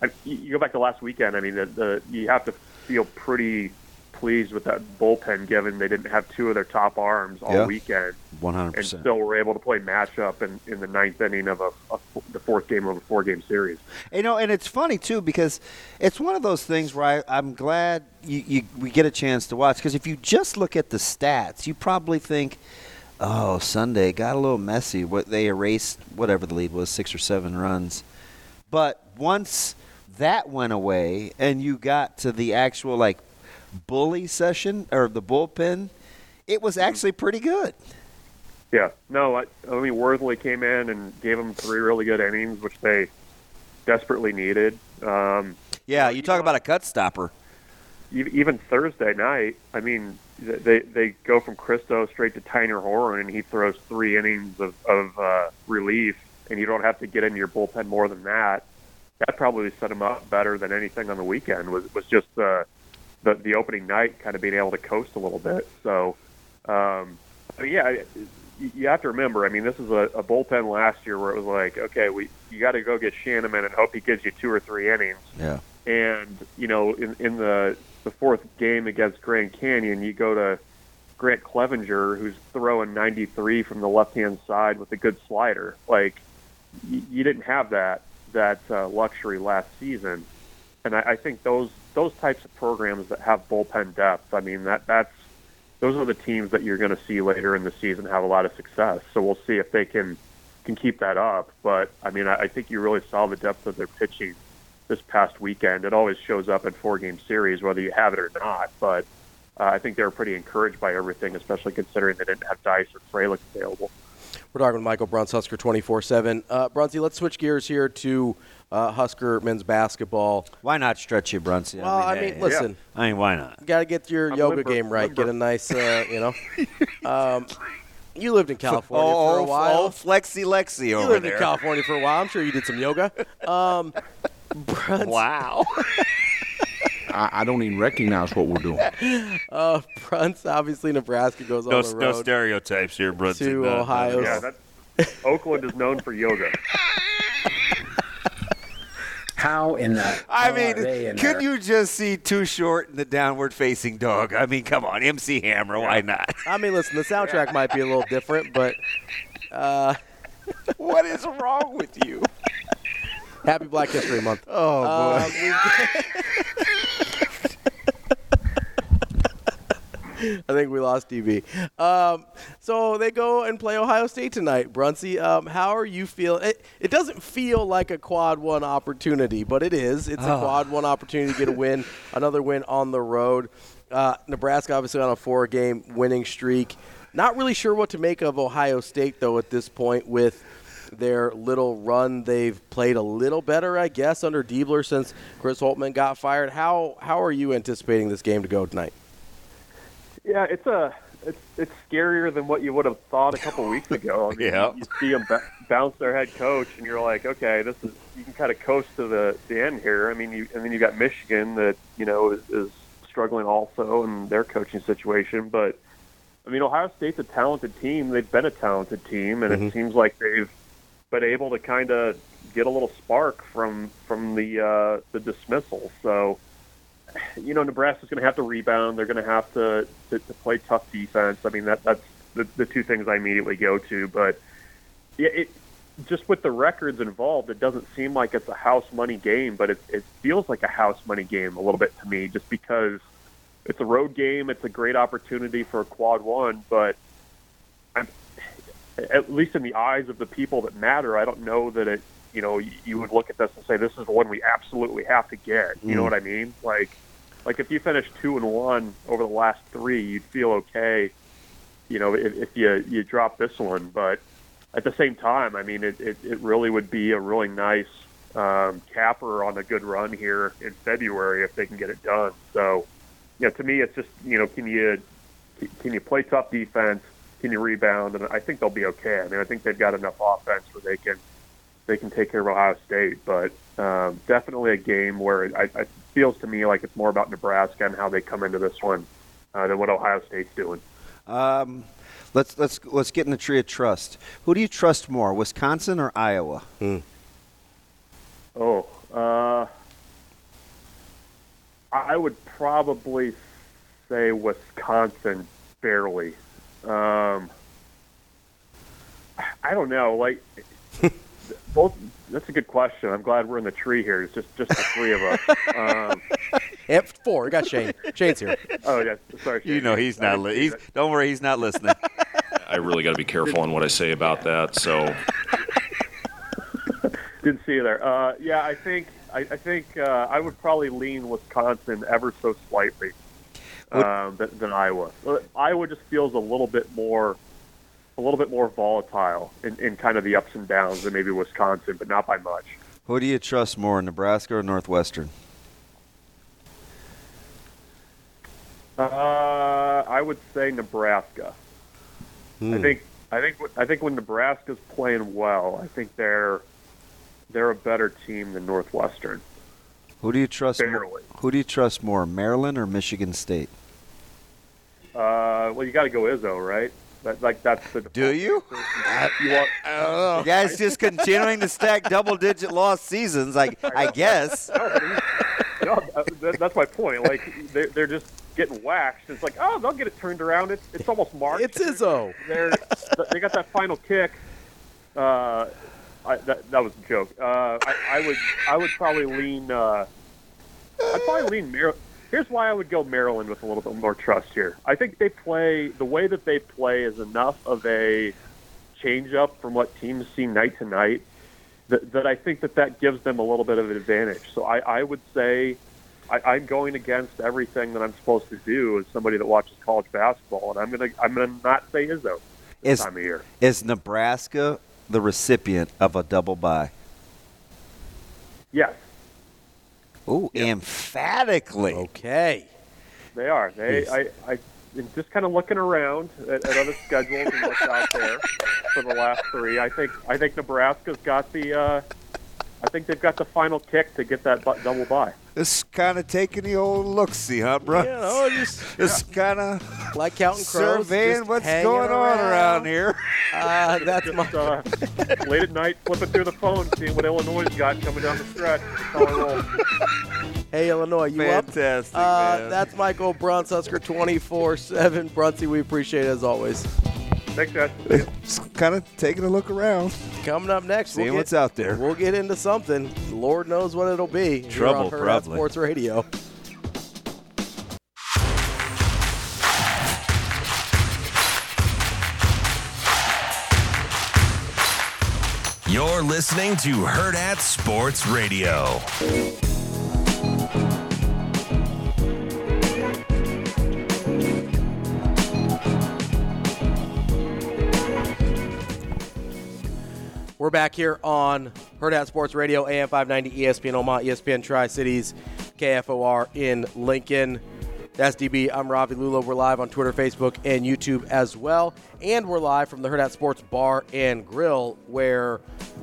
I, you go back to last weekend. I mean, the, the you have to feel pretty pleased with that bullpen, given they didn't have two of their top arms all Yeah. weekend, One hundred and percent. and still were able to play matchup in, in the ninth inning of a, a the fourth game of a four game series. You know, and it's funny too because it's one of those things where I, I'm glad you, you we get a chance to watch because if you just look at the stats, you probably think, "Oh, Sunday got a little messy." What they erased whatever the lead was, six or seven runs. But once that went away and you got to the actual like bully session or the bullpen, it was actually pretty good. Yeah, no, I, I mean Worthley came in and gave them three really good innings, which they desperately needed. Um, Yeah, you talk about a cut stopper. even Thursday night, I mean, they they go from Christo straight to Tyner Horan, and he throws three innings of, of uh, relief, and you don't have to get into your bullpen more than that. That probably set him up better than anything on the weekend. Was was just uh, the the opening night, kind of being able to coast a little bit. So, um, mean, yeah, you you have to remember. I mean, this is a, a bullpen last year where it was like, okay, we you got to go get Shanneman and hope he gives you two or three innings. Yeah. And you know, in, in the the fourth game against Grand Canyon, you go to Grant Clevenger, who's throwing 93 from the left hand side with a good slider. Like you didn't have that that uh, luxury last season, and I, I think those those types of programs that have bullpen depth. I mean that that's those are the teams that you're going to see later in the season have a lot of success. So we'll see if they can can keep that up. But I mean, I, I think you really saw the depth of their pitching this past weekend. It always shows up in four game series, whether you have it or not. But uh, I think they were pretty encouraged by everything, especially considering they didn't have Dice or Fralick available. We're talking with Michael Bruntz, Husker 24 7. Uh, Brunsy, let's switch gears here to uh, Husker men's basketball. Why not stretch you, Brunsy? Well, I mean, hey, listen. I mean, why not? You got to get your I'm yoga limber, game right. limber. Get a nice, uh, you know. Um, you lived in California oh, for a oh, while. Oh, Flexi Lexi you lived there. in California for a while. I'm sure you did some yoga. Um, Bruntz, wow. I, I don't even recognize what we're doing. uh, Bruntz, obviously, Nebraska goes No, on the road. no stereotypes here, Brunson. to No, no, Ohio. no. Yeah, Oakland is known for yoga. How in the I mean, are they in could there? you just see Too Short and the Downward Facing Dog? I mean, come on, MC Hammer, why not? I mean, listen, the soundtrack might be a little different, but uh, what is wrong with you? Happy Black History Month. Oh, boy. Um, we- I think we lost DB. Um, so they go and play Ohio State tonight. Brunsey, um, how are you feeling? It, it doesn't feel like a quad one opportunity, but it is. It's a Oh. quad one opportunity to get a win, another win on the road. Uh, Nebraska obviously on a four game winning streak. Not really sure what to make of Ohio State, though, at this point with their little run. They've played a little better, I guess, under Diebler since Chris Holtmann got fired. How, how are you anticipating this game to go tonight? Yeah, it's a it's it's scarier than what you would have thought a couple weeks ago. I mean, Yeah. you see them ba- bounce their head coach, and you're like, okay, this is you can kind of coast to the the end here. I mean, you and then you got Michigan that you know is, is struggling also in their coaching situation, but I mean, Ohio State's a talented team. They've been a talented team, and it seems like they've been able to kind of get a little spark from from the uh, the dismissal. So you know, Nebraska's going to have to rebound. They're going to have to, to to play tough defense. I mean, that that's the the two things I immediately go to. But yeah, it just with the records involved, it doesn't seem like it's a house money game, but it it feels like a house money game a little bit to me, just because it's a road game. It's a great opportunity for a quad one, but I'm, at least in the eyes of the people that matter, I don't know that it. You know, you- would look at this and say this is the one we absolutely have to get. You know Mm. what I mean? Like, like if you finish two and one over the last three, you'd feel okay. You know, if, if you you drop this one, but at the same time, I mean, it, it, it really would be a really nice um, capper on a good run here in February if they can get it done. So, you know, to me, it's just you know, can you can you play tough defense? Can you rebound? And I think they'll be okay. I mean, I think they've got enough offense where they can they can take care of Ohio State. But um, definitely a game where I, it feels to me like it's more about Nebraska and how they come into this one uh, than what Ohio State's doing. Um, Let's let's let's get in the tree of trust. Who do you trust more, Wisconsin or Iowa? Oh, uh, I would probably say Wisconsin barely. Um, I don't know. Like both. That's a good question. I'm glad we're in the tree here. It's just just the three of us. Um, Yep, four. We got Shane. Shane's here. oh yeah, sorry. You know he's not. Li- he's don't worry, he's not listening. I really got to be careful on what I say about that. So Didn't see you there. Uh, yeah, I think I, I think uh, I would probably lean Wisconsin ever so slightly um, than, than Iowa. Iowa just feels a little bit more, a little bit more volatile in, in kind of the ups and downs than maybe Wisconsin, but not by much. Who do you trust more, Nebraska or Northwestern? Uh, I would say Nebraska. I think I think I think when Nebraska's playing well, I think they're they're a better team than Northwestern. Who do you trust? More, Barely. who do you trust more, Maryland or Michigan State? Uh, well, you got to go Izzo, right? That, like that's the. Do you? you want, The guy's just continuing to stack double-digit loss seasons. Like I guess. no, that, that's my point. Like they're, they're just getting waxed. It's like, oh, they'll get it turned around. It's, it's almost March. It's Izzo. They're, they got that final kick. Uh, I, that, that was a joke. Uh, I, I would I would probably lean. Uh, I'd probably lean Maryland. Here's why I would go Maryland with a little bit more trust here. I think they play the way that they play is enough of a change up from what teams see night to night that, that I think that that gives them a little bit of an advantage. So I, I would say I, I'm going against everything that I'm supposed to do as somebody that watches college basketball, and I'm gonna I'm gonna not say Izzo this Is time of year. is Nebraska the recipient of a double bye? Yes, Ooh, emphatically. Okay. they are. They Yes. I I and just kind of looking around at, at other schedules and what's out there for the last three. I think I think Nebraska's got the. Uh, I think they've got the final kick to get that bu- double bye. This kind of taking the old look see, huh, bro? You know, just Just kind of like counting crows. surveying what's hanging going on around here. Uh, that's my. Uh, late at night, flipping through the phone, seeing what Illinois got coming down the stretch. That's how I. Hey, Illinois, you Fantastic, up? Uh, man. that's Michael Bruntz Husker 24 7. Brunsy, we appreciate it as always. Thanks, guys. Just kind of taking a look around. Coming up next, Seeing we'll get, what's out there. We'll get into something. Lord knows what it'll be. Trouble, on probably. Sports Radio. You're listening to Hurrdat Sports Radio. We're back here on Hurrdat Sports Radio, AM 590, ESPN Omaha, ESPN Tri Cities, KFOR in Lincoln. That's DB. I'm Ravi Lulla. We're live on Twitter, Facebook, and YouTube as well. And we're live from the Hurrdat Sports Bar and Grill, where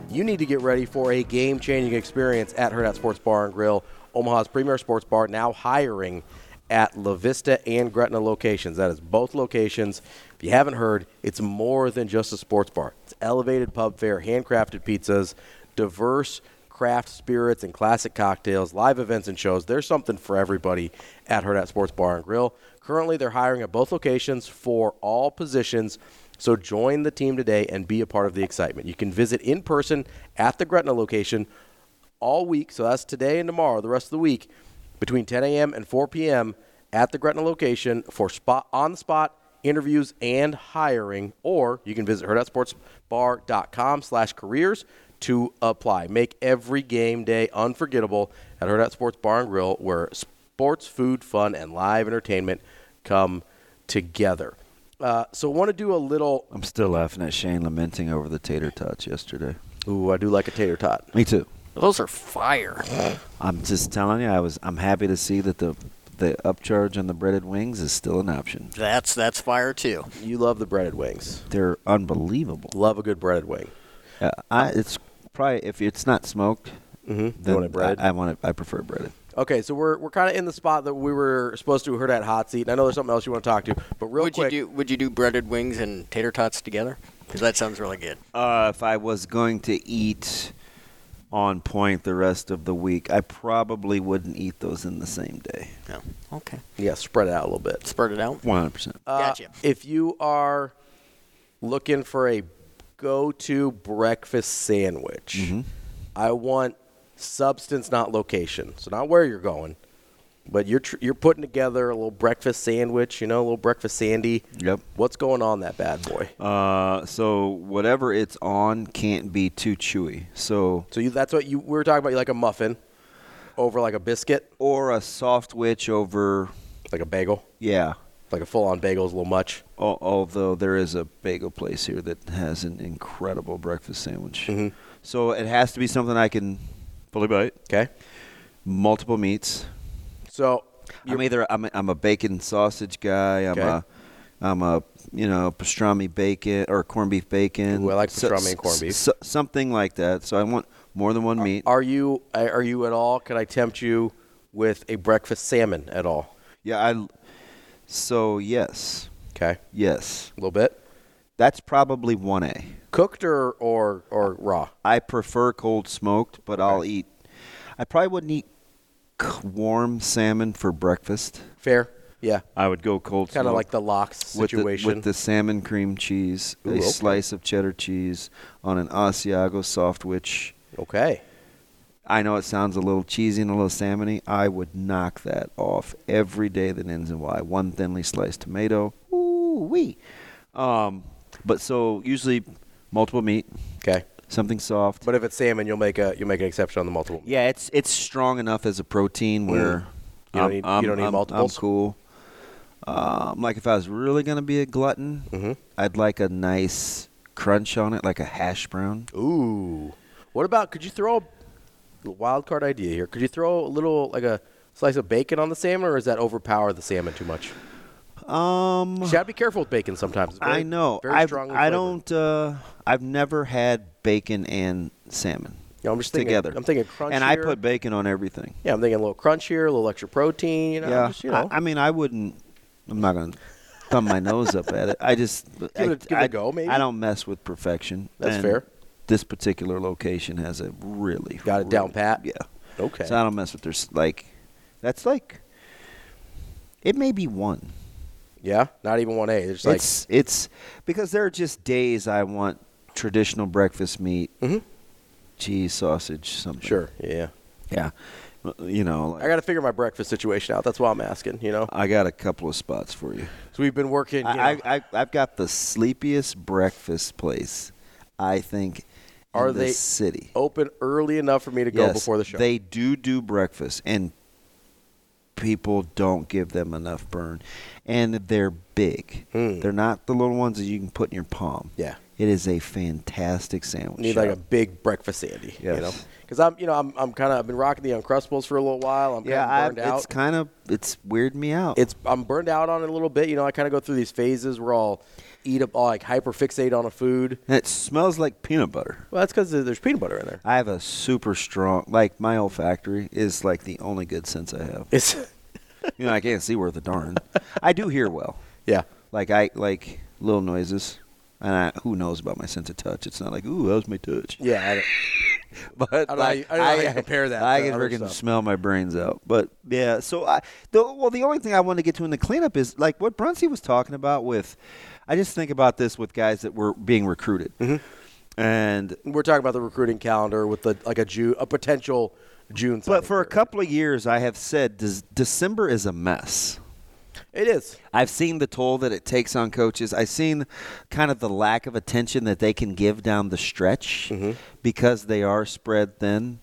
you need to get ready for a game changing experience at Hurrdat Sports Bar and Grill, Omaha's premier sports bar, now hiring at La Vista and Gretna locations. That is both locations. If you haven't heard, it's more than just a sports bar. It's elevated pub fare, handcrafted pizzas, diverse craft spirits and classic cocktails, live events and shows. There's something for everybody at Hurrdat Sports Bar and Grill. Currently, they're hiring at both locations for all positions. So join the team today and be a part of the excitement. You can visit in person at the Gretna location all week. So that's today and tomorrow, the rest of the week, between 10 a.m. and 4 p.m. at the Gretna location for spot on the spot interviews and hiring. Or you can visit hurrdatsportsbar.com slash careers to apply. Make every game day unforgettable at Hurrdat Sports Bar and Grill, where sports, food, fun, and live entertainment come together. Uh, so I want to do a little. I'm still laughing at Shane lamenting over the tater tots yesterday. Ooh, I do like a tater tot. Me too. Those are fire. I'm just telling you, I was. I'm happy to see that the the upcharge on the breaded wings is still an option. That's that's fire too. You love the breaded wings. They're unbelievable. Love a good breaded wing. Uh, I, it's probably if it's not smoked, Mhm. You then want it breaded? I, I want it. I prefer breaded. Okay, so we're we're kind of in the spot that we were supposed to have Hurrdat hot seat. And I know there's something else you want to talk to, but real would quick, you do would you do breaded wings and tater tots together? Because that sounds really good. Uh, if I was going to eat on point the rest of the week, I probably wouldn't eat those in the same day. No. Okay. yeah, spread it out a little bit. Spread it out. One hundred percent. Uh, Gotcha. If you are looking for a go-to breakfast sandwich, Mm-hmm. I want substance, not location. So not where you're going, but you're tr- you're putting together a little breakfast sandwich. You know, a little breakfast sandy. Yep. What's going on that bad boy? Uh, so whatever it's on can't be too chewy. So So you, that's what you we were talking about. You like a muffin over like a biscuit or a soft witch over like a bagel. yeah. Like a full-on bagel is a little much. Al- Although there is a bagel place here that has an incredible breakfast sandwich. Mm-hmm. So it has to be something I can fully bite. Okay. Multiple meats. So I'm either I'm a, I'm a bacon sausage guy. I'm Okay. a I'm a you know pastrami bacon or corned beef bacon. Ooh, I like So- pastrami and corned beef. so- something like that. So I want more than one meat. Are you are you at all? Can I tempt you with a breakfast salmon at all? Yeah, I. So yes, Okay. yes, A little bit. that's probably one A. Cooked or or, or raw? I prefer cold smoked, but I'll eat. I probably wouldn't eat warm salmon for breakfast. Fair. Yeah. I would go cold. Kind of like the locks with the, situation. with the salmon cream cheese, Ooh, a okay. slice of cheddar cheese on an Asiago soft witch. okay. I know it sounds a little cheesy and a little salmony. I would knock that off every day that ends in Y. One thinly sliced tomato. Ooh wee. Um, but so usually multiple meat, Okay. Something soft. But if it's salmon, you'll make a you'll make an exception on the multiple. Yeah, it's it's strong enough as a protein where Mm. You don't I'm, need- I'm- don't need I'm- multiples? I'm cool. Um, like if I was really gonna be a glutton, Mhm. I'd like a nice crunch on it, like a hash brown. Ooh. What about? Could you throw a wild card idea here? Could you throw a little like a slice of bacon on the salmon, or is that overpower the salmon too much? Um, You gotta be careful with bacon sometimes. Very- I know. Very I've- strongly I don't. Uh, I've never had bacon and salmon Yeah, I'm just thinking. together. I'm thinking crunchier. and I put bacon on everything. Yeah, I'm thinking a little crunchier, a little extra protein. You know, yeah, just, you know. I, I mean, I wouldn't. I'm not gonna thumb my nose up at it. I just Give I, it- give it I- a go, maybe? I don't mess with perfection. That's and fair. This particular location has a really Got it down pat? Yeah. Okay. So I don't mess with their like. That's like. It may be one. yeah, not even one A. It's like it's it's because there are just days I want traditional breakfast meat, Mhm. cheese, sausage, something. sure, yeah. Yeah. You know, like, I got to figure my breakfast situation out. That's why I'm asking. You know, I got a couple of spots for you. so we've been working. You I, know, I, I I've got the sleepiest breakfast place, I think, in Are the they city. open early enough for me to go Yes, before the show. They do do breakfast, and people don't give them enough burn, and they're big. Hmm. They're not the little ones that you can put in your palm. Yeah. It is a fantastic sandwich. need like a big breakfast sandy. You Yes. know, because I'm you know I'm I'm kind of I've been rocking the Uncrustables for a little while. I'm yeah, kind I, of burned out. it's kind of it's weirded me out. it's I'm burned out on it a little bit. You know, I kind of go through these phases where I'll eat up, I'll like hyper fixate on a food. And it smells like peanut butter. Well, that's because there's peanut butter in there. I have a super strong, like my olfactory is like the only good sense I have. It's You know, I can't see worth a darn. I do hear well. yeah. Like I like little noises, and I, who knows about my sense of touch? It's not like ooh, that was my touch. Yeah, I don't- but I don't know how you- I don't know how you compare that I can freaking smell my brains out. But yeah, so I the well, the only thing I want to get to in the cleanup is like what Brunsey was talking about with. I just think about this with guys that were being recruited, Mm-hmm. and we're talking about the recruiting calendar with the like a June, a potential June. but for a couple of years, I have said Des- December is a mess. It is. I've seen the toll that it takes on coaches. I've seen kind of the lack of attention that they can give down the stretch Mm-hmm. because they are spread thin.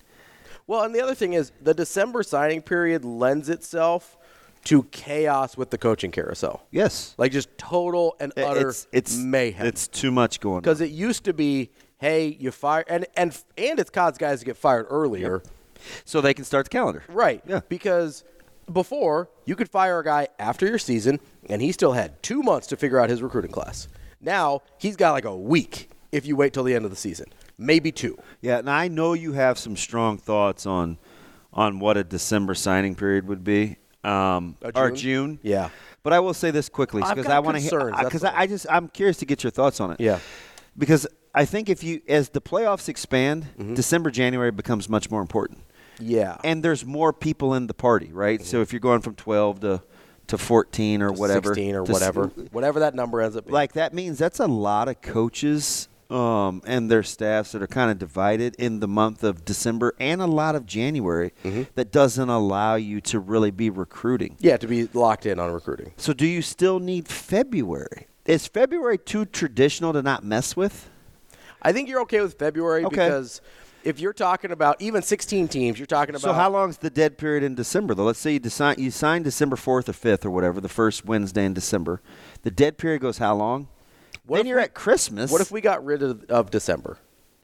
Well, and the other thing is the December signing period lends itself to chaos with the coaching carousel. Yes. Like just total and utter it's it's mayhem. It's too much going on. because it used to be, hey, you fire and and and it's Cod's guys to get fired earlier, So they can start the calendar. right? Yeah. Because before you could fire a guy after your season, and he still had two months to figure out his recruiting class. Now he's got like a week if you wait till the end of the season, maybe two. Yeah, and I know you have some strong thoughts on on what a December signing period would be, um, A or June? June. Yeah. But I will say this quickly because I want to hear because. I, I just I'm curious to get your thoughts on it. Yeah. Because I think if you as the playoffs expand, Mm-hmm. December January becomes much more important. Yeah. And there's more people in the party, right? So if you're going from 12 to to 14 or whatever, 16 or to s- whatever. Whatever that number ends up being. like that means that's a lot of coaches um, and their staffs that are kind of divided in the month of December and a lot of January Mm-hmm. that doesn't allow you to really be recruiting. Yeah, to be locked in on recruiting. So do you still need February? Is February too traditional to not mess with? I think you're okay with February Okay. because if you're talking about even 16 teams, you're talking about So how long's the dead period in December though? Let's say you decide you sign December 4th or 5th or whatever, the first Wednesday in December. The dead period goes how long? then you're at Christmas. What if we got rid of, of December,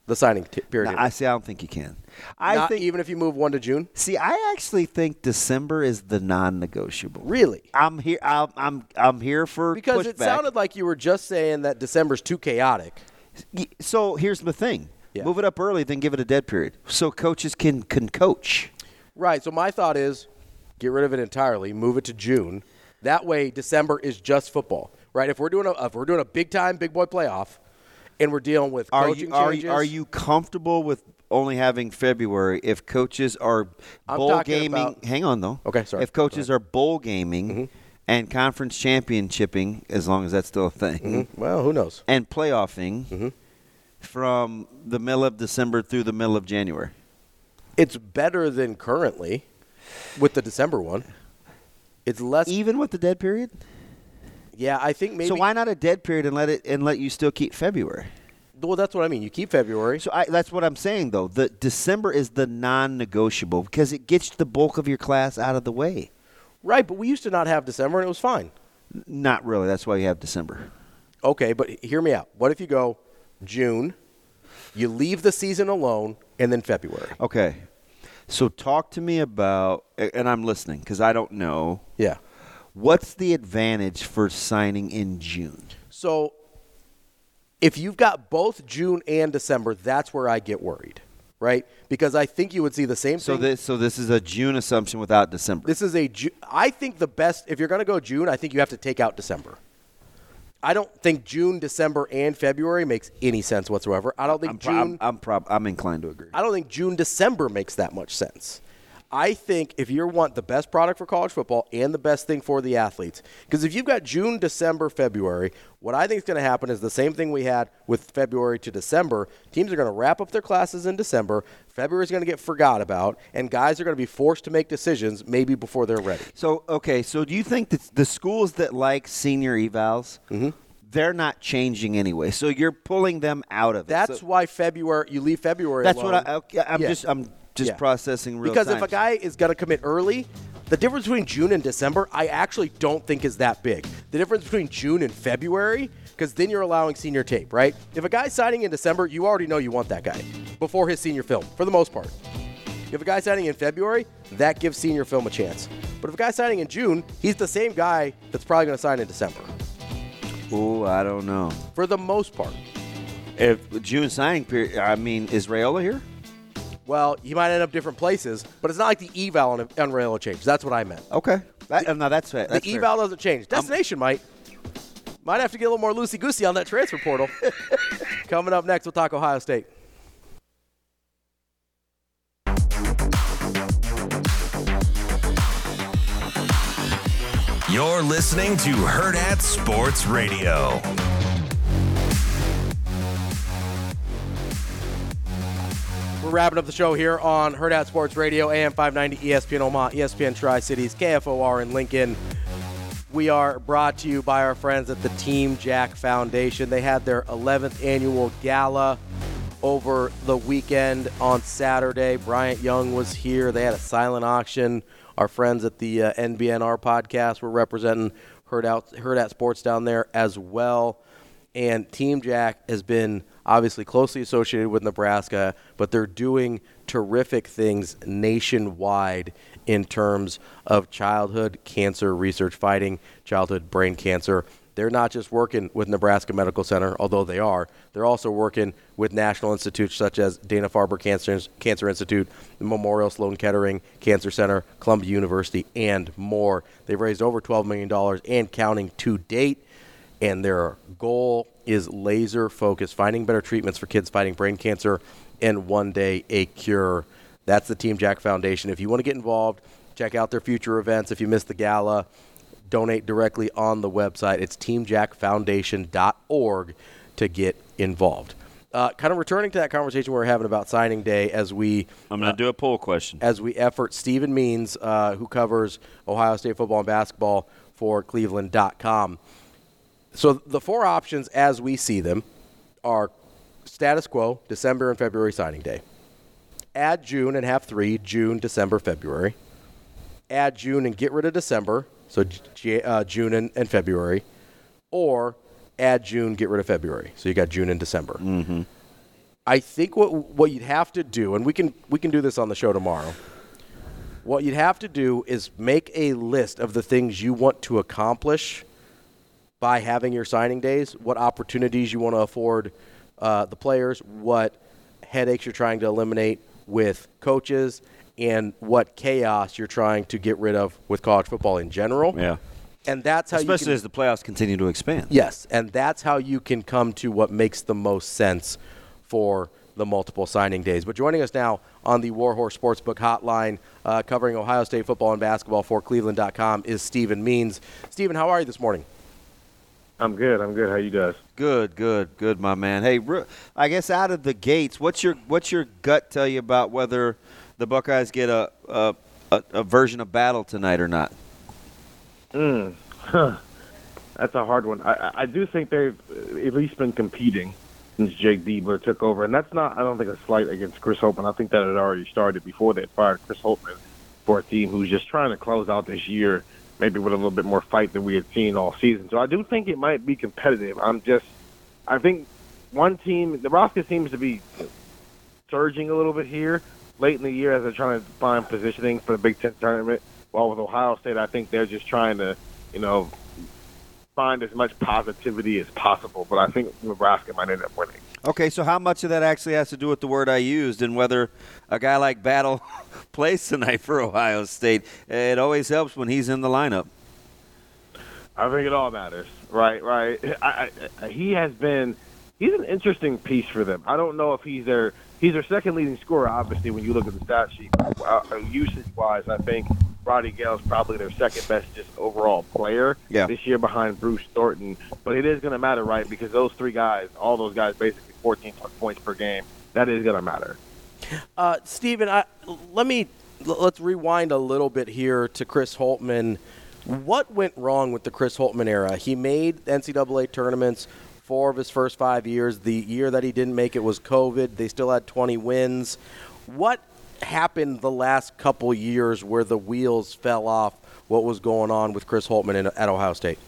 the signing t- period? No, I see. I don't think you can. I Not think even if you move one to June. See, I actually think December is the non-negotiable. Really? I'm here. I'm I'm, I'm here for Because it sounded like you were just saying that December's too chaotic. So here's the thing: Yeah. move it up early, then give it a dead period, so coaches can can coach. Right. So my thought is, get rid of it entirely. Move it to June. That way, December is just football. Right. If we're doing a if we're doing a big time big boy playoff, and we're dealing with Are you are changes, you, are you comfortable with only having February if coaches are I'm bowl gaming? about- hang on though. Okay, sorry. If coaches are bowl gaming Mm-hmm. and conference championshipping, as long as that's still a thing. Mhm. Well, who knows? And playoffing Mm-hmm. From the middle of December through the middle of January. It's better than currently with the December one. It's less even with the dead period. Yeah, I think maybe. So why not a dead period and let it and let you still keep February? Well, that's what I mean. You keep February. So I, that's what I'm saying though. The December is the non-negotiable because it gets the bulk of your class out of the way. Right, but we used to not have December and it was fine. Not really. That's why you have December. Okay, but hear me out. What if you go June, you leave the season alone, and then February? Okay. So talk to me about, and I'm listening because I don't know. Yeah. What's the advantage for signing in June? So if you've got both June and December, that's where I get worried, right? Because I think you would see the same So thing. this, so this is a June assumption without December. This is a. Ju- I think the best. If you're going to go June, I think you have to take out December. I don't think June, December, and February makes any sense whatsoever. I don't think I'm, June. I'm, I'm, prob- I'm inclined to agree. I don't think June, December makes that much sense. I think if you want the best product for college football and the best thing for the athletes, because if you've got June, December, February, what I think is going to happen is the same thing we had with February to December. Teams are going to wrap up their classes in December. February is going to get forgot about, and guys are going to be forced to make decisions maybe before they're ready. So okay, so do you think that the schools that like senior evals, Mm-hmm. they're not changing anyway? So you're pulling them out of it. That's So- why February you leave February. That's alone. what I. Okay, I'm Yeah. just. I'm just Yeah. processing real because time. if a guy is going to commit early, the difference between June and December, I actually don't think is that big. The difference between June and February, because then you're allowing senior tape, right? If a guy's signing in December, you already know you want that guy before his senior film, for the most part. If a guy's signing in February, that gives senior film a chance. But if a guy's signing in June, he's the same guy that's probably going to sign in December, oh I don't know. for the most part. If June signing period, I mean, is Raiola here? Well, you might end up different places, but it's not like the eval on, on Raiola change. That's what I meant. Okay. That, um, no, that's fair. The That's fair. eval doesn't change. Destination might. Might have to get a little more loosey goosey on that transfer portal. Coming up next, we'll talk Ohio State. You're listening to Hurrdat Sports Radio. We're wrapping up the show here on Hurrdat Sports Radio, AM 590, ESPN Omaha, ESPN Tri Cities, KFOR in Lincoln. We are brought to you by our friends at the Team Jack Foundation. They had their 11th annual gala over the weekend on Saturday. Bryant Young was here. They had a silent auction. Our friends at the uh, NBNR podcast were representing Hurrdat, Herd Out Sports down there as well. And Team Jack has been obviously closely associated with Nebraska, but they're doing terrific things nationwide in terms of childhood cancer research, fighting childhood brain cancer. they're not just working with Nebraska Medical Center, although they are. They're also working with national institutes such as Dana Farber Cancer, Cancer Institute, Memorial Sloan Kettering Cancer Center, Columbia University, and more. They've raised over $12 million and counting to date, and their goal is laser focused, finding better treatments for kids fighting brain cancer, and one day a cure. That's the Team Jack Foundation. If you want to get involved, check out their future events. If you missed the gala, donate directly on the website. It's teamjackfoundation.org to get involved. Uh, kind of returning to that conversation we were having about signing day as we I'm going to do a poll question. as we effort Stephen Means, uh, who covers Ohio State football and basketball for Cleveland.com. So the four options as we see them are status quo, December and February signing day. Add June and have three, June, December, February. Add June and get rid of December, so J- uh, June and, and February. Or add June, get rid of February. So you got June and December. Mm-hmm. I think what what you'd have to do, and we can we can do this on the show tomorrow. What you'd have to do is make a list of the things you want to accomplish by having your signing days. What opportunities you want to afford uh, the players, what headaches you're trying to eliminate with coaches, and what chaos you're trying to get rid of with college football in general. Yeah. And that's how Especially you as the playoffs continue to expand. Yes, and that's how you can come to what makes the most sense for the multiple signing days. But joining us now on the Warhorse Sportsbook Hotline, uh, covering Ohio State football and basketball for Cleveland.com, is Stephen Means. Stephen, how are you this morning? I'm good. I'm good. How you guys? Good, good, good, my man. Hey, I guess out of the gates, what's your what's your gut tell you about whether the Buckeyes get a a, a, a version of battle tonight or not? Mm. Huh. That's a hard one. I, I- do think they've at least been competing since Jake Diebler took over, and that's not. I don't think a slight against Chris Holtmann. I think that had already started before they fired Chris Holtmann for a team who's just trying to close out this year, maybe with a little bit more fight than we had seen all season. So I do think it might be competitive. I'm just. I think one team, Nebraska seems to be surging a little bit here late in the year as they're trying to find positioning for the Big Ten tournament. While with Ohio State, I think they're just trying to, you know, find as much positivity as possible. But I think Nebraska might end up winning. Okay, so how much of that actually has to do with the word I used and whether a guy like Battle plays tonight for Ohio State? It always helps when he's in the lineup. I think it all matters, right? Right. I, I, he has been. He's an interesting piece for them. I don't know if he's their he's their second leading scorer. Obviously, when you look at the stat sheet, uh, usage wise, I think Roddy Gayle is probably their second best just overall player Yeah. this year behind Bruce Thornton. But it is going to matter, right? Because those three guys, all those guys, basically 14 points per game. That is going to matter. Uh, Stephen, I, let me let's rewind a little bit here to Chris Holtmann. What went wrong with the Chris Holtmann era? He made NCAA tournaments four of his first five years. The year that he didn't make it was COVID. They still had 20 wins. What happened the last couple years where the wheels fell off? What was going on with Chris Holtmann at Ohio State?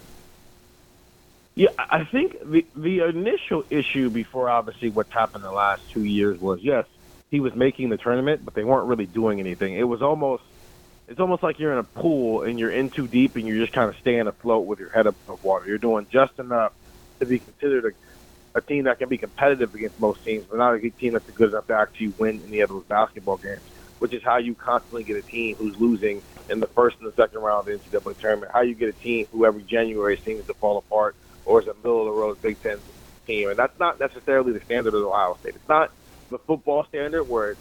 Yeah, I think the the initial issue before obviously what's happened the last two years was yes, he was making the tournament, but they weren't really doing anything. It was almost it's almost like you're in a pool and you're in too deep and you're just kind of staying afloat with your head above water. You're doing just enough to be considered a, a team that can be competitive against most teams, but not a good team that's good enough to actually win any of those basketball games. Which is how you constantly get a team who's losing in the first and the second round of the NCAA tournament. How you get a team who every January seems to fall apart or is a middle of the road Big Ten team, and that's not necessarily the standard of Ohio State. It's not the football standard where it's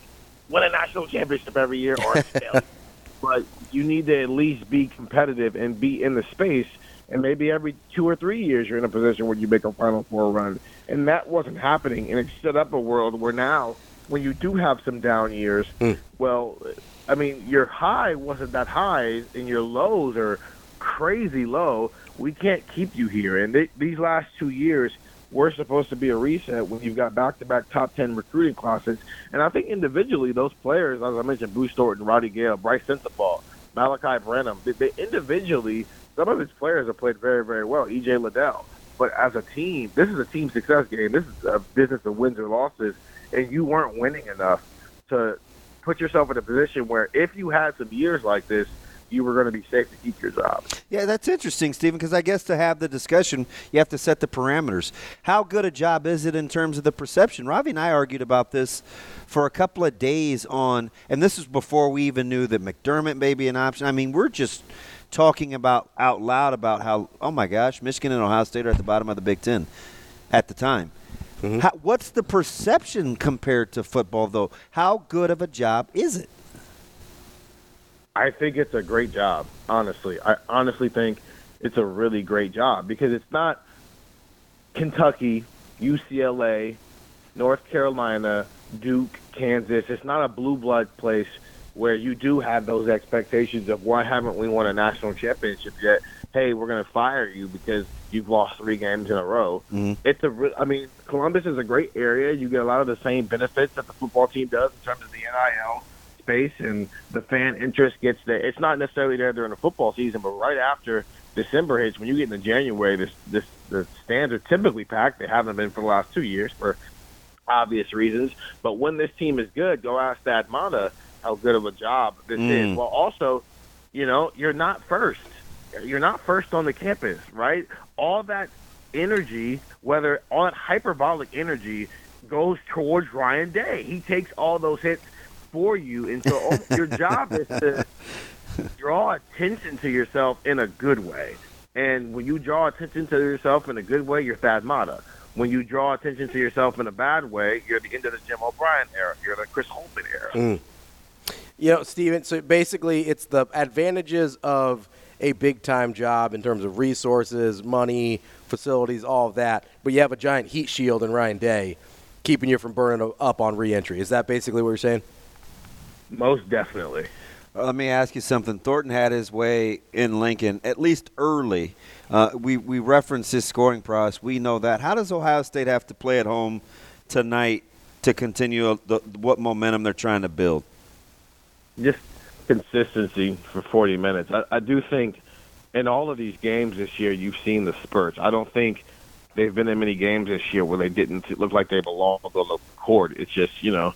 win a national championship every year or but you need to at least be competitive and be in the space. And maybe every two or three years you're in a position where you make a Final Four run, and that wasn't happening. And it set up a world where now, when you do have some down years, hmm. well, I mean, your high wasn't that high, and your lows are crazy low. We can't keep you here. And they, these last two years, we're supposed to be a reset when you've got back-to-back top ten recruiting classes. And I think individually, those players, as I mentioned, Bruce Thornton, Roddy Gayle, Brice Sensabaugh, Malaki Branham, they, they individually, some of his players have played very, very well. EJ Liddell. But as a team, this is a team success game. This is a business of wins or losses, and you weren't winning enough to put yourself in a position where if you had some years like this, you were going to be safe to keep your job. Yeah, that's interesting, Stephen, because I guess to have the discussion, you have to set the parameters. How good a job is it in terms of the perception? Ravi and I argued about this for a couple of days on, and this is before we even knew that McDermott may be an option. I mean, we're just talking about out loud about how, oh my gosh, Michigan and Ohio State are at the bottom of the Big Ten at the time. Mm-hmm. How, what's the perception compared to football, though? How good of a job is it? I think it's a great job, honestly. I honestly think it's a really great job because it's not Kentucky, UCLA, North Carolina, Duke, Kansas. It's not a blue blood place where you do have those expectations of why haven't we won a national championship yet? Hey, we're going to fire you because you've lost three games in a row. Mm-hmm. It's a, re- I mean, Columbus is a great area. You get a lot of the same benefits that the football team does in terms of the NIL space and the fan interest gets there. It's not necessarily there during the football season, but right after December hits, when you get into January, this this the stands are typically packed. They haven't been for the last two years for obvious reasons. But when this team is good, go ask Thad Matta how good of a job this Mm. is. Well, also, you know, you're not first. You're not first on the campus, right? All that energy, whether all that hyperbolic energy, goes towards Ryan Day. He takes all those hits for you, and so oh, your job is to draw attention to yourself in a good way. And when you draw attention to yourself in a good way, you're Thad Matta. When you draw attention to yourself in a bad way, you're the end of the Jim O'Brien era. You're the Chris Holtmann era. Mm. You know, Steven, so basically it's the advantages of a big time job in terms of resources, money, facilities, all of that, but you have a giant heat shield in Ryan Day keeping you from burning up on reentry. Is that basically what you're saying? Most definitely. Uh, Let me ask you something. Thornton had his way in Lincoln, at least early. Uh, we we referenced his scoring prowess. We know that. How does Ohio State have to play at home tonight to continue the, what momentum they're trying to build? just consistency for 40 minutes. I, I do think in all of these games this year, you've seen the spurts. I don't think they've been in many games this year where they didn't look like they belonged on the local court. It's just, you know,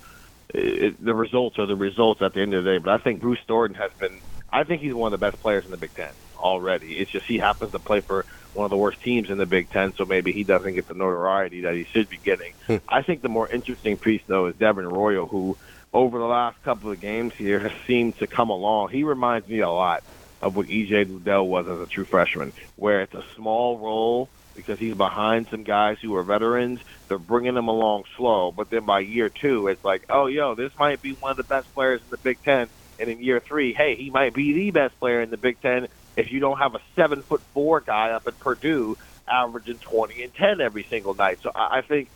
it, the results are the results at the end of the day. But I think Bruce Thornton has been, I think he's one of the best players in the Big Ten already. It's just he happens to play for one of the worst teams in the Big Ten, so maybe he doesn't get the notoriety that he should be getting. Hmm. I think the more interesting piece, though, is Devin Royal, who over the last couple of games here has seemed to come along. He reminds me a lot of what EJ Liddell was as a true freshman, where it's a small role because he's behind some guys who are veterans. They're bringing him along slow, but then by year two, it's like, oh, yo, this might be one of the best players in the Big Ten. And in year three, hey, he might be the best player in the Big Ten if you don't have a seven foot four guy up at Purdue averaging twenty and ten every single night. So I, I think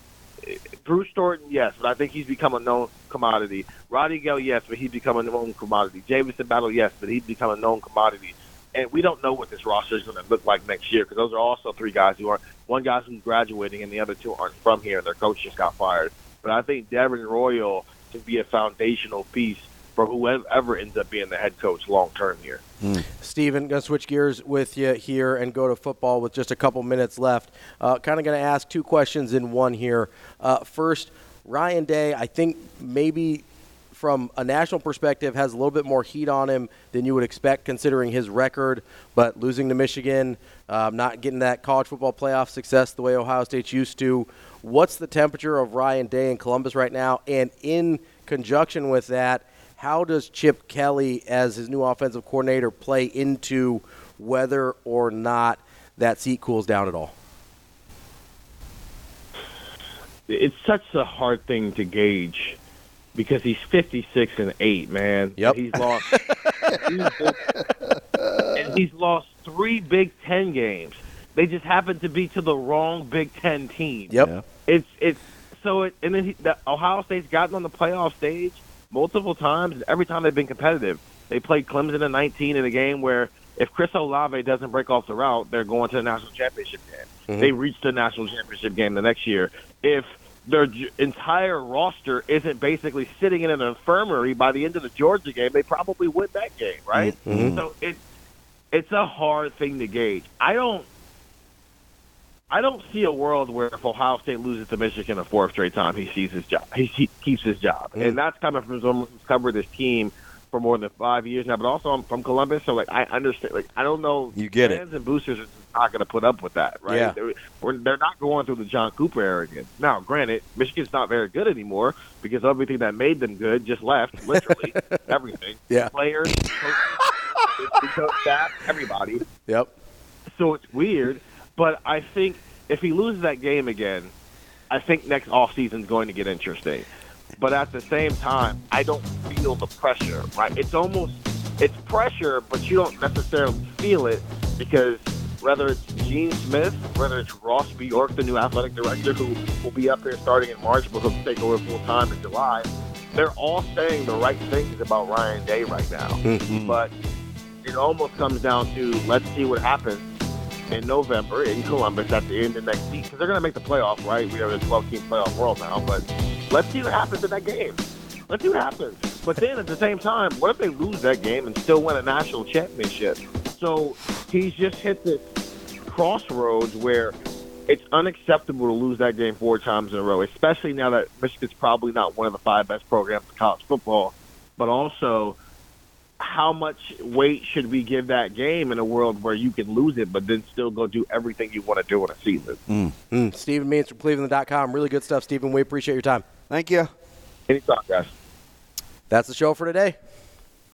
Bruce Thornton, yes, but I think he's become a known commodity. Roddy Gayle, yes, but he's become a known commodity. Jamison Battle, yes, but he's become a known commodity. And we don't know what this roster is going to look like next year because those are also three guys who aren't. One guy's who's graduating, and the other two aren't from here. and Their coach just got fired. But I think Devin Royal can be a foundational piece for whoever ends up being the head coach long term here. Steven, going to switch gears with you here and go to football with just a couple minutes left. Uh, kind of going to ask two questions in one here. Uh, first, Ryan Day, I think maybe from a national perspective, has a little bit more heat on him than you would expect considering his record, but losing to Michigan, um, not getting that college football playoff success the way Ohio State's used to. What's the temperature of Ryan Day in Columbus right now? And in conjunction with that, how does Chip Kelly, as his new offensive coordinator, play into whether or not that seat cools down at all? it's such a hard thing to gauge because he's 56 and 8, man. Yep. He's lost and he's lost 3 Big 10 games. They just happen to be to the wrong Big 10 team. Yep. Yeah. It's it's so it and then he, the, Ohio State's gotten on the playoff stage multiple times and every time they've been competitive. They played Clemson in 19 in a game where if Chris Olave doesn't break off the route, they're going to the national championship game. Mhm. They reached the national championship game the next year. If their j- entire roster isn't basically sitting in an infirmary by the end of the Georgia game, they probably win that game, right? Mhm. So it it's a hard thing to gauge. I don't I don't see a world where if Ohio State loses to Michigan a fourth straight time, he sees his job. He, he keeps his job, and that's coming from someone who's covered this team for more than five years now, but also I'm from Columbus, so like I understand. Like I don't know, You get it. fans and boosters are just not going to put up with that, right? Yeah. They're, they're not going through the John Cooper era again. Now, granted, Michigan's not very good anymore because everything that made them good just left, literally everything. Yeah. players, coaches, coach staff, everybody. Yep. So it's weird, but I think if he loses that game again, I think next offseason is going to get interesting. But at the same time, I don't feel the pressure, right? It's almost it's pressure, but you don't necessarily feel it because whether it's Gene Smith, whether it's Ross Bjork, the new athletic director, who will be up here starting in March, but he'll take over full time in July, they're all saying the right things about Ryan Day right now. Mm-hmm. But it almost comes down to let's see what happens in November in Columbus at the end of next week because they're going to make the playoff, right? We have a 12 team playoff world now, but let's see what happens in that game. Let's see what happens. But then at the same time, what if they lose that game and still win a national championship? So he's just hit this crossroads where it's unacceptable to lose that game four times in a row, especially now that Michigan's probably not one of the five best programs in college football, but also how much weight should we give that game in a world where you can lose it but then still go do everything you want to do in a season? Mm. Stephen Means from Cleveland.com. Really good stuff, Stephen. We appreciate your time. Thank you. Anytime, guys. That's the show for today.